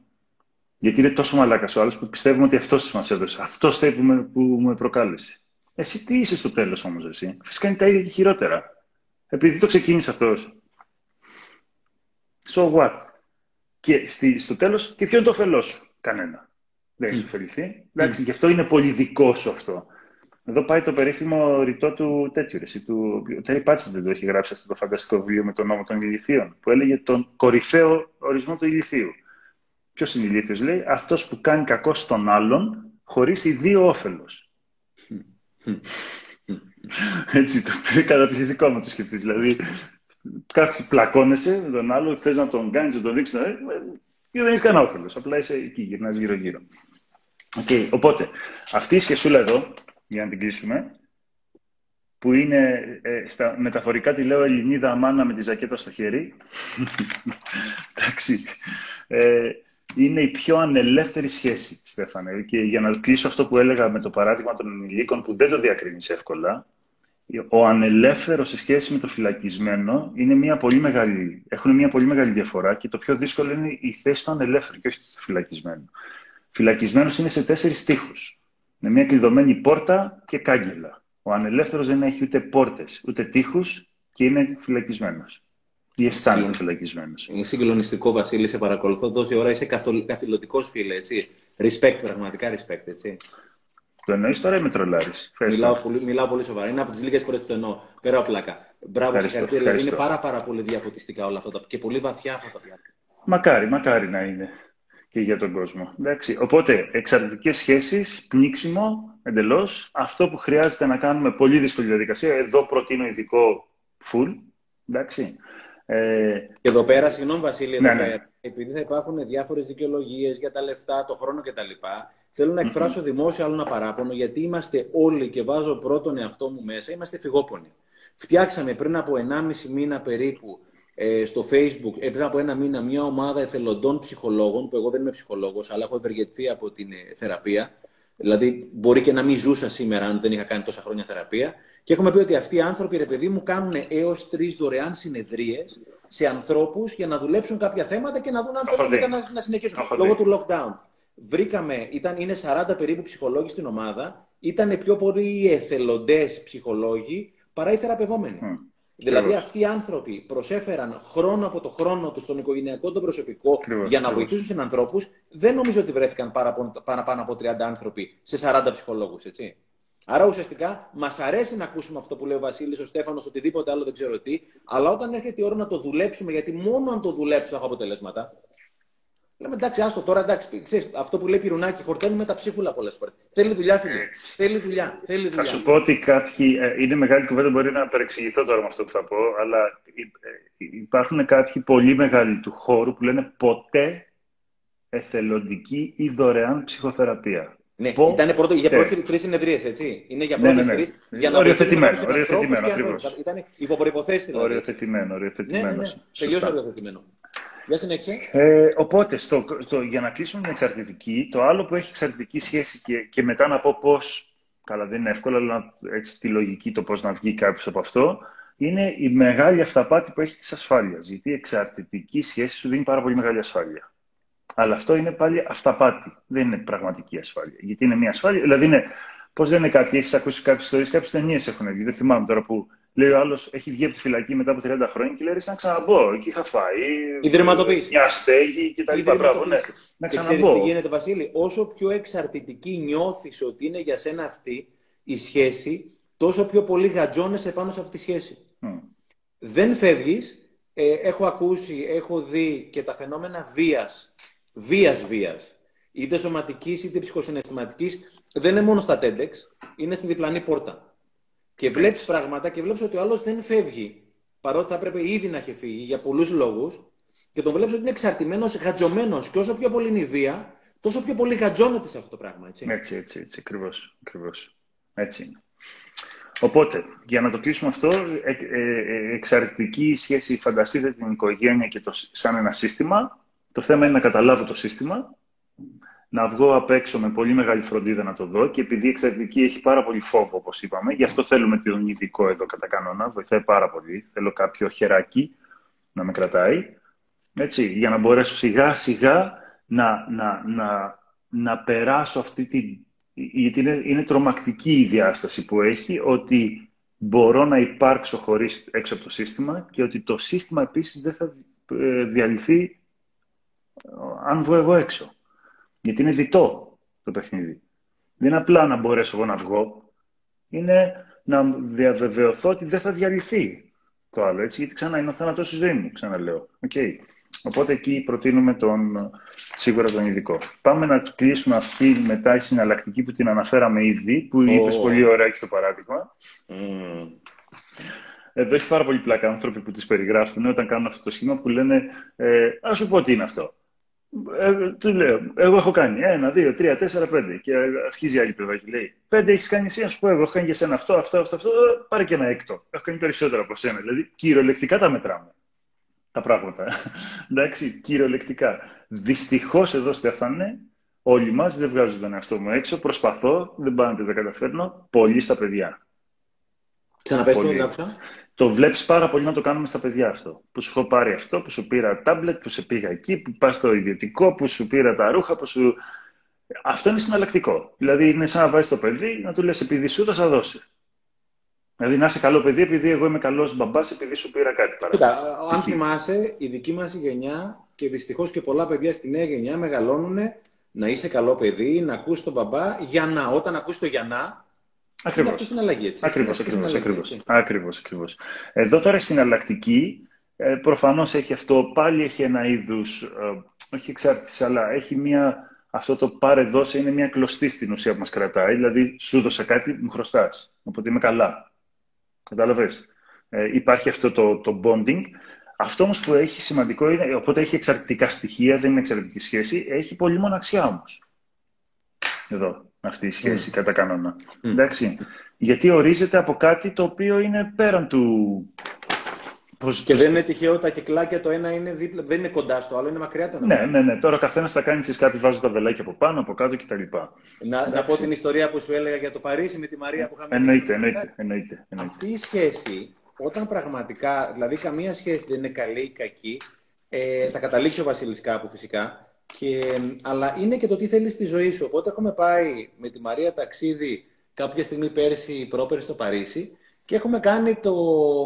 B: Γιατί είναι τόσο μαλάκας ο άλλος που πιστεύουμε ότι αυτός μας έδωσε. Αυτός θέλει που με, που με προκάλεσε. Εσύ τι είσαι στο τέλος όμως, εσύ; Φυσικά είναι τα ίδια και χειρότερα. Επειδή το ξεκίνησε αυτός. So what; Και στη, στο τέλος, και ποιο είναι το ωφελό σου; Κανένα. Δεν έχεις ωφεληθεί. Εντάξει, γι' αυτό είναι πολύ δικό σου αυτό. Εδώ πάει το περίφημο ρητό του τέτοιου. Εσύ, του, ο Τέρι Πάτσι δεν το έχει γράψει αυτό το φανταστικό βιβλίο με τον νόμο των ηλικίων, που έλεγε τον κορυφαίο ορισμό του ηλικίου. Ποιος είναι ηλίθιος, λέει, αυτός που κάνει κακό στον άλλον χωρίς ιδίο όφελος. Έτσι, το [LAUGHS] είναι καταπληκτικό μου το σκεφτείς. Δηλαδή, κάτσε, πλακώνεσαι με τον άλλο, θες να τον κάνεις, να τον δείξει, και δεν έχεις κανένα όφελος. Απλά είσαι εκεί, γυρνάς γύρω-γύρω. Okay, οπότε, αυτή η σχεσούλα εδώ, για να την κλείσουμε, που είναι, ε, στα, μεταφορικά τη λέω Ελληνίδα μάνα με τη ζακέτα στο χέρι. [LAUGHS] Εντάξει. Ε, είναι η πιο ανελεύθερη σχέση, Στέφανε. Και για να κλείσω αυτό που έλεγα με το παράδειγμα των ενηλίκων, που δεν το διακρίνεις εύκολα, ο ανελεύθερος σε σχέση με το φυλακισμένο είναι μια πολύ μεγάλη, έχουν μια πολύ μεγάλη διαφορά και το πιο δύσκολο είναι η θέση του ανελεύθερου και όχι του φυλακισμένου. Φυλακισμένος είναι σε τέσσερις τείχου. Με μια κλειδωμένη πόρτα και κάγκελα. Ο ανελεύθερος δεν έχει ούτε πόρτες ούτε τείχους και είναι φυλακισμένος. Ή αισθάνεται φυλακισμένος.
A: Είναι συγκλονιστικό, Βασίλη, σε παρακολουθώ τόση ώρα. Είσαι καθηλωτικός φίλε, έτσι. Respect, πραγματικά respect, έτσι.
B: Το εννοείς τώρα ή με τρολάρεις;
A: Μιλάω πολύ, μιλάω πολύ σοβαρά. Είναι από τις λίγες φορές που το εννοώ. Πέρα από πλάκα. Μπράβο, συγχαρητήρια. Δηλαδή είναι πάρα, πάρα πολύ διαφωτιστικά όλα αυτά και πολύ βαθιά αυτά τα πιάτα.
B: Μακάρι, μακάρι να είναι και για τον κόσμο. Εντάξει. Οπότε, εξαρτητικές σχέσεις, πνίξιμο εντελώς. Αυτό που χρειάζεται να κάνουμε πολύ δύσκολη διαδικασία. Εδώ προτείνω ειδικό full. Εντάξει.
A: Ε, και εδώ πέρα, συγγνώμη Βασίλη, εδώ ναι, ναι. πέρα, επειδή θα υπάρχουν διάφορες δικαιολογίες για τα λεφτά, το χρόνο κτλ. Θέλω να εκφράσω mm-hmm. δημόσια άλλο ένα παράπονο, γιατί είμαστε όλοι, και βάζω πρώτον εαυτό μου μέσα, είμαστε φυγόπονοι. Φτιάξαμε πριν από 1,5 μήνα περίπου ε, στο Facebook, ε, πριν από ένα μήνα, μια ομάδα εθελοντών ψυχολόγων, που εγώ δεν είμαι ψυχολόγος, αλλά έχω ευεργετηθεί από την ε, θεραπεία. Δηλαδή, μπορεί και να μην ζούσα σήμερα αν δεν είχα κάνει τόσα χρόνια θεραπεία. Και έχουμε πει ότι αυτοί οι άνθρωποι, ρε παιδί μου, κάνουν έως τρεις δωρεάν συνεδρίες σε ανθρώπους για να δουλέψουν κάποια θέματα και να δουν αν θέλουν να, να συνεχίσουν. Λόγω του lockdown. Βρήκαμε, ήταν, είναι 40 περίπου ψυχολόγοι στην ομάδα, ήταν πιο πολλοί εθελοντές ψυχολόγοι παρά οι θεραπευόμενοι. Mm. Δηλαδή αυτοί οι άνθρωποι προσέφεραν χρόνο από το χρόνο τους στον οικογενειακό, τον προσωπικό
B: Ακριβώς,
A: για να βοηθήσουν τους ανθρώπους. Δεν νομίζω ότι βρέθηκαν παραπάνω από 30 άνθρωποι σε 40 ψυχολόγους, έτσι. Άρα ουσιαστικά μας αρέσει να ακούσουμε αυτό που λέει ο Βασίλης, ο Στέφανος, οτιδήποτε άλλο δεν ξέρω τι, αλλά όταν έρχεται η ώρα να το δουλέψουμε, γιατί μόνο αν το δουλέψω θα έχω αποτελέσματα. Λέμε εντάξει, άστο τώρα, εντάξει, ξέρεις, αυτό που λέει Πυρουνάκη, χορταίνουμε τα ψίχουλα πολλές φορές. Θέλει δουλειά, φίλε. Θέλει δουλειά, θέλει δουλειά.
B: Θα σου πω ότι κάποιοι. Ε, είναι μεγάλη κουβέντα, μπορεί να παρεξηγηθώ τώρα με αυτό που θα πω, αλλά υπάρχουν κάποιοι πολύ μεγάλοι του χώρου που λένε ποτέ εθελοντική ή δωρεάν ψυχοθεραπεία.
A: Ναι, Πο... ήταν πρώτο, για πρώτη τρεις συνεδρίες, έτσι. Είναι για πρώτη ναι, ναι, ναι. τρεις. Για
B: να οριοθετημένο, οριοθετημένο
A: ακριβώς. Ήταν υποπροποθέσει δηλαδή.
B: Οριοθετημένο, οριοθετημένο.
A: Ναι, ναι, ναι. Τελείως οριοθετημένο. Για συνέχισε.
B: Ε, οπότε, στο, το, για να κλείσουμε την εξαρτητική, το άλλο που έχει εξαρτητική σχέση και, και μετά να πω πώς. Καλά, δεν είναι εύκολο, αλλά έτσι τη λογική το πώς να βγει κάποιος από αυτό, είναι η μεγάλη αυταπάτη που έχει της ασφάλειας. Γιατί η εξαρτητική σχέση σου δίνει πάρα πολύ μεγάλη ασφάλεια. Αλλά αυτό είναι πάλι αυταπάτη. Δεν είναι πραγματική ασφάλεια. Γιατί είναι μια ασφάλεια. Δηλαδή, είναι, πώς λένε κάποιοι, έχεις ακούσει κάποιες ιστορίες, κάποιες ταινίες έχουν βγει. Δεν θυμάμαι τώρα που λέει ο άλλος έχει βγει από τη φυλακή μετά από 30 χρόνια και λέει να ξαναμπω. Εκεί είχα φάει.
A: Ιδρυματοποίηση.
B: Μια στέγη κτλ. Μπράβο, ναι. Να ξαναμπω.
A: τι γίνεται, Βασίλη, όσο πιο εξαρτητική νιώθεις ότι είναι για σένα αυτή η σχέση, τόσο πιο πολύ γατζώνεσαι πάνω σε αυτή τη σχέση. Δεν φεύγεις. Ε, έχω ακούσει, έχω δει και τα φαινόμενα βίας, βίας βίας, είτε σωματικής είτε ψυχοσυναισθηματικής, δεν είναι μόνο στα TEDx, είναι στη διπλανή πόρτα. Και βλέπεις πράγματα και βλέπεις ότι ο άλλος δεν φεύγει, παρότι θα έπρεπε ήδη να έχει φύγει για πολλούς λόγους, και τον βλέπεις ότι είναι εξαρτημένος, γατζωμένος και όσο πιο πολύ είναι η βία, τόσο πιο πολύ γατζώνεται σε αυτό το πράγμα. Έτσι,
B: έτσι, έτσι, έτσι ακριβώς, ακριβώς. Έτσι είναι. Οπότε, για να το κλείσουμε αυτό, ε, ε, ε, εξαρτητική σχέση, φανταστείτε την οικογένεια και το, σαν ένα σύστημα. Το θέμα είναι να καταλάβω το σύστημα, να βγω απ' έξω με πολύ μεγάλη φροντίδα να το δω και επειδή η εξαρτητική έχει πάρα πολύ φόβο, όπως είπαμε, γι' αυτό θέλουμε τον ειδικό εδώ κατά κανόνα, βοηθάει πάρα πολύ. Θέλω κάποιο χεράκι να με κρατάει, έτσι, για να μπορέσω σιγά σιγά να, να, να, να περάσω αυτή την γιατί είναι, είναι τρομακτική η διάσταση που έχει, ότι μπορώ να υπάρξω χωρίς έξω από το σύστημα και ότι το σύστημα επίσης δεν θα ε, διαλυθεί ε, αν βγω εγώ έξω. Γιατί είναι διτό το παιχνίδι. Δεν είναι απλά να μπορέσω εγώ να βγω, είναι να διαβεβαιωθώ ότι δεν θα διαλυθεί το άλλο, έτσι, γιατί ξανά είναι ο θάνατος στη ζωή μου, ξαναλέω. Okay. Οπότε εκεί προτείνουμε τον, σίγουρα τον ειδικό. Πάμε να κλείσουμε αυτή μετά η συναλλακτική που την αναφέραμε ήδη, που oh. είπες πολύ ωραία και το παράδειγμα. Mm. Εδώ έχει πάρα πολύ πλάκα άνθρωποι που τις περιγράφουν όταν κάνουν αυτό το σχήμα που λένε ε, «Ας σου πω τι είναι αυτό». Ε, του λέω, εγώ έχω κάνει ένα, δύο, τρία, τέσσερα, πέντε. Και αρχίζει η άλλη πλευρά και λέει: Πέντε έχεις κάνει εσύ, ας σου πω, εγώ έχω κάνει για σένα αυτό, αυτό, αυτό, αυτό. Πάρε και ένα έκτο. Έχω κάνει περισσότερα από σένα. Δηλαδή, κυριολεκτικά τα μετράμε τα πράγματα. [LAUGHS] Εντάξει, κυριολεκτικά. Δυστυχώς εδώ, Στέφανε, όλοι μας δεν βγάζουν τον εαυτό μου έξω. Προσπαθώ, δεν πάντα δεν καταφέρνω. Πολύ στα παιδιά.
A: Ξαναπες το,
B: Το βλέπεις πάρα πολύ να το κάνουμε στα παιδιά αυτό. Που σου έχω πάρει αυτό, που σου πήρα τάμπλετ, που σε πήγα εκεί, που πας στο ιδιωτικό, που σου πήρα τα ρούχα, που σου. Αυτό είναι συναλλακτικό. Δηλαδή είναι σαν να βάζεις το παιδί να του λες: Επειδή σου θα σα δώσει. Δηλαδή να είσαι καλό παιδί, επειδή εγώ είμαι καλός μπαμπάς, επειδή σου πήρα κάτι παραπάνω.
A: Κοίτα, αν θυμάσαι, η δική μας γενιά και δυστυχώς και πολλά παιδιά στη νέα γενιά μεγαλώνουν να είσαι καλό παιδί, να ακούσεις τον μπαμπά για να. Όταν ακούσει το για να.
B: Ακριβώς.
A: Αυτό είναι αλλαγή, έτσι.
B: Ακριβώς, ακριβώς. Ακριβώς, ακριβώς. Εδώ τώρα συναλλακτική, ε, προφανώς έχει αυτό, πάλι έχει ένα είδους, ε, όχι εξάρτηση, αλλά έχει μια. Αυτό το πάρε δώσε είναι μια κλωστή στην ουσία που μας κρατάει. Δηλαδή, σου δώσα κάτι, μου χρωστάς. Οπότε είμαι καλά. Κατάλαβες; Ε, υπάρχει αυτό το, το bonding. Αυτό όμως που έχει σημαντικό είναι, οπότε έχει εξαρτητικά στοιχεία, δεν είναι εξαρτητική σχέση, έχει πολύ μοναξιά όμως. Εδώ, αυτή η σχέση mm. κατά κανόνα. Mm. Εντάξει. Γιατί ορίζεται από κάτι το οποίο είναι πέραν του,
A: Πώς, και δεν είναι τυχαίο τα κυκλάκια το ένα είναι δίπλα, δεν είναι κοντά στο άλλο, είναι μακριά το
B: ένα. Ναι, ναι, ναι. Τώρα ο καθένας θα κάνει ξέρεις κάτι, βάζει τα βελάκια από πάνω, από κάτω κτλ.
A: Να, να πω την ιστορία που σου έλεγα για το Παρίσι με τη Μαρία που είχαμε.
B: Εννοείται, εννοείται, εννοείται,
A: εννοείται. Αυτή η σχέση, όταν πραγματικά, δηλαδή καμία σχέση δεν είναι καλή ή κακή, ε, θα καταλήξει ο Βασίλης κάπου φυσικά. Και, αλλά είναι και το τι θέλεις στη ζωή σου. Οπότε έχουμε πάει με τη Μαρία ταξίδι κάποια στιγμή πέρσι, πρόπερσι στο Παρίσι και έχουμε κάνει το,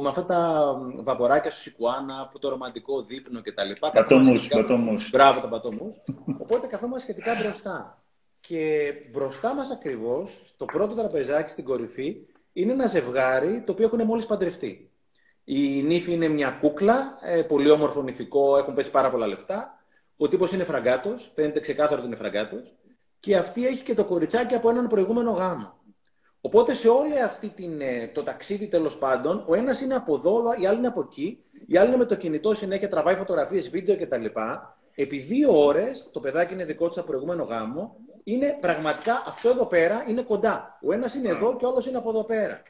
A: με αυτά τα βαποράκια σου Σικουάνα, που το ρομαντικό δείπνο κτλ.
B: Πατωμούς, πατωμούς.
A: Μπράβο, τα πατωμούς. Οπότε καθόμαστε σχετικά μπροστά. Και μπροστά μας ακριβώς, στο πρώτο τραπεζάκι στην κορυφή, είναι ένα ζευγάρι το οποίο έχουν μόλις παντρευτεί. Η νύφη είναι μια κούκλα, ε, πολύ όμορφο νυφικό, έχουν πέσει πάρα πολλά λεφτά. Ο τύπος είναι φραγκάτος, φαίνεται ξεκάθαρο ότι είναι φραγκάτος. Και αυτή έχει και το κοριτσάκι από έναν προηγούμενο γάμο. Οπότε σε όλη αυτή την, ε, το ταξίδι τέλος πάντων, ο ένας είναι από εδώ, η άλλη είναι από εκεί, η άλλη είναι με το κινητό συνέχεια, τραβάει φωτογραφίες, βίντεο κτλ. Επί δύο ώρες, το παιδάκι είναι δικό τη από προηγούμενο γάμο, είναι πραγματικά αυτό εδώ πέρα είναι κοντά. Ο ένας είναι εδώ και ο άλλος είναι από εδώ πέρα.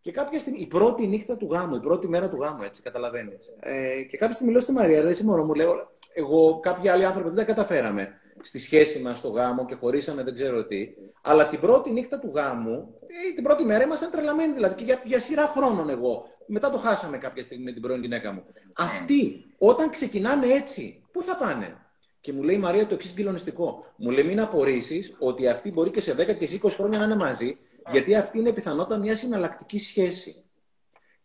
A: Και κάποια στιγμή, η πρώτη νύχτα του γάμου, η πρώτη μέρα του γάμου, έτσι, καταλαβαίνεις. Ε, και κάποια στιγμή λέω στη Μαρία, λέει, μωρό μου, λέω, εγώ, κάποιοι άλλοι άνθρωποι δεν τα καταφέραμε στη σχέση μας στο γάμο και χωρίσαμε δεν ξέρω τι. Αλλά την πρώτη νύχτα του γάμου, ε, την πρώτη μέρα ήμασταν τρελαμένοι. Δηλαδή και για, για σειρά χρόνων εγώ. Μετά το χάσαμε κάποια στιγμή με την πρώην γυναίκα μου. Αυτοί, όταν ξεκινάνε έτσι, πού θα πάνε; Και μου λέει η Μαρία το εξής συγκλονιστικό. Μου λέει μην απορρίσεις ότι αυτή μπορεί και σε 10 και 20 χρόνια να είναι μαζί, γιατί αυτή είναι πιθανότατα μιας συναλλακτική σχέσης.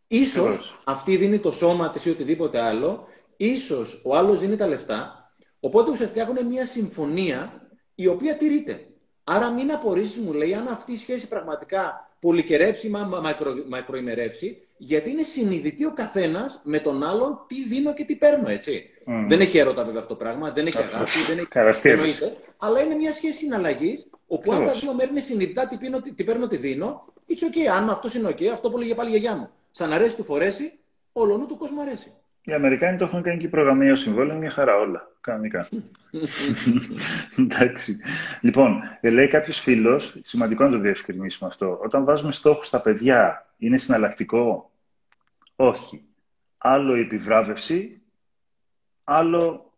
A: Ίσως αυτή δίνει το σώμα της ή οτιδήποτε άλλο, ίσως ο άλλος δίνει τα λεφτά, Οπότε ουσιαστικά έχουν μια συμφωνία η οποία τηρείται. Άρα μην απορρίσεις, μου λέει, αν αυτή η σχέση πραγματικά πολυκερέψει, μακρο, μακροημερεύσει, γιατί είναι συνειδητή ο καθένας με τον άλλον τι δίνω και τι παίρνω, έτσι. Mm. Δεν έχει έρωτα βέβαια αυτό το πράγμα, δεν έχει αγάπη, δεν έχει. Εννοείται, αλλά είναι μια σχέση συναλλαγής, όπου αν τα δύο μέρη είναι συνειδητά τι, πίνω, τι παίρνω, τι δίνω, it's okay. Αν αυτός είναι ok, αυτό που λέγε πάλι η γιαγιά μου. Σαν αρέσει του φορέσει, όλο του κόσμο αρέσει.
B: Οι Αμερικάνοι το έχουν κάνει και προγραμμαίο συμβόλαιο, μια χαρά όλα. Κανονικά. [LAUGHS] Εντάξει. Λοιπόν, λέει κάποιος φίλος, σημαντικό να το διευκρινίσουμε αυτό. Όταν βάζουμε στόχους στα παιδιά, είναι συναλλακτικό; Όχι. Άλλο η επιβράβευση, άλλο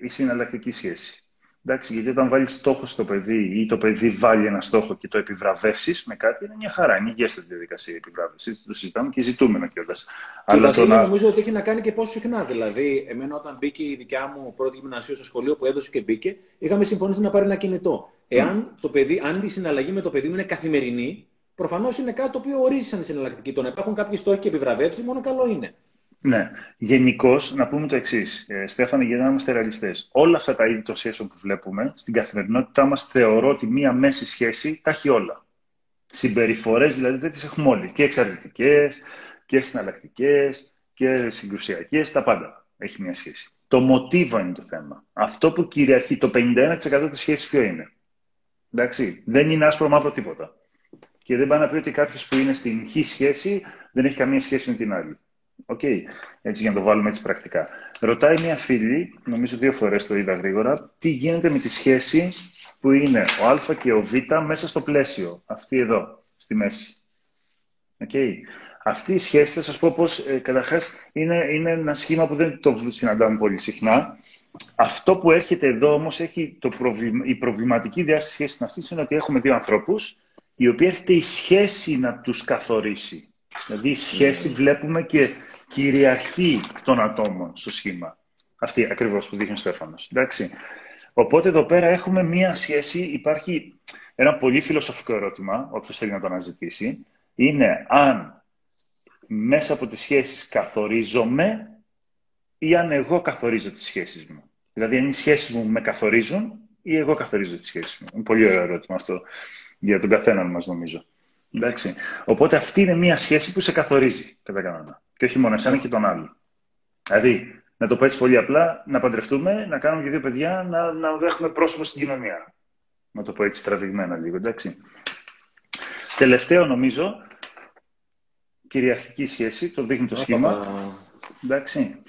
B: η συναλλακτική σχέση. Εντάξει, γιατί όταν βάλεις στόχο στο παιδί ή το παιδί βάλει ένα στόχο και το επιβραβεύσεις με κάτι, είναι μια χαρά. Είναι υγιέστατη διαδικασία η επιβράβευση. Το συζητάμε και ζητούμενο κιόλας.
A: Αλλά το να... νομίζω ότι έχει να κάνει και πόσο συχνά. Δηλαδή, εμένα όταν μπήκε η δικιά μου πρώτη γυμνασίου στο σχολείο που έδωσε και μπήκε, είχαμε συμφωνήσει να πάρει ένα κινητό. Εάν το παιδί, αν η συναλλαγή με το παιδί μου είναι καθημερινή, προφανώς είναι κάτι το οποίο ορίζει σαν συναλλακτική. Το να υπάρχουν κάποιοι στόχοι και επιβραβεύσεις, μόνο καλό είναι.
B: Ναι. Γενικώς, να πούμε το εξής, ε, Στέφανε, για να είμαστε ρεαλιστές. Όλα αυτά τα είδη των σχέσεων που βλέπουμε στην καθημερινότητά μας, θεωρώ ότι μία μέση σχέση τα έχει όλα. Συμπεριφορές δηλαδή τέτοιες έχουμε όλοι. Και εξαρτητικές και συναλλακτικές και συγκρουσιακές, τα πάντα έχει μία σχέση. Το μοτίβο είναι το θέμα. Αυτό που κυριαρχεί το 51% της σχέσης ποιο είναι; Εντάξει, δεν είναι άσπρο μαύρο τίποτα. Και δεν πάει να πει ότι κάποιος που είναι στην χ σχέση δεν έχει καμία σχέση με την άλλη. OK, okay. έτσι για να το βάλουμε έτσι πρακτικά. Ρωτάει μια φίλη, νομίζω δύο φορές το είδα γρήγορα, τι γίνεται με τη σχέση που είναι ο Α και ο Β μέσα στο πλαίσιο. Αυτή εδώ, στη μέση. Okay. Αυτή η σχέση, θα σας πω πώς, ε, καταρχάς, είναι, είναι ένα σχήμα που δεν το συναντάμε πολύ συχνά. Αυτό που έρχεται εδώ όμως, έχει το προβλημα... η προβληματική διάσταση σχέσης αυτή είναι ότι έχουμε δύο ανθρώπους, οι οποίοι έρχεται η σχέση να τους καθορίσει. Δηλαδή η σχέση βλέπουμε και κυριαρχεί των ατόμων στο σχήμα. Αυτή ακριβώς που δείχνει ο Στέφανος. Εντάξει. Οπότε εδώ πέρα έχουμε μία σχέση, υπάρχει ένα πολύ φιλοσοφικό ερώτημα, όποιος θέλει να το αναζητήσει, είναι αν μέσα από τις σχέσεις καθορίζομαι ή αν εγώ καθορίζω τις σχέσεις μου. Δηλαδή αν οι σχέσεις μου με καθορίζουν ή εγώ καθορίζω τις σχέσεις μου. Είναι πολύ ωραίο ερώτημα αυτό για τον καθέναν μας νομίζω. Εντάξει. Οπότε αυτή είναι μια σχέση που σε καθορίζει κατά κανόνα. Και όχι μόνο εσένα και τον άλλο. Δηλαδή, να το πω έτσι πολύ απλά, να παντρευτούμε, να κάνουμε και δύο παιδιά, να, να δέχουμε πρόσωπο στην κοινωνία. Να το πω έτσι τραβηγμένα λίγο, εντάξει. Τελευταίο νομίζω, κυριαρχική σχέση, το δείχνει το σχήμα. Εντάξει.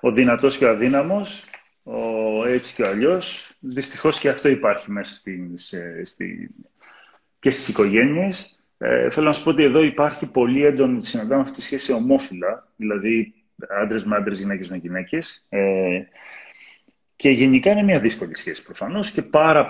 B: Ο δυνατός και ο αδύναμος, ο έτσι και ο αλλιώς. Δυστυχώς και αυτό υπάρχει μέσα στην, στη, και στις οικογένειες. Ε, θέλω να σου πω ότι εδώ υπάρχει πολύ έντονη, συναντάμε αυτή τη σχέση ομόφυλα, δηλαδή άντρες με άντρες, γυναίκες με γυναίκες. Ε, και γενικά είναι μια δύσκολη σχέση προφανώς και πάρα